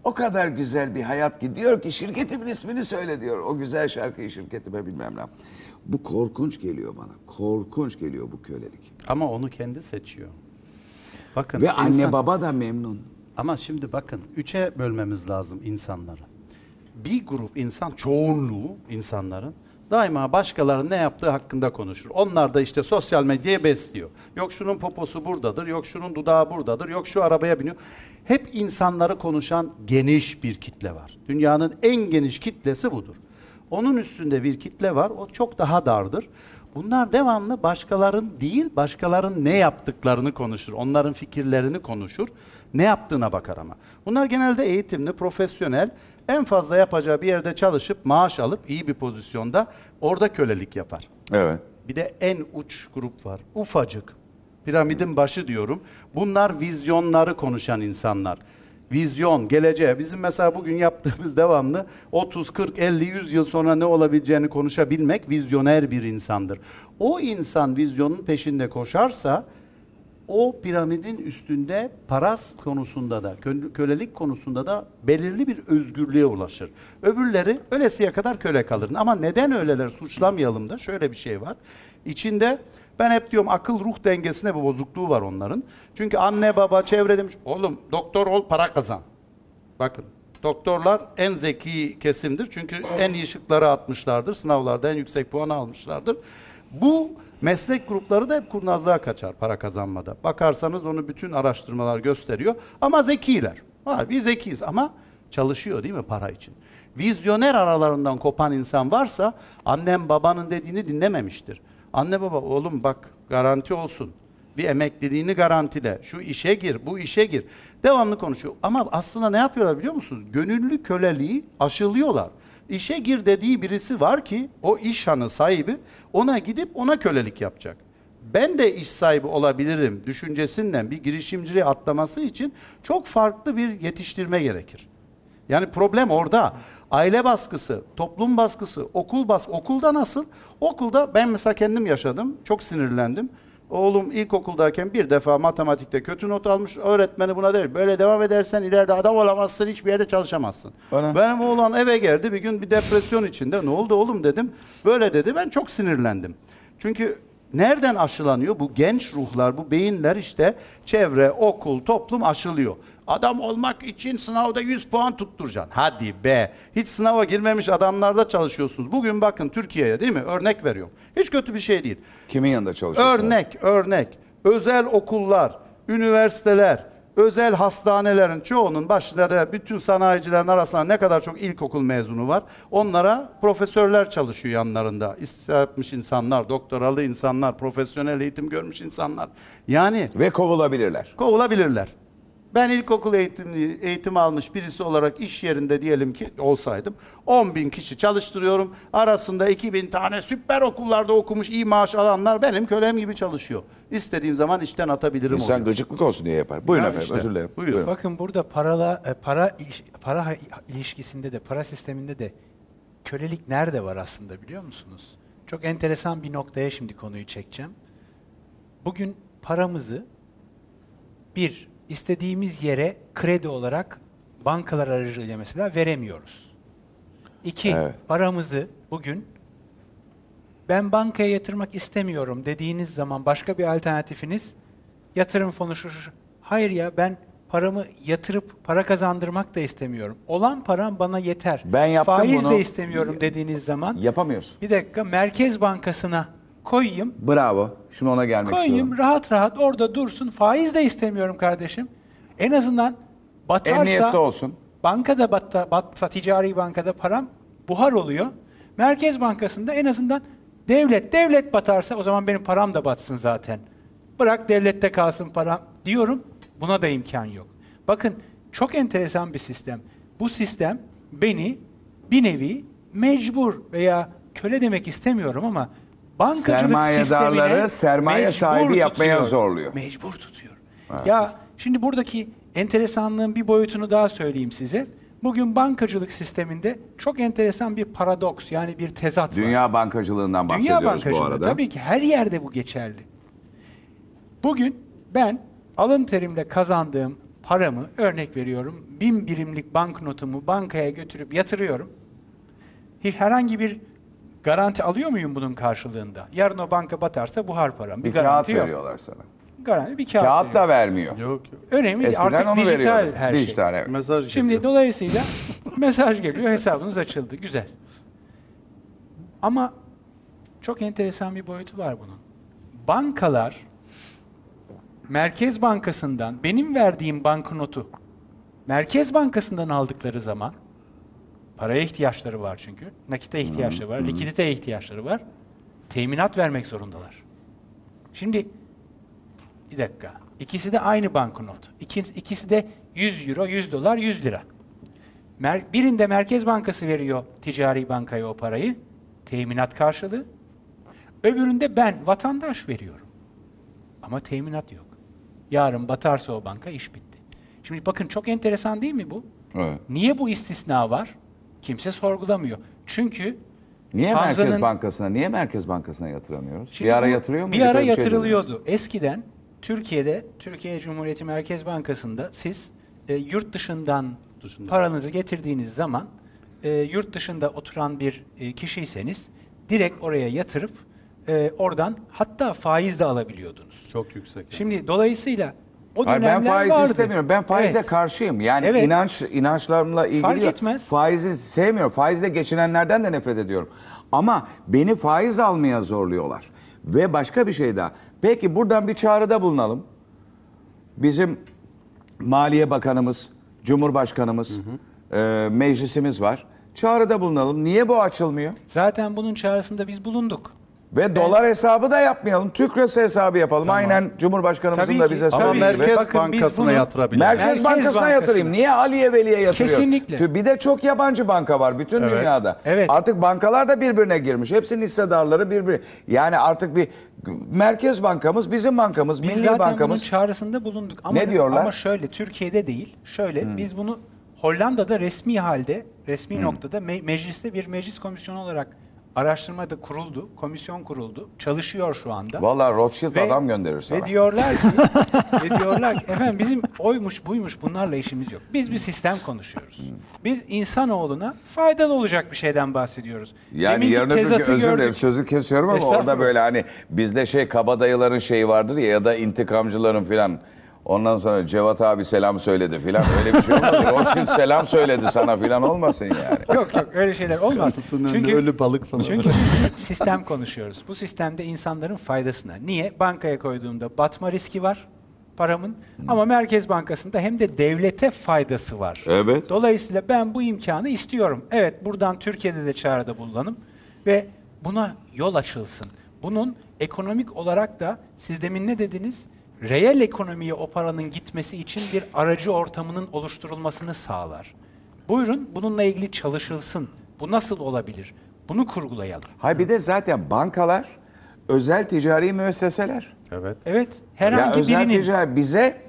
O kadar güzel bir hayat ki diyor ki şirketimin ismini söyle diyor. O güzel şarkıyı şirketime bilmem ne. Bu korkunç geliyor bana. Korkunç geliyor bu kölelik. Ama onu kendi seçiyor. Bakın Ve anne insan- baba da memnun. Ama şimdi bakın üçe bölmemiz lazım insanları. Bir grup insan, çoğunluğu insanların daima başkalarının ne yaptığı hakkında konuşur. Onlar da işte sosyal medyaya besliyor. Yok şunun poposu buradadır, yok şunun dudağı buradadır, yok şu arabaya biniyor. Hep insanları konuşan geniş bir kitle var. Dünyanın en geniş kitlesi budur. Onun üstünde bir kitle var. O çok daha dardır. Bunlar devamlı başkaların değil, başkaların ne yaptıklarını konuşur. Onların fikirlerini konuşur. Ne yaptığına bakar ama. Bunlar genelde eğitimli, profesyonel, en fazla yapacağı bir yerde çalışıp maaş alıp iyi bir pozisyonda orada kölelik yapar. Evet. Bir de en uç grup var. Ufacık. Piramidin başı diyorum. Bunlar vizyonları konuşan insanlar. Vizyon, geleceğe. Bizim mesela bugün yaptığımız devamlı 30, 40, 50, 100 yıl sonra ne olabileceğini konuşabilmek vizyoner bir insandır. O insan vizyonun peşinde koşarsa o piramidin üstünde paras konusunda da, kö- kölelik konusunda da belirli bir özgürlüğe ulaşır. Öbürleri ölesiye kadar köle kalır. Ama neden öyleler suçlamayalım da şöyle bir şey var. İçinde ben hep diyorum akıl ruh dengesine bir bozukluğu var onların. Çünkü anne baba çevre demiş oğlum doktor ol para kazan. Bakın doktorlar en zeki kesimdir. Çünkü en iyi şıkları atmışlardır. Sınavlarda en yüksek puanı almışlardır. Bu meslek grupları da hep kurnazlığa kaçar para kazanmada. Bakarsanız onu bütün araştırmalar gösteriyor. Ama zekiler. Var bir zekiyiz ama çalışıyor değil mi para için? Vizyoner aralarından kopan insan varsa annem babanın dediğini dinlememiştir. Anne baba oğlum bak garanti olsun. Bir emekliliğini garantile. Şu işe gir, bu işe gir. Devamlı konuşuyor. Ama aslında ne yapıyorlar biliyor musunuz? Gönüllü köleliği aşılıyorlar. İşe gir dediği birisi var ki o iş hanı sahibi ona gidip ona kölelik yapacak. Ben de iş sahibi olabilirim düşüncesinden bir girişimciliğe atlaması için çok farklı bir yetiştirme gerekir. Yani problem orada. Aile baskısı, toplum baskısı, okul bas okulda nasıl? Okulda ben mesela kendim yaşadım. Çok sinirlendim. Oğlum ilkokuldayken bir defa matematikte kötü not almış. Öğretmeni buna der. Böyle devam edersen ileride adam olamazsın, hiçbir yerde çalışamazsın. Ana. Benim oğlan eve geldi bir gün bir depresyon içinde. Ne oldu oğlum dedim. Böyle dedi. Ben çok sinirlendim. Çünkü nereden aşılanıyor? Bu genç ruhlar, bu beyinler işte çevre, okul, toplum aşılıyor. Adam olmak için sınavda 100 puan tutturacaksın. Hadi be. Hiç sınava girmemiş adamlarda çalışıyorsunuz. Bugün bakın Türkiye'ye değil mi? Örnek veriyorum. Hiç kötü bir şey değil. Kimin yanında çalışıyorsun? Örnek, örnek. Özel okullar, üniversiteler, özel hastanelerin çoğunun da bütün sanayicilerin arasında ne kadar çok ilkokul mezunu var. Onlara profesörler çalışıyor yanlarında. İstihar yapmış insanlar, doktoralı insanlar, profesyonel eğitim görmüş insanlar. Yani Ve kovulabilirler. kovulabilirler. Ben ilkokul eğitimli, eğitim almış birisi olarak iş yerinde diyelim ki olsaydım 10 bin kişi çalıştırıyorum. Arasında 2 bin tane süper okullarda okumuş iyi maaş alanlar benim kölem gibi çalışıyor. İstediğim zaman işten atabilirim İnsan onu. gıcıklık olsun diye yapar. Buyurun Ya efendim işte, özür dilerim. buyurun. Bakın burada parala e, para para ilişkisinde de para sisteminde de kölelik nerede var aslında biliyor musunuz? Çok enteresan bir noktaya şimdi konuyu çekeceğim. Bugün paramızı bir istediğimiz yere kredi olarak bankalar aracılığıyla mesela veremiyoruz. İki, Evet. paramızı bugün ben bankaya yatırmak istemiyorum dediğiniz zaman başka bir alternatifiniz yatırım fonu şu, şu, şu. Hayır ya ben paramı yatırıp para kazandırmak da istemiyorum. Olan param bana yeter. Ben yaptım Faiz bunu. de istemiyorum dediğiniz zaman Yapamıyorsun. bir dakika Merkez Bankası'na koyayım. Bravo. Şimdi ona gelmek Koyayım istiyorum. rahat rahat orada dursun. Faiz de istemiyorum kardeşim. En azından batarsa Emniyette olsun. bankada batta, batsa ticari bankada param buhar oluyor. Merkez Bankası'nda en azından devlet devlet batarsa o zaman benim param da batsın zaten. Bırak devlette kalsın param diyorum. Buna da imkan yok. Bakın çok enteresan bir sistem. Bu sistem beni bir nevi mecbur veya köle demek istemiyorum ama bankacılık Sermayedarları sermaye sahibi yapmaya tutuyor. zorluyor. Mecbur tutuyor. Ya şimdi buradaki enteresanlığın bir boyutunu daha söyleyeyim size. Bugün bankacılık sisteminde çok enteresan bir paradoks yani bir tezat var. Dünya bankacılığından Dünya bahsediyoruz bu bankacılığı arada. tabii ki her yerde bu geçerli. Bugün ben alın terimle kazandığım paramı örnek veriyorum. Bin birimlik banknotumu bankaya götürüp yatırıyorum. Herhangi bir garanti alıyor muyum bunun karşılığında? Yarın o banka batarsa buhar param. Bir, Bir kağıt garanti yok. veriyorlar sana. Garanti bir kağıt. Kağıt veriyor. da vermiyor. Yok yok. Önemli. Eskiden Artık onu dijital veriyordu. her şey. Dijital, evet. Mesaj Şimdi geliyor. dolayısıyla mesaj geliyor, hesabınız açıldı. Güzel. Ama çok enteresan bir boyutu var bunun. Bankalar Merkez Bankası'ndan benim verdiğim banknotu Merkez Bankası'ndan aldıkları zaman Paraya ihtiyaçları var çünkü. Nakite ihtiyaçları var, likiditeye ihtiyaçları var. Teminat vermek zorundalar. Şimdi bir dakika. İkisi de aynı banknot. İkisi, ikisi de 100 euro, 100 dolar, 100 lira. Mer- birinde Merkez Bankası veriyor ticari bankaya o parayı. Teminat karşılığı. Öbüründe ben vatandaş veriyorum. Ama teminat yok. Yarın batarsa o banka iş bitti. Şimdi bakın çok enteresan değil mi bu? Evet. Niye bu istisna var? Kimse sorgulamıyor. Çünkü Niye Hamza'nın- Merkez Bankası'na, niye Merkez Bankası'na yatıramıyoruz? Şimdi bir ara bu- yatırıyor mu? Bir ara yatırılıyordu. Eskiden Türkiye'de, Türkiye Cumhuriyeti Merkez Bankası'nda siz e, yurt dışından Dışında. paranızı getirdiğiniz zaman e, yurt dışında oturan bir e, kişiyseniz direkt oraya yatırıp e, oradan hatta faiz de alabiliyordunuz. Çok yüksek. Şimdi dolayısıyla o Hayır, ben faiz vardı. istemiyorum. Ben faize Evet. karşıyım. Yani Evet. inanç inançlarımla ilgili Fark etmez. Faizi sevmiyorum. Faizle geçinenlerden de nefret ediyorum. Ama beni faiz almaya zorluyorlar. Ve başka bir şey daha. Peki buradan bir çağrıda bulunalım. Bizim Maliye Bakanımız, Cumhurbaşkanımız, e, meclisimiz var. Çağrıda bulunalım. Niye bu açılmıyor? Zaten bunun çağrısında biz bulunduk. Ve dolar hesabı da yapmayalım. Türk lirası hesabı yapalım. Aynen Cumhurbaşkanımızın Tabii da ki. bize Ama Tabii söylediği gibi. Merkez Bakın biz Bankası'na bunu- yatırabilir. Merkez, Merkez Bankası'na Bankası'na. yatırayım. Niye Aliye Veli'ye yatırıyor? Kesinlikle. Tü- Bir de çok yabancı banka var bütün Evet. dünyada. Evet. Artık bankalar da birbirine girmiş. Hepsinin hissedarları birbiri. Yani artık bir Merkez Bankamız bizim bankamız, Biz Milli zaten Bankamız. bunun çağrısında bulunduk. Ama, Ne diyorlar? Ama şöyle Türkiye'de değil. Şöyle biz bunu Hollanda'da resmi halde, resmi noktada me- mecliste bir meclis komisyonu olarak araştırma da kuruldu. Komisyon kuruldu. Çalışıyor şu anda. Vallahi Rothschild Ve- adam gönderir sana. Ve diyorlar ki, ve diyorlar ki efendim bizim oymuş buymuş bunlarla işimiz yok. Biz bir sistem konuşuyoruz. Biz insanoğluna faydalı olacak bir şeyden bahsediyoruz. Yani Deminki yarın öbür gün özür dilerim sözü kesiyorum ama orada böyle hani bizde şey kabadayıların şeyi vardır ya ya da intikamcıların filan. Ondan sonra Cevat abi selam söyledi filan öyle bir şey olmadı. Rothschild selam söyledi sana filan olmasın yani. Yok yok öyle şeyler olmaz. Kapısının önünde ölü balık falan. Çünkü sistem konuşuyoruz. Bu sistemde insanların faydasına. Niye? Bankaya koyduğumda batma riski var paramın ama Merkez Bankası'nda hem de devlete faydası var. Evet. Dolayısıyla ben bu imkanı istiyorum. Evet buradan Türkiye'de de çağrıda bulunalım ve buna yol açılsın. Bunun ekonomik olarak da siz demin ne dediniz? Reel ekonomiye o paranın gitmesi için bir aracı ortamının oluşturulmasını sağlar. Buyurun bununla ilgili çalışılsın. Bu nasıl olabilir? Bunu kurgulayalım. Hayır bir de zaten bankalar özel ticari müesseseler. Evet. Evet, herhangi ya özel birinin ticari bize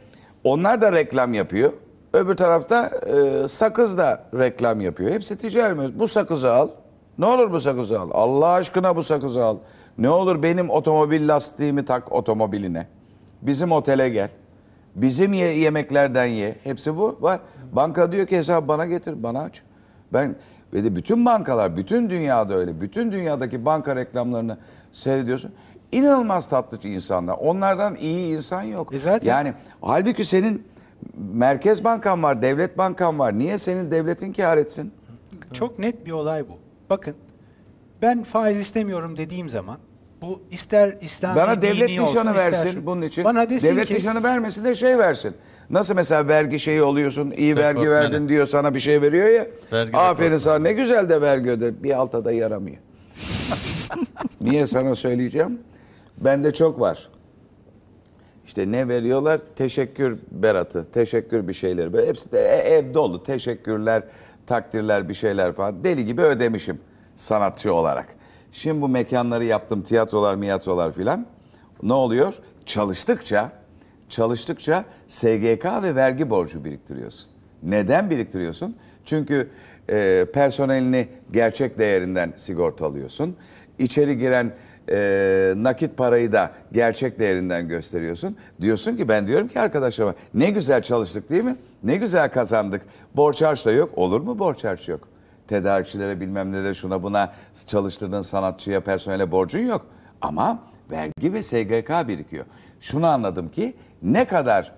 onlar da reklam yapıyor. Öbür tarafta e, sakız da reklam yapıyor. Hepsi ticari müessese. Bu sakızı al. Ne olur bu sakızı al. Allah aşkına bu sakızı al. Ne olur benim otomobil lastiğimi tak otomobiline. Bizim otele gel. Bizim ye- yemeklerden ye. Hepsi bu var. Banka diyor ki hesabı bana getir, bana aç. Ben ve de bütün bankalar, bütün dünyada öyle. Bütün dünyadaki banka reklamlarını seyrediyorsun. İnanılmaz tatlı insanlar. Onlardan iyi insan yok. E zaten- Yani halbuki senin merkez bankan var, devlet bankan var. Niye senin devletin kar etsin? çok net bir olay bu. Bakın, ben faiz istemiyorum dediğim zaman bu ister İslami Bana devlet dini olsun, nişanı ister versin şu- bunun için. Bana desin devlet ki nişanı vermesin de şey versin. Nasıl mesela vergi şeyi oluyorsun, iyi vergi Rekortmeni. verdin diyor sana bir şey veriyor ya. Vergi Aferin sana ne güzel de vergi öde. Bir alta da yaramıyor. Niye sana söyleyeceğim? Bende çok var. İşte ne veriyorlar? Teşekkür beratı, teşekkür bir şeyleri. Böyle hepsi de e- ev dolu. Teşekkürler, takdirler bir şeyler falan. Deli gibi ödemişim sanatçı olarak. Şimdi bu mekanları yaptım, tiyatrolar, miyatrolar filan. Ne oluyor? Çalıştıkça, çalıştıkça SGK ve vergi borcu biriktiriyorsun. Neden biriktiriyorsun? Çünkü e, personelini gerçek değerinden sigortalıyorsun. İçeri giren e, nakit parayı da gerçek değerinden gösteriyorsun. Diyorsun ki ben diyorum ki arkadaşlarıma ne güzel çalıştık değil mi? Ne güzel kazandık. Borç harç da yok. Olur mu borç harç yok? Tedarikçilere bilmem nelere şuna buna çalıştırdığın sanatçıya personele borcun yok. Ama vergi ve SGK birikiyor. Şunu anladım ki ne kadar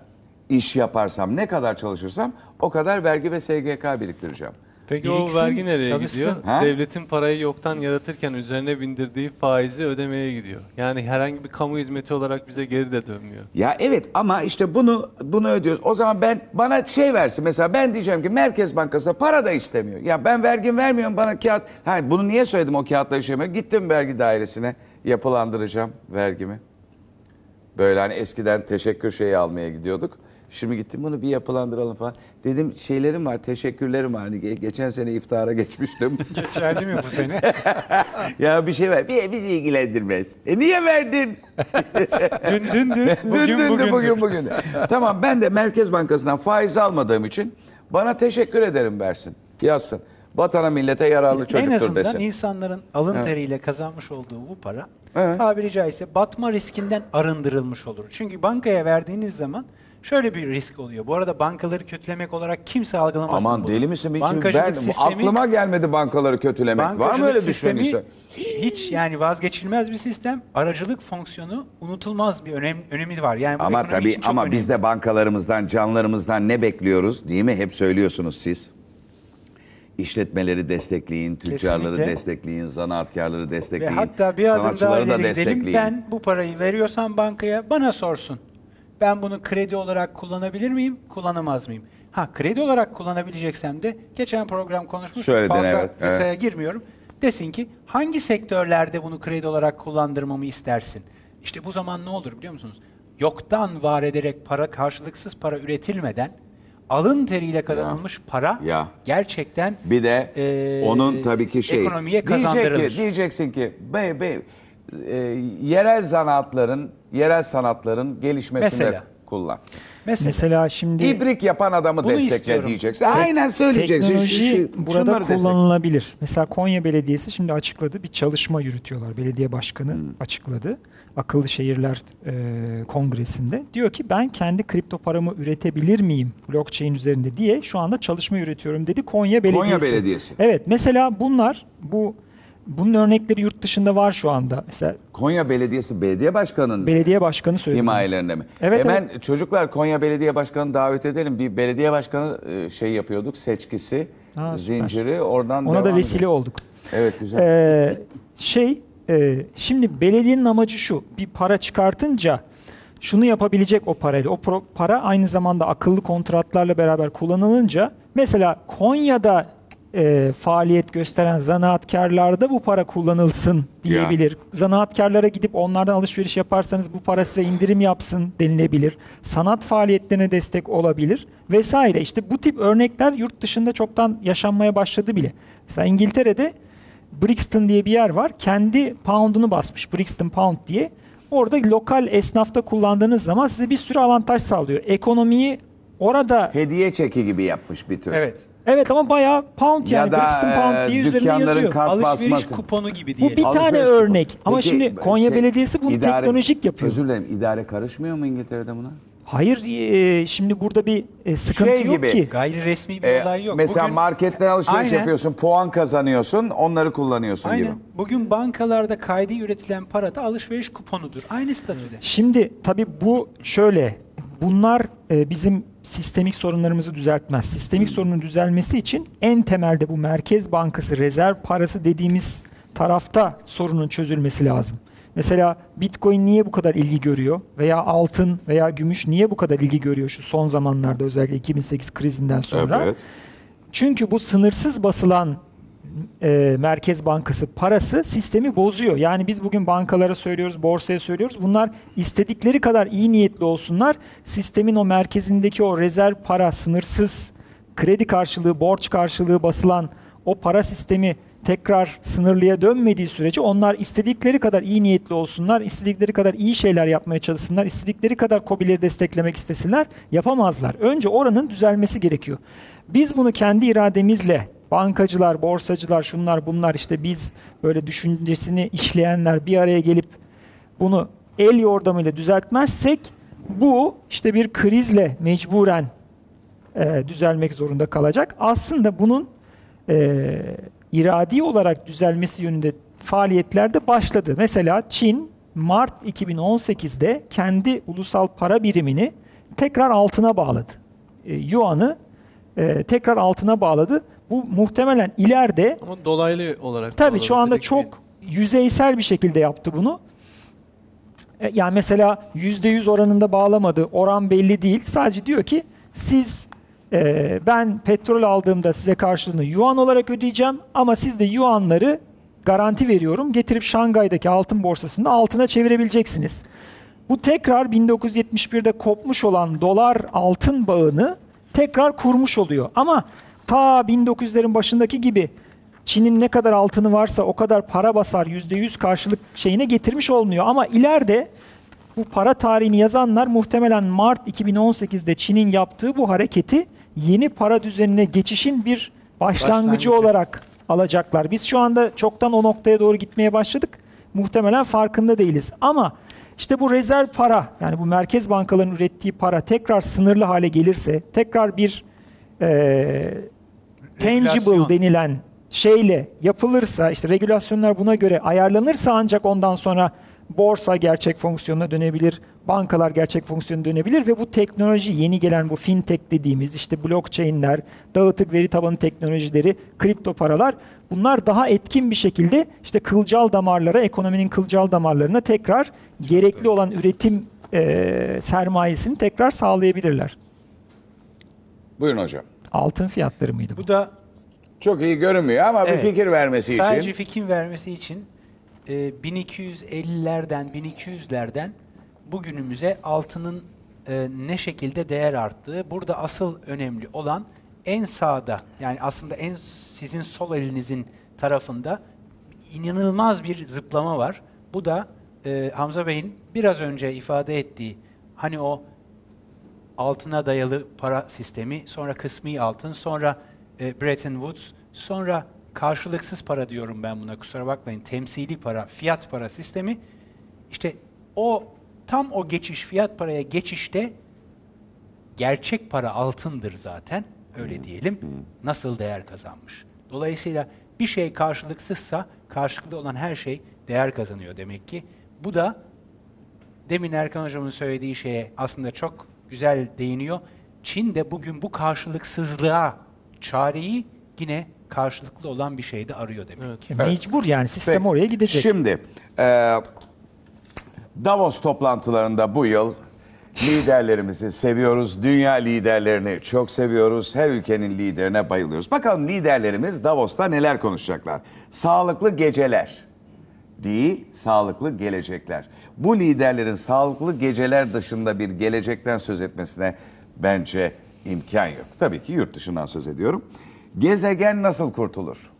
iş yaparsam, ne kadar çalışırsam o kadar vergi ve SGK biriktireceğim. Peki Biriksin, o vergi nereye çalışsın. gidiyor? Ha? Devletin parayı yoktan yaratırken üzerine bindirdiği faizi ödemeye gidiyor. Yani herhangi bir kamu hizmeti olarak bize geri de dönmüyor. Ya evet ama işte bunu bunu ödüyoruz. O zaman ben bana şey versin mesela ben diyeceğim ki Merkez Bankası para da istemiyor. Ya ben vergim vermiyorum bana kağıt. Ha bunu niye söyledim o kağıtla işlemi? Gittim vergi dairesine yapılandıracağım vergimi. Böyle hani eskiden teşekkür şeyi almaya gidiyorduk. Şimdi gittim bunu bir yapılandıralım falan. Dedim şeylerim var, teşekkürlerim var. Hani ge- geçen sene iftara geçmiştim. Geçerli mi bu sene? ya bir şey ver. Bir, bizi ilgilendirmez. E niye verdin? dün dündü, Dün bugün dün bugündür. de bugün bugün. tamam ben de Merkez Bankası'ndan faiz almadığım için bana teşekkür ederim versin. Yazsın. Vatana millete yararlı En çocuktur azından desin. insanların alın teriyle kazanmış olduğu bu para Evet. tabiri caizse batma riskinden arındırılmış olur. Çünkü bankaya verdiğiniz zaman şöyle bir risk oluyor. Bu arada bankaları kötülemek olarak kimse algılamasın Aman bunu. deli misin? Hiç Bankacılık ben, sistemi- aklıma gelmedi bankaları kötülemek. Var mı öyle sistemi düşünen insan? hiç yani vazgeçilmez bir sistem. Aracılık fonksiyonu unutulmaz bir önem, önemi var. Yani Ama tabii ama önemli. biz de bankalarımızdan, canlarımızdan ne bekliyoruz değil mi? Hep söylüyorsunuz siz. İşletmeleri destekleyin, tüccarları Kesinlikle. destekleyin, zanaatkarları Ve destekleyin, hatta bir adım daha sanatçıları da gidelim. destekleyin. Ben bu parayı veriyorsam bankaya bana sorsun. Ben bunu kredi olarak kullanabilir miyim, kullanamaz mıyım? Ha kredi olarak kullanabileceksem de geçen program konuşmuştuk. Söyledin, Fazla evet, evet. detaya girmiyorum. Desin ki hangi sektörlerde bunu kredi olarak kullandırmamı istersin? İşte bu zaman ne olur biliyor musunuz? Yoktan var ederek para karşılıksız para üretilmeden alın teriyle kazanılmış para Ya. gerçekten Bir de Ee, onun tabii ki şey ekonomiye diyecek kazandırılır. ki, diyeceksin ki bey bey e, yerel zanaatların, yerel sanatların gelişmesinde Mesela. kullan. Mesela, Mesela şimdi İbrik yapan adamı Bunu destekle istiyorum. diyeceksin. Aynen söyleyeceksin. Şu- Teknoloji şu- burada şunları destekle. kullanılabilir. Mesela Konya Belediyesi şimdi açıkladı. Bir çalışma yürütüyorlar. Belediye başkanı Hmm. açıkladı. Akıllı Şehirler e, Kongresi'nde. Diyor ki ben kendi kripto paramı üretebilir miyim blockchain üzerinde diye şu anda çalışma yürütüyorum dedi Konya Belediyesi. Konya Belediyesi. Evet mesela bunlar bu bunun örnekleri yurt dışında var şu anda. Mesela Konya Belediyesi Belediye Başkanı'nın belediye başkanı söyledi. himayelerinde mi? Evet, Hemen çocuklar Konya Belediye Başkanı davet edelim. Bir belediye başkanı e, şey yapıyorduk seçkisi, Ha, süper. zinciri oradan Ona da devam vesile edelim. olduk. Evet güzel. Ee, şey e, şimdi belediyenin amacı şu bir para çıkartınca şunu yapabilecek o parayla o pro- para aynı zamanda akıllı kontratlarla beraber kullanılınca mesela Konya'da e, faaliyet gösteren zanaatkarlarda bu para kullanılsın diyebilir. Zanaatkarlara gidip onlardan alışveriş yaparsanız bu para size indirim yapsın denilebilir. Sanat faaliyetlerine destek olabilir vesaire. İşte bu tip örnekler yurt dışında çoktan yaşanmaya başladı bile. Mesela İngiltere'de Brixton diye bir yer var. Kendi pound'unu basmış. Brixton Pound diye. Orada lokal esnafta kullandığınız zaman size bir sürü avantaj sağlıyor. Ekonomiyi orada Hediye çeki gibi yapmış bir tür. evet. Evet ama bayağı pound yani Ya da Brixton Pound diye e, üzerinde dükkanların yazıyor. kart Alışveriş basması. kuponu gibi Bu diyelim. bir tane Alışveriş örnek. Ama Peki, şimdi Konya şey, Belediyesi bunu idare- teknolojik yapıyor. Özür dilerim idare karışmıyor mu İngiltere'de buna? Hayır e, şimdi burada bir e, sıkıntı Şey yok gibi, ki. Gayri resmi bir Ee, olay yok. Mesela Bugün- marketten alışveriş Aynen. yapıyorsun, puan kazanıyorsun, onları kullanıyorsun gibi. Aynen. Bugün bankalarda kaydı üretilen para da alışveriş kuponudur. Aynı statüde. Şimdi tabii bu şöyle. Bunlar e, bizim sistemik sorunlarımızı düzeltmez. Sistemik sorunun düzelmesi için en temelde bu Merkez Bankası rezerv parası dediğimiz tarafta sorunun çözülmesi lazım. Mesela Bitcoin niye bu kadar ilgi görüyor veya altın veya gümüş niye bu kadar ilgi görüyor şu son zamanlarda özellikle 2008 krizinden sonra? Evet. Çünkü bu sınırsız basılan e, Merkez Bankası parası sistemi bozuyor. Yani biz bugün bankalara söylüyoruz, borsaya söylüyoruz. Bunlar istedikleri kadar iyi niyetli olsunlar. Sistemin o merkezindeki o rezerv para, sınırsız kredi karşılığı, borç karşılığı basılan o para sistemi tekrar sınırlıya dönmediği sürece onlar istedikleri kadar iyi niyetli olsunlar, istedikleri kadar iyi şeyler yapmaya çalışsınlar, istedikleri kadar KOBİ'leri desteklemek istesinler, yapamazlar. Önce oranın düzelmesi gerekiyor. Biz bunu kendi irademizle bankacılar, borsacılar, şunlar bunlar işte biz böyle düşüncesini işleyenler bir araya gelip bunu el yordamıyla düzeltmezsek bu işte bir krizle mecburen e, düzelmek zorunda kalacak. Aslında bunun e, iradi olarak düzelmesi yönünde faaliyetler de başladı. Mesela Çin Mart 2018'de kendi ulusal para birimini tekrar altına bağladı. E, Yuan'ı e, tekrar altına bağladı. Bu muhtemelen ileride Ama dolaylı olarak. Tabii şu anda çok yüzeysel bir şekilde yaptı bunu. E, Yani mesela %100 oranında bağlamadı. Oran belli değil. Sadece diyor ki siz e, ben petrol aldığımda size karşılığını yuan olarak ödeyeceğim ama siz de yuanları garanti veriyorum getirip Şangay'daki altın borsasında altına çevirebileceksiniz. Bu tekrar 1971'de kopmuş olan dolar altın bağını tekrar kurmuş oluyor. Ama ta 1900'lerin başındaki gibi Çin'in ne kadar altını varsa o kadar para basar %100 karşılık şeyine getirmiş olmuyor. Ama ileride bu para tarihini yazanlar muhtemelen Mart 2018'de Çin'in yaptığı bu hareketi yeni para düzenine geçişin bir başlangıcı Başlangıcı. olarak alacaklar. Biz şu anda çoktan o noktaya doğru gitmeye başladık. Muhtemelen farkında değiliz. Ama işte bu rezerv para yani bu merkez bankalarının ürettiği para tekrar sınırlı hale gelirse tekrar bir eee tangible denilen şeyle yapılırsa işte regülasyonlar buna göre ayarlanırsa ancak ondan sonra borsa gerçek fonksiyonuna dönebilir, bankalar gerçek fonksiyona dönebilir ve bu teknoloji yeni gelen bu fintech dediğimiz işte blockchain'ler, dağıtık veri tabanı teknolojileri, kripto paralar bunlar daha etkin bir şekilde işte kılcal damarlara, ekonominin kılcal damarlarına tekrar gerekli olan üretim eee, sermayesini tekrar sağlayabilirler. Buyurun hocam. Altın fiyatları mıydı bu? Bu da Çok iyi görünmüyor ama Evet. bir fikir vermesi sadece için. fikir vermesi için e, 1250'lerden 1200'lerden bugünümüze altının e, ne şekilde değer arttığı. Burada asıl önemli olan en sağda yani aslında en sizin sol elinizin tarafında inanılmaz bir zıplama var. Bu da e, Hamza Bey'in biraz önce ifade ettiği hani o altına dayalı para sistemi, sonra kısmi altın, sonra e, Bretton Woods, sonra karşılıksız para diyorum ben buna kusura bakmayın. Temsili para, fiyat para sistemi. İşte o tam o geçiş fiyat paraya geçişte gerçek para altındır zaten öyle diyelim. Nasıl değer kazanmış. Dolayısıyla bir şey karşılıksızsa karşılıklı olan her şey değer kazanıyor demek ki. Bu da demin Erkan Hocam'ın söylediği şeye aslında çok güzel değiniyor. Çin de bugün bu karşılıksızlığa çareyi yine karşılıklı olan bir şeyde arıyor demek. ki. E, Mecbur yani sistem Peki, oraya gidecek. Şimdi e, Davos toplantılarında bu yıl liderlerimizi seviyoruz. Dünya liderlerini çok seviyoruz. Her ülkenin liderine bayılıyoruz. Bakalım liderlerimiz Davos'ta neler konuşacaklar. Sağlıklı geceler değil, sağlıklı gelecekler. Bu liderlerin sağlıklı geceler dışında bir gelecekten söz etmesine bence imkan yok. Tabii ki yurt dışından söz ediyorum. Gezegen nasıl kurtulur?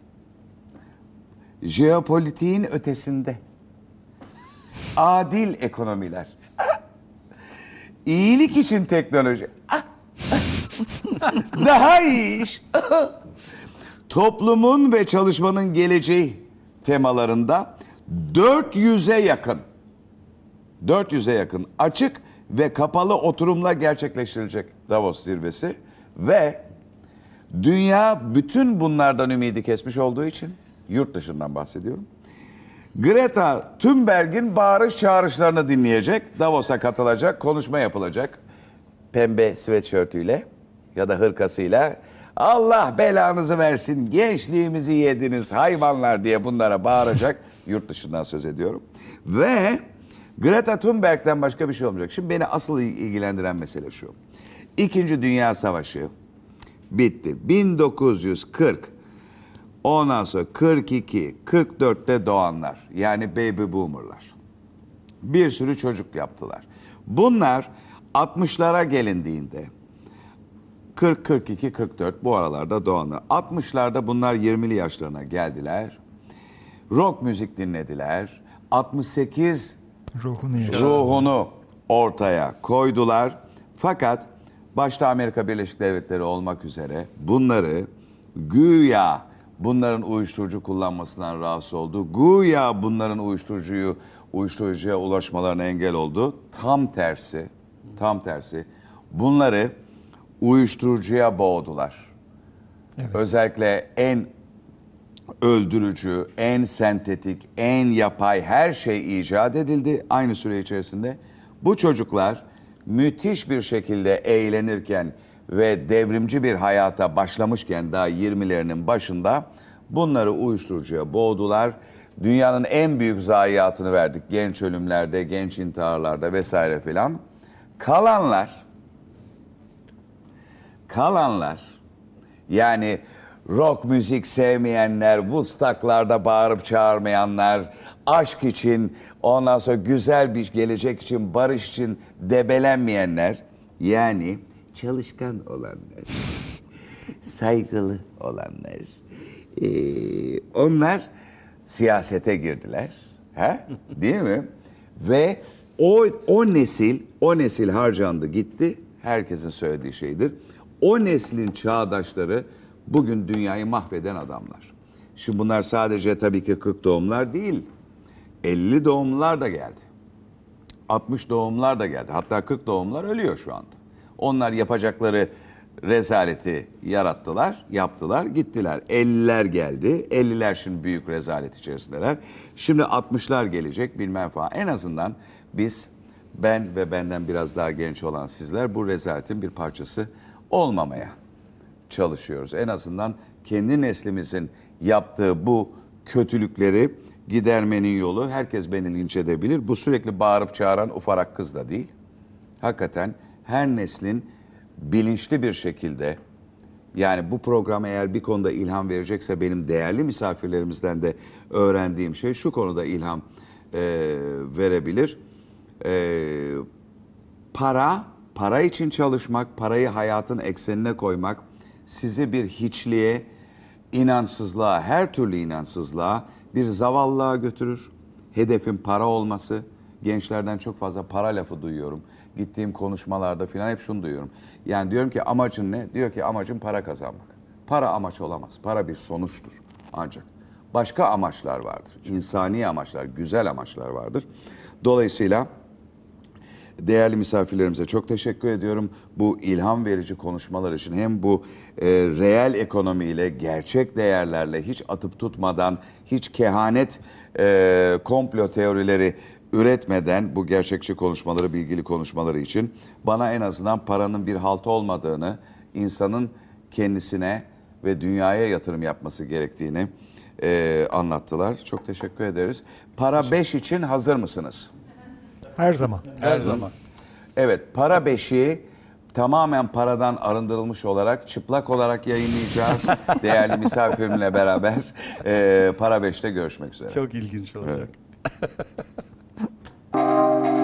Jeopolitiğin ötesinde. Adil ekonomiler. İyilik için teknoloji. Daha iyi iş. Toplumun ve çalışmanın geleceği temalarında 400'e yakın 400'e yakın açık ve kapalı oturumla gerçekleştirilecek Davos zirvesi ve dünya bütün bunlardan ümidi kesmiş olduğu için yurt dışından bahsediyorum. Greta Thunberg'in bağırış çağrışlarını dinleyecek, Davos'a katılacak, konuşma yapılacak. Pembe sweatshirtüyle ya da hırkasıyla Allah belanızı versin, gençliğimizi yediniz hayvanlar diye bunlara bağıracak. Yurt dışından söz ediyorum. Ve Greta Thunberg'den başka bir şey olmayacak. Şimdi beni asıl ilgilendiren mesele şu. İkinci Dünya Savaşı bitti. 1940 Ondan sonra 42, 44'te doğanlar yani baby boomerlar. Bir sürü çocuk yaptılar. Bunlar 60'lara gelindiğinde 40, 42, 44 bu aralarda doğanlar. 60'larda bunlar 20'li yaşlarına geldiler. Rock müzik dinlediler. 68 Ruhunu ruhunu ortaya koydular. Fakat başta Amerika Birleşik Devletleri olmak üzere bunları güya bunların uyuşturucu kullanmasından rahatsız oldu. Güya bunların uyuşturucuyu uyuşturucuya ulaşmalarına engel oldu. Tam tersi, tam tersi. Bunları uyuşturucuya boğdular. Özellikle en öldürücü, en sentetik, en yapay her şey icat edildi aynı süre içerisinde. Bu çocuklar müthiş bir şekilde eğlenirken ve devrimci bir hayata başlamışken daha 20'lerinin başında bunları uyuşturucuya boğdular. Dünyanın en büyük zayiatını verdik genç ölümlerde, genç intiharlarda vesaire filan. Kalanlar kalanlar yani rock müzik sevmeyenler, Woodstock'larda bağırıp çağırmayanlar, aşk için, ondan sonra güzel bir gelecek için, barış için debelenmeyenler, yani çalışkan olanlar, saygılı olanlar, eee, onlar siyasete girdiler. He? Değil mi? Ve o, o nesil, o nesil harcandı gitti. Herkesin söylediği şeydir. O neslin çağdaşları bugün dünyayı mahveden adamlar. Şimdi bunlar sadece tabii ki 40 doğumlar değil. 50 doğumlar da geldi. 60 doğumlar da geldi. Hatta 40 doğumlar ölüyor şu anda. Onlar yapacakları rezaleti yarattılar, yaptılar, gittiler. 50'ler geldi. 50'ler şimdi büyük rezalet içerisindeler. Şimdi 60'lar gelecek bilmem falan. En azından biz, ben ve benden biraz daha genç olan sizler bu rezaletin bir parçası olmamaya çalışıyoruz. En azından kendi neslimizin yaptığı bu kötülükleri gidermenin yolu herkes beni linç edebilir. Bu sürekli bağırıp çağıran ufarak kız da değil. Hakikaten her neslin bilinçli bir şekilde yani bu program eğer bir konuda ilham verecekse benim değerli misafirlerimizden de öğrendiğim şey şu konuda ilham e, verebilir. E, para, para için çalışmak, parayı hayatın eksenine koymak sizi bir hiçliğe, inançsızlığa, her türlü inançsızlığa, bir zavallığa götürür. Hedefin para olması. Gençlerden çok fazla para lafı duyuyorum. Gittiğim konuşmalarda falan hep şunu duyuyorum. Yani diyorum ki amacın ne? Diyor ki amacım para kazanmak. Para amaç olamaz. Para bir sonuçtur ancak. Başka amaçlar vardır. İnsani amaçlar, güzel amaçlar vardır. Dolayısıyla Değerli misafirlerimize çok teşekkür ediyorum. Bu ilham verici konuşmalar için hem bu e, reel ekonomiyle, gerçek değerlerle hiç atıp tutmadan, hiç kehanet, e, komplo teorileri üretmeden bu gerçekçi konuşmaları, bilgili konuşmaları için bana en azından paranın bir halt olmadığını, insanın kendisine ve dünyaya yatırım yapması gerektiğini e, anlattılar. Çok teşekkür ederiz. Para 5 için hazır mısınız? Her zaman. Her zaman. Evet, para beşiği tamamen paradan arındırılmış olarak çıplak olarak yayınlayacağız. Değerli misafirimle beraber e, para beşte görüşmek üzere. Çok ilginç olacak.